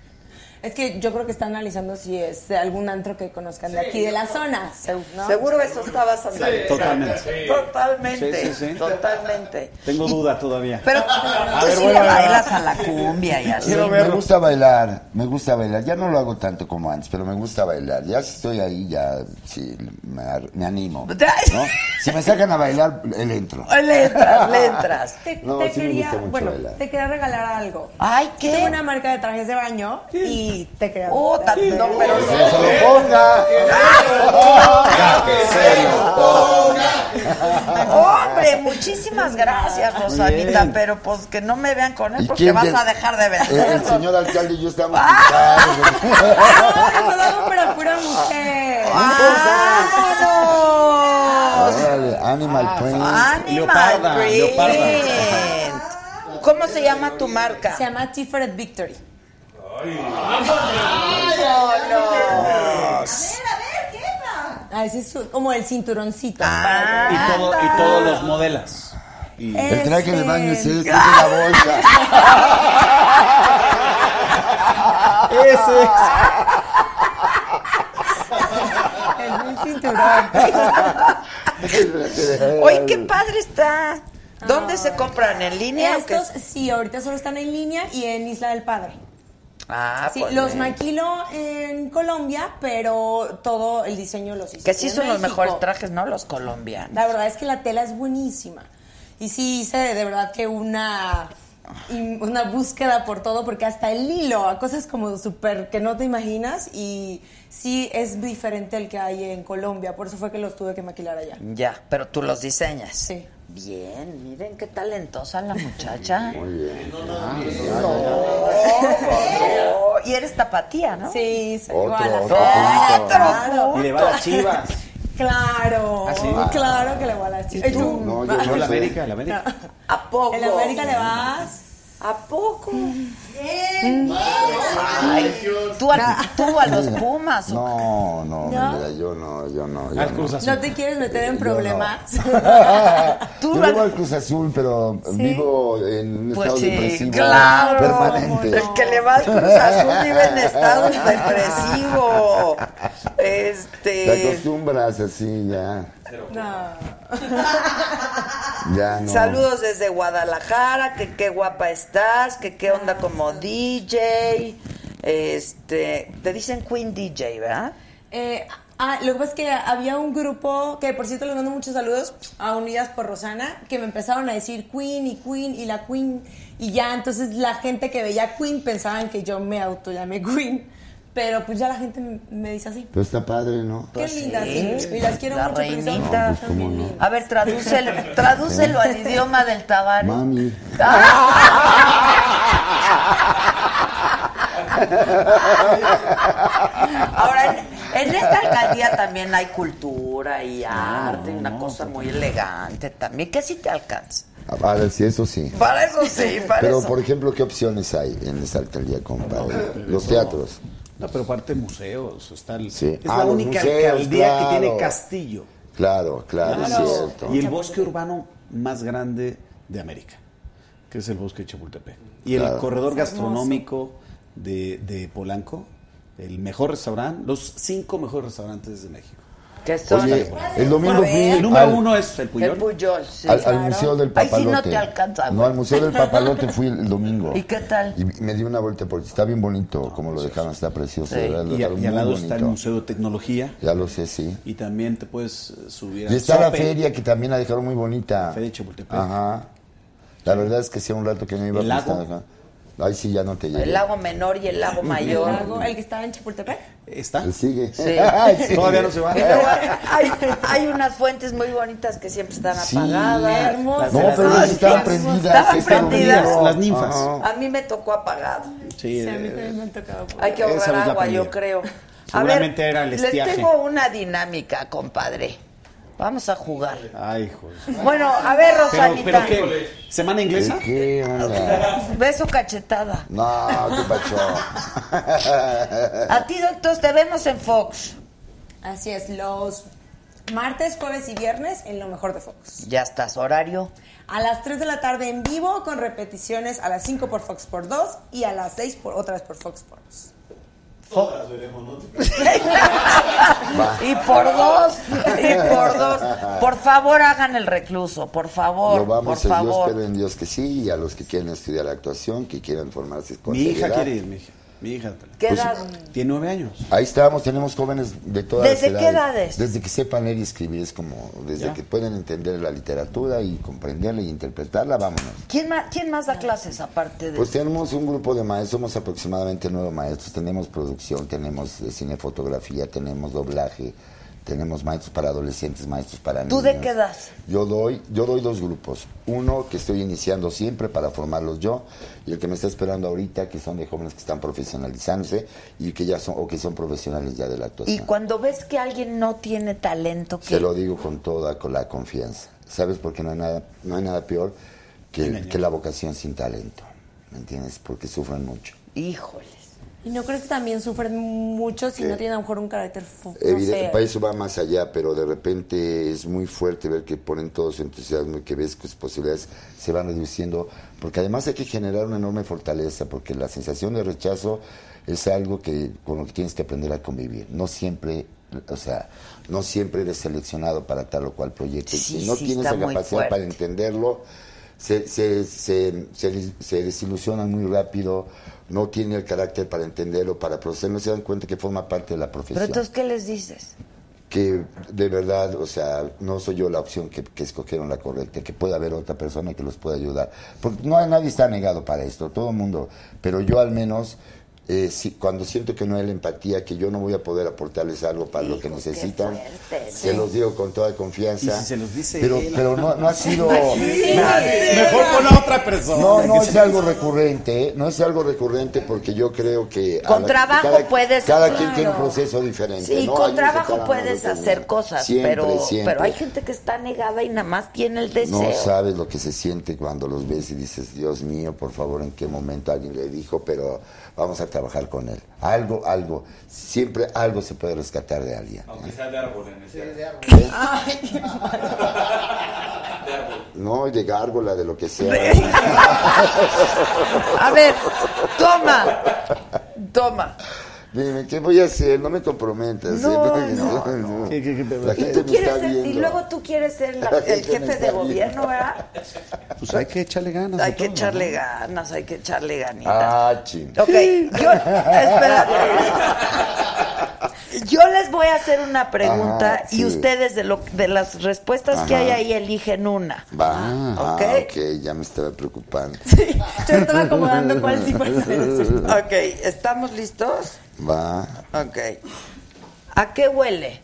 Es que yo creo que está analizando si es de algún antro que conozcan de aquí, de la zona. ¿no? Seguro eso estabas analizando. totalmente. Totalmente. Sí, sí, sí. Totalmente. Tengo duda todavía. Pero [laughs] A tú ver, sí le bailas a la cumbia y así. me gusta bailar, me gusta bailar. Ya no lo hago tanto como antes, pero me gusta bailar. Ya si estoy ahí, ya sí, me, me animo. ¿no? Si me sacan a bailar, le entro. Le entras, le entras. Te, No, te sí me quería, gusta mucho bueno, bailar. te quería regalar algo. Ay, ¿qué? Tengo una marca de trajes de baño y te quería Oh, regalar. tanto, pero [laughs] Que se lo ponga. Hombre, muchísimas gracias, Rosanita, pero pues que no me vean con él ¿Y porque vas a dejar de ver. El, el señor alcalde y yo estamos Ah. pintados. No, [laughs] lo hago para pura mujer. Órale, Animal Print. Animal Leoparda, Print. leoparda. ¿Cómo se llama tu marca? Se llama Tiferet Victory. Ah, ese es su- como el cinturoncito. Y, todo, y todos los modelas. Y El traje de baño es Ese. la bolsa. ese. Es [laughs] un cinturón. [laughs] Oye, qué padre está. ¿Dónde se compran? ¿En línea o qué? Estos sí, ahorita solo están en línea y en Isla del Padre. Ah, Sí, pues, los bien. maquilo en Colombia, pero todo el diseño los hice. Que sí en son los mejores trajes, ¿no? Los colombianos. La verdad es que la tela es buenísima. Y sí hice de verdad que una y una búsqueda por todo, porque hasta el hilo, a cosas como súper que no te imaginas, y sí es diferente el que hay en Colombia, por eso fue que los tuve que maquilar allá. Ya, pero tú los diseñas. Sí. Bien, miren qué talentosa la muchacha. [laughs] Muy bien. Oh, y eres tapatía, ¿no? Sí, soy Otro, igual a otro punto. claro. Y le va a las chivas. Claro, ¿Ah, sí? claro que le voy a las chivas. ¿Y tú? No, yo No, no la. América, la América. [laughs] ¿A poco? En América le vas. ¿A poco? Ay, ¿tú, a, tú a los Pumas. ¿o No, no, ¿No? mira, yo no, yo no. Yo Al no. Cruz Azul. No te quieres meter en Yo no. problemas. [laughs] Tú yo lo- vivo al Cruz Azul, pero vivo en un Pues estado sí, depresivo claro. permanente. El que le va al Cruz Azul vive en estado depresivo. [laughs] Te Este. acostumbras así, ya. No. [laughs] Ya no. Saludos desde Guadalajara, que qué guapa estás, que qué onda como DJ. Este, te dicen Queen DJ, ¿verdad? Eh, ah, lo que pasa es que había un grupo, que por cierto les mando muchos saludos a Unidas por Rosana, que me empezaron a decir Queen y Queen y la Queen, y ya entonces la gente que veía Queen pensaban que yo me autollamé Queen, pero pues ya la gente me, me dice así. Pero está padre, ¿no? Qué lindas, sí, y las quiero La mucho. reinita. No, pues, ¿cómo no? A ver, tradúcelo, [laughs] tradúcelo al idioma del tabaret. Mami. [laughs] Ahora, en, en esta alcaldía también hay cultura y arte, y una cosa muy elegante también, que sí te alcanza. Ah, Vale, sí, eso sí. Para eso sí, para Pero, eso. por ejemplo, ¿qué opciones hay en esa alcaldía, compadre? Los teatros. No, pero aparte museos. Está el- Sí. Es Ah, la los única museos, alcaldía claro. que tiene castillo. Claro, claro, es cierto. Y el bosque urbano más grande de América, que es el bosque de Chapultepec. Y el corredor gastronómico de, de Polanco, el mejor restaurante, los cinco mejores restaurantes de México. Que son Oye, el domingo fui El número al- uno es el Puyol. el Puyol, sí. al. Museo del Ahí sí Papalote. no te alcanza. No, güey. al Museo del Papalote fui el domingo. [laughs] ¿Y qué tal? Y me di una vuelta porque está bien bonito, como lo dejaron, está precioso. Sí. lo Y, al lado está el. Museo de Tecnología. Ya lo sé, sí. Y también te puedes eh, subir Y está la feria que también la dejaron muy bonita. Feria de Chapultepec. Ajá. La verdad es que hacía un rato que no iba ¿El a lago? estar acá. Ay, sí, ya no te llegué. El lago menor y el lago [laughs] El, mayor. lago- el que estaba en Chapultepec. ¿Está? Sigue. Sí. [laughs] Ay, sí. Todavía no se va. [laughs] Hay, hay unas fuentes muy bonitas que siempre están Sí. apagadas. Hermosas. No, pero estaban sí. prendidas. Estaban este prendidas. Las ninfas. Ajá. A mí me tocó apagado. Sí, Sí, a mí eh, también me han tocado. por- Hay que ahorrar agua, yo creo. A ver, Seguramente era el les estiaje. tengo una dinámica, compadre. Vamos a jugar. Ay, joder. Bueno, a ver, Pero, Rosalita. pero ¿qué? ¿Semana inglesa? ¿Qué onda? Ve su cachetada. No, ¿qué pasó? A ti, doctor, te vemos en Fox. Así es, los martes, jueves y viernes en lo mejor de Fox. Ya estás, horario. A las 3 de la tarde en vivo con repeticiones a las 5 por Fox por 2 y a las 6 por otra vez por Fox Sports. Todas veremos, ¿no? [laughs] y por dos, y por [laughs] dos. Por favor, hagan el recluso, por favor, Lo vamos por a Dios, espero en Dios que sí, y a los que quieren estudiar actuación, que quieran formarse con Mi hija seriedad. quiere ir, mi hija. Mi hija. ¿Qué Pues- edad? Tiene nueve años. Ahí estamos, tenemos jóvenes de todas ¿Desde las qué edades. edades? Desde que sepan leer y escribir, es como, desde Ya. que pueden entender la literatura y comprenderla y interpretarla, vámonos. ¿Quién más, ¿Quién más da clases aparte de Pues tenemos un grupo de maestros, somos aproximadamente nueve maestros, tenemos producción, tenemos cinefotografía, tenemos doblaje, tenemos maestros para adolescentes, maestros para ¿Tú niños. de qué das? Yo doy, yo doy dos grupos. Uno que estoy iniciando siempre para formarlos yo, y el que me está esperando ahorita, que son de jóvenes que están profesionalizándose y que ya son, o que son profesionales ya de la Y actuación. cuando ves que alguien no tiene talento, ¿qué? Se lo digo con toda con la confianza. ¿Sabes? Porque no hay nada, no hay nada peor que, que la vocación sin talento. ¿Me entiendes? Porque sufren mucho. Híjoles. ¿Y no crees que también sufren mucho si no tienen a lo mejor un carácter no Evidente, para eso va más allá, pero de repente es muy fuerte ver que ponen todo su entusiasmo y que ves que sus posibilidades se van reduciendo, porque además hay que generar una enorme fortaleza, porque la sensación de rechazo es algo que con lo que tienes que aprender a convivir. No siempre, o sea, no siempre eres seleccionado para tal o cual proyecto. Sí, si no sí, tienes la capacidad para entenderlo, se, se, se, se- se desilusionan muy rápido, no tienen el carácter para entenderlo, para procesarlo, no se dan cuenta que forma parte de la profesión Pero entonces, ¿qué les dices? que de verdad, o sea, no soy yo la opción que, que escogieron la correcta, que pueda haber otra persona que los pueda ayudar. Porque no hay, nadie está negado para esto, todo el mundo. Pero yo al menos, eh, si- cuando siento que no hay la empatía, que yo no voy a poder aportarles algo para lo que necesitan, se los digo con toda confianza. Y si se los dice pero, él. pero no, no ha sido... Mejor con la otra persona. No, no es algo recurrente, ¿eh? no es algo recurrente porque yo creo que... Con la- trabajo cada, puedes- Cada claro. quien tiene un proceso diferente. Sí, ¿no? con Hay trabajo puedes hacer cosas, Siempre, pero, siempre. pero hay gente que está negada y nada más tiene el deseo. No sabes lo que se siente cuando los ves y dices, Dios mío, por favor, en qué momento alguien le dijo, pero vamos a trabajar con él. Algo, algo, siempre algo se puede rescatar de alguien. Aunque sea de árbol en ese de árbol. ¿Qué? Ay, qué mal. De árbol. No, de gárgola, de lo que sea. [laughs] A ver, toma, toma. Dime, ¿qué voy a hacer? No me comprometas. No, ¿eh? no, no. ¿Qué, qué, qué? La Y gente me quieres está ser, y viendo. luego tú quieres ser la- el jefe de gobierno, ¿verdad? Pues hay que echarle ganas. Hay a que todo, echarle ¿no? ganas, hay que echarle ganitas. Ah, ching. Ok, yo, espera. [laughs] Yo les voy a hacer una pregunta Ajá, y sí. ustedes de lo de las respuestas que hay Ajá. ahí eligen una. Va. Ah, Ah, ok. ok, ya me estaba preocupando. Yo estaba acomodando cuál sí cuál [laughs] no. Ok, ¿estamos listos? Va. Ok. ¿A qué huele?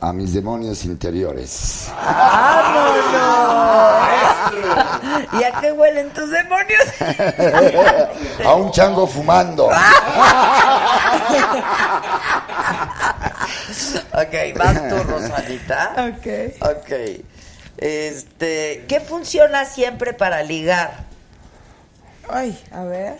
A mis demonios interiores. ¡Vámonos! ¿Y a qué huelen tus demonios? [laughs] A un chango fumando. ok, vas tú, Rosalita. Ok. Ok. Este, ¿qué funciona siempre para ligar? Ay, a ver.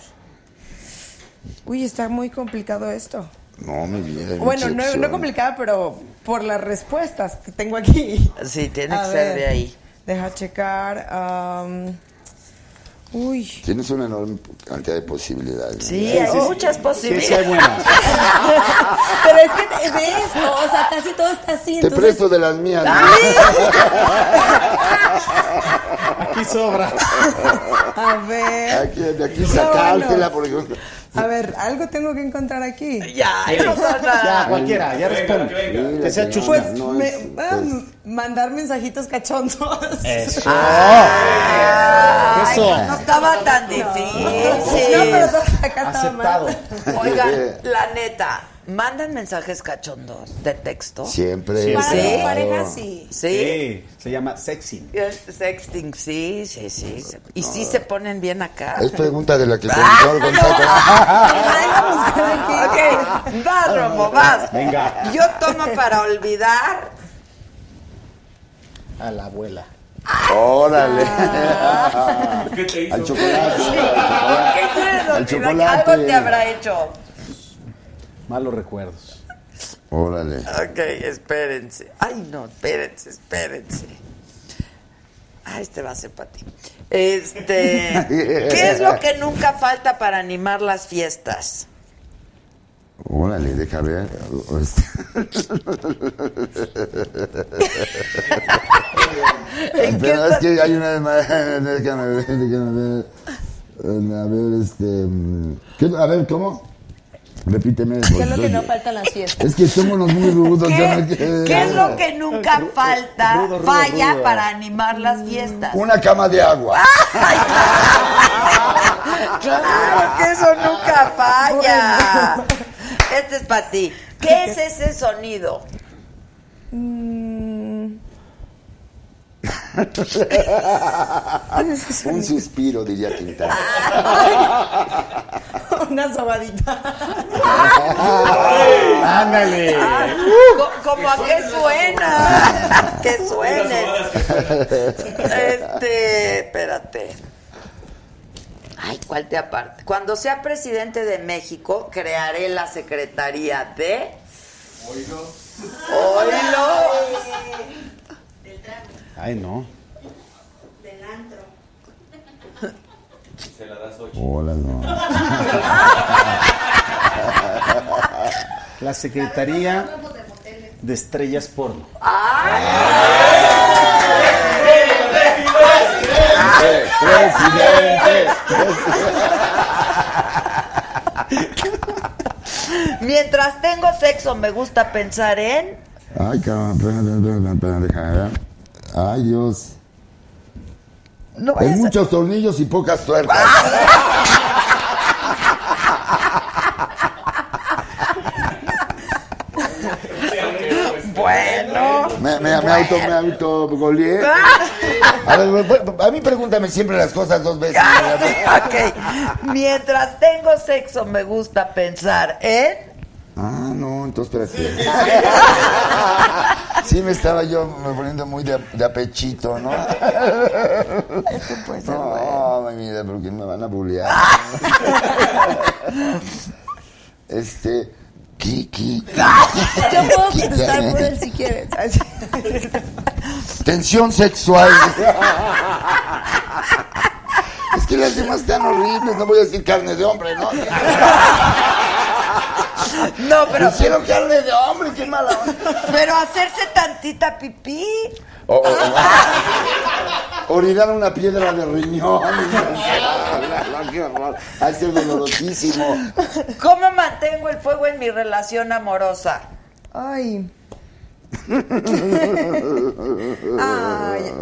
Uy, está muy complicado esto. No, mi vida. Bueno, no, no complicado, pero por las respuestas que tengo aquí. Sí, tiene A que ser de ahí. Deja checar. am, uy. Tienes una enorme cantidad de posibilidades. Sí, hay muchas Sí, posibilidades. sí hay buenas. [laughs] Pero es que te- ves, no, o sea, casi todo está así. Te entonces- presto de las mías. ¿no? Aquí sobra. A ver. Aquí, de aquí sacártela, por ejemplo. A ver, algo tengo que encontrar aquí. Ya, no pasa Ya, cualquiera, ya responde. Mira, Que sea no, chusca. Pues no, me, es- ah, pues, mandar mensajitos cachondos. Eso. Ay, Eso. No estaba tan difícil. No, pero acá estaba Aceptado. mal. Oigan, [laughs] la neta, ¿mandan mensajes cachondos de texto? Siempre. Para ¿Sí? pareja sí. ¿Sí? Sí, se llama sexy. El Sexting, sí, sí, sí. Y sí se ponen bien acá. Es pregunta de la que [laughs] se Ah, Ok, vas, Romo, vas. Venga. Yo tomo para olvidar. A la abuela. Órale. ¿Qué te hizo? Al chocolate. [laughs] ¿Qué quieres Al chocolate. Algo te habrá hecho. Malos recuerdos. Órale. Ok, espérense. Ay, no, espérense, espérense. Ah, este va a ser para ti. Este, [laughs] ¿qué es lo que nunca falta para animar las fiestas? Órale, deja ver. Pero es que hay una más. [laughs] Déjame ver, déjame ver. A ver, este. mm, ¿qué- A ver, ¿cómo? Repíteme. ¿Qué es lo que no falta en las fiestas? Es que somos los muy rudos. ya no ¿Qué, qué es lo que nunca falta, Rudo, rudo, falla rudo. para animar las fiestas? Una cama de agua. [laughs] Claro que eso nunca falla. Este es para ti. ¿Qué es ese sonido? Un [laughs] suspiro, diría Quintana. Una sobadita. Ándale. Co- Como a qué suena. Que suene. Este, espérate. Ay, ¿cuál te aparte? Cuando sea presidente de México, crearé la Secretaría de... Oilo. Ay, no. Del antro. Se la das ocho. Hola, no. La Secretaría de Estrellas Porno. Mientras tengo sexo, me gusta pensar en... Ay, cabrón, espérate, espérate, espérate, déjame ver. Ay, Dios. No Hay a- muchos tornillos y pocas tuercas. Bueno. Me, me, me auto, me auto goleé. A ver, a mí pregúntame siempre las cosas dos veces. [laughs] ok. Mientras tengo sexo, me gusta pensar en... Ah, no, entonces espérate. [laughs] Sí me estaba yo me poniendo muy de, de apechito, ¿no? [laughs] No, mi vida, porque me van a bullear. [laughs] Este, ¿qué, [laughs] qué? Yo puedo contestar por él si quieres. Tensión sexual. Es que las demás están horribles, no voy a decir carne de hombre, ¿no? No, pero... Hicieron carne de hombre, qué mala onda. Pero hacerse tantita pipí. O- o- o- orinar una piedra de riñón. Qué horror. Dolorosísimo. ¿Cómo mantengo el fuego en mi relación amorosa? Ay. [laughs] Ay.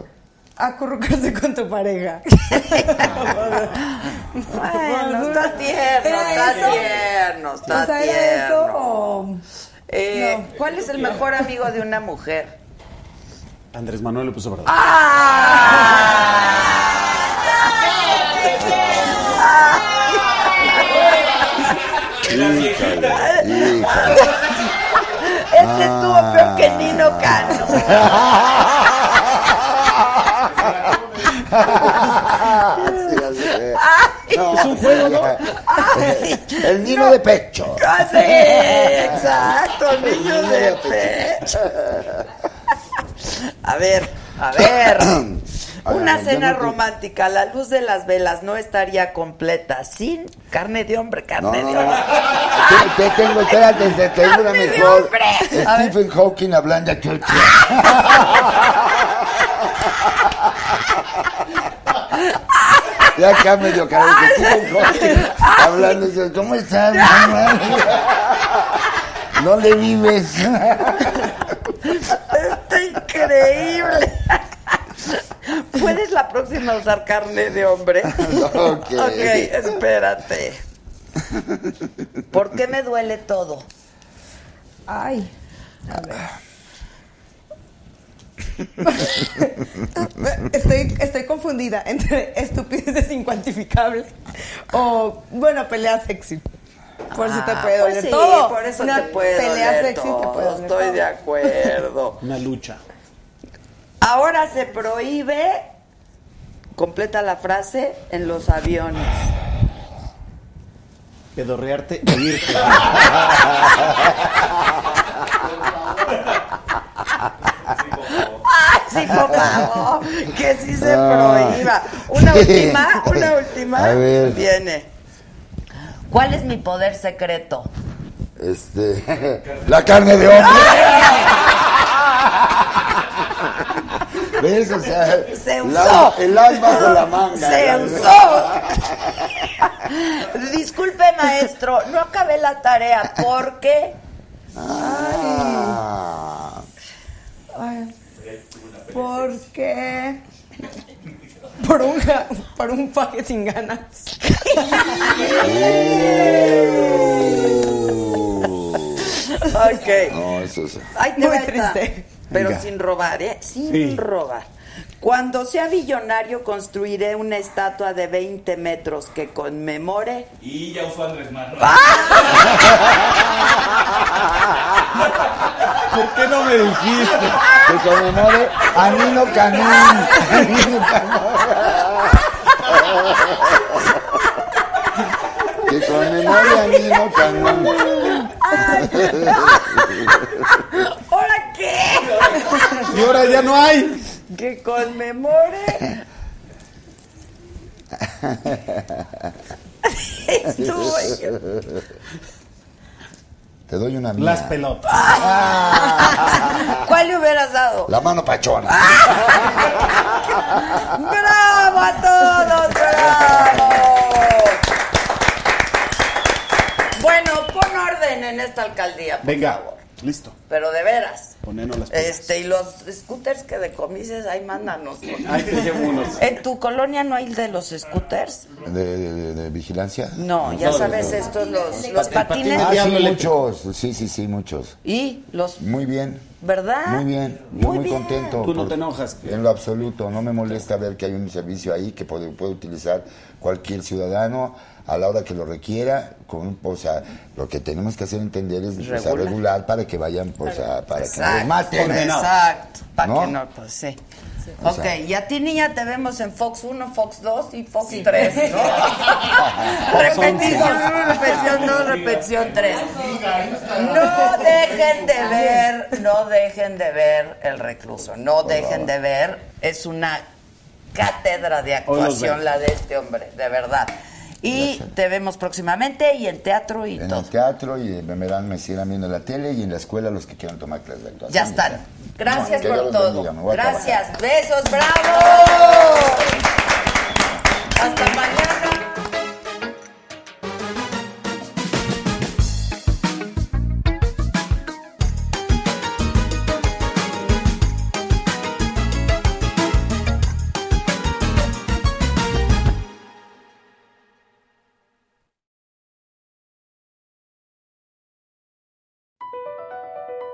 Acurrucarse con tu pareja. [laughs] Bueno, está tierno, ¿Era está eso? tierno, está O sea, tierno. ¿era eso o...? Eh, ¿Cuál es el mejor amigo de una mujer? Andrés Manuel le puso verdad. Híjole, híjole. Este estuvo peor que Nino Cano. [laughs] Sí, sé. Es un juego, ¿no? El niño de pecho. Sí, exacto, niño de pecho. A ver, a ver. A ver, Una cena no romántica a la luz de las velas no estaría completa sin carne de hombre, No, carne no, de no. hombre. Te, te tengo, espérate, te tengo una Carne de mejor. Stephen Hawking hablando a chucha. [laughs] Ya acá medio caro que Hawking hablando. dice, ¿Cómo estás, mamá? No le vives. Está increíble. ¿Puedes la próxima usar carne de hombre? Ok. Ok, espérate. ¿Por qué me duele todo? Ay. A ver. [laughs] Estoy, estoy confundida entre estupideces incuantificables o, bueno, pelea sexy. Por eso te Ah, puede pues doler sí, todo. Por eso Una te puede pelea doler sexy todo, te puede doler Estoy todo. de acuerdo. [laughs] Una lucha. Ahora se prohíbe, completa la frase, en los aviones. Pedorrearte e irte. [laughs] ¡Ay, sí, por [laughs] favor! Que sí se Ah. prohíba. Una [laughs] última, una última. A ver. Viene. ¿Cuál es mi poder secreto? Este, [laughs] la carne de hombre. ¿Ves? O sea, Se la- usó. el as bajo la manga. Se usó. Disculpe, maestro, no acabé la tarea porque. Ah. Ay, ¿Por qué? Por un, por un paje sin ganas. Ok. No, eso es. Ay, te Muy triste. Pero Venga. sin robar, ¿eh? Sin Sí. robar. Cuando sea billonario, construiré una estatua de 20 metros que conmemore. Y ya usó Andrés Manuel. [laughs] ¿Por qué no me dijiste? Que conmemore a Nino Canún. A Nino Canún. Que conmemore a Nino Canún. ¿Ahora qué? Y ahora ya no hay. Que conmemore. [laughs] Estuvo Te doy una mía. Las pelotas. [laughs] ¿Cuál le hubieras dado? La mano pachona. [laughs] ¡Bravo a todos! ¡Bravo! Bueno, pon orden en esta alcaldía, por Venga, favor. Listo. Pero de veras. Ponernos las pilas. Este, y los scooters que decomises, ahí mándanos. Ahí te llevo unos. ¿En tu colonia no hay de los scooters? ¿De, de- de- de vigilancia? No, ya sabes, estos, los, los patines. Ah, sí, muchos. Sí, sí, sí, muchos. Y los, Muy bien. ¿verdad? Muy bien, Muy muy, bien. contento. Tú no por- te enojas, En lo absoluto, no me molesta ver que hay un servicio ahí que puede, puede utilizar cualquier ciudadano a la hora que lo requiera. Con, o sea, lo que tenemos que hacer entender es pues, Regular. regular para que vayan, pues, a- para que no Exacto, maten. exacto. Para ¿No? que no, pues sí. O Ok, sea- y a ti niña te vemos en Fox 1, Fox 2 y Fox 3, ¿no? [laughs] [laughs] repetición 1, repetición 2, repetición 3. No dejen de ver, no dejen de ver El Recluso, no dejen de ver, es una cátedra de actuación la de este hombre, de verdad. Y te vemos próximamente y en teatro y En todo. el teatro y me verán, me seguirán viendo en la tele y en la escuela los que quieran tomar clases de actuación. Ya están. Gracias por todo. bendiga, Gracias. Besos, bravo. Hasta mañana.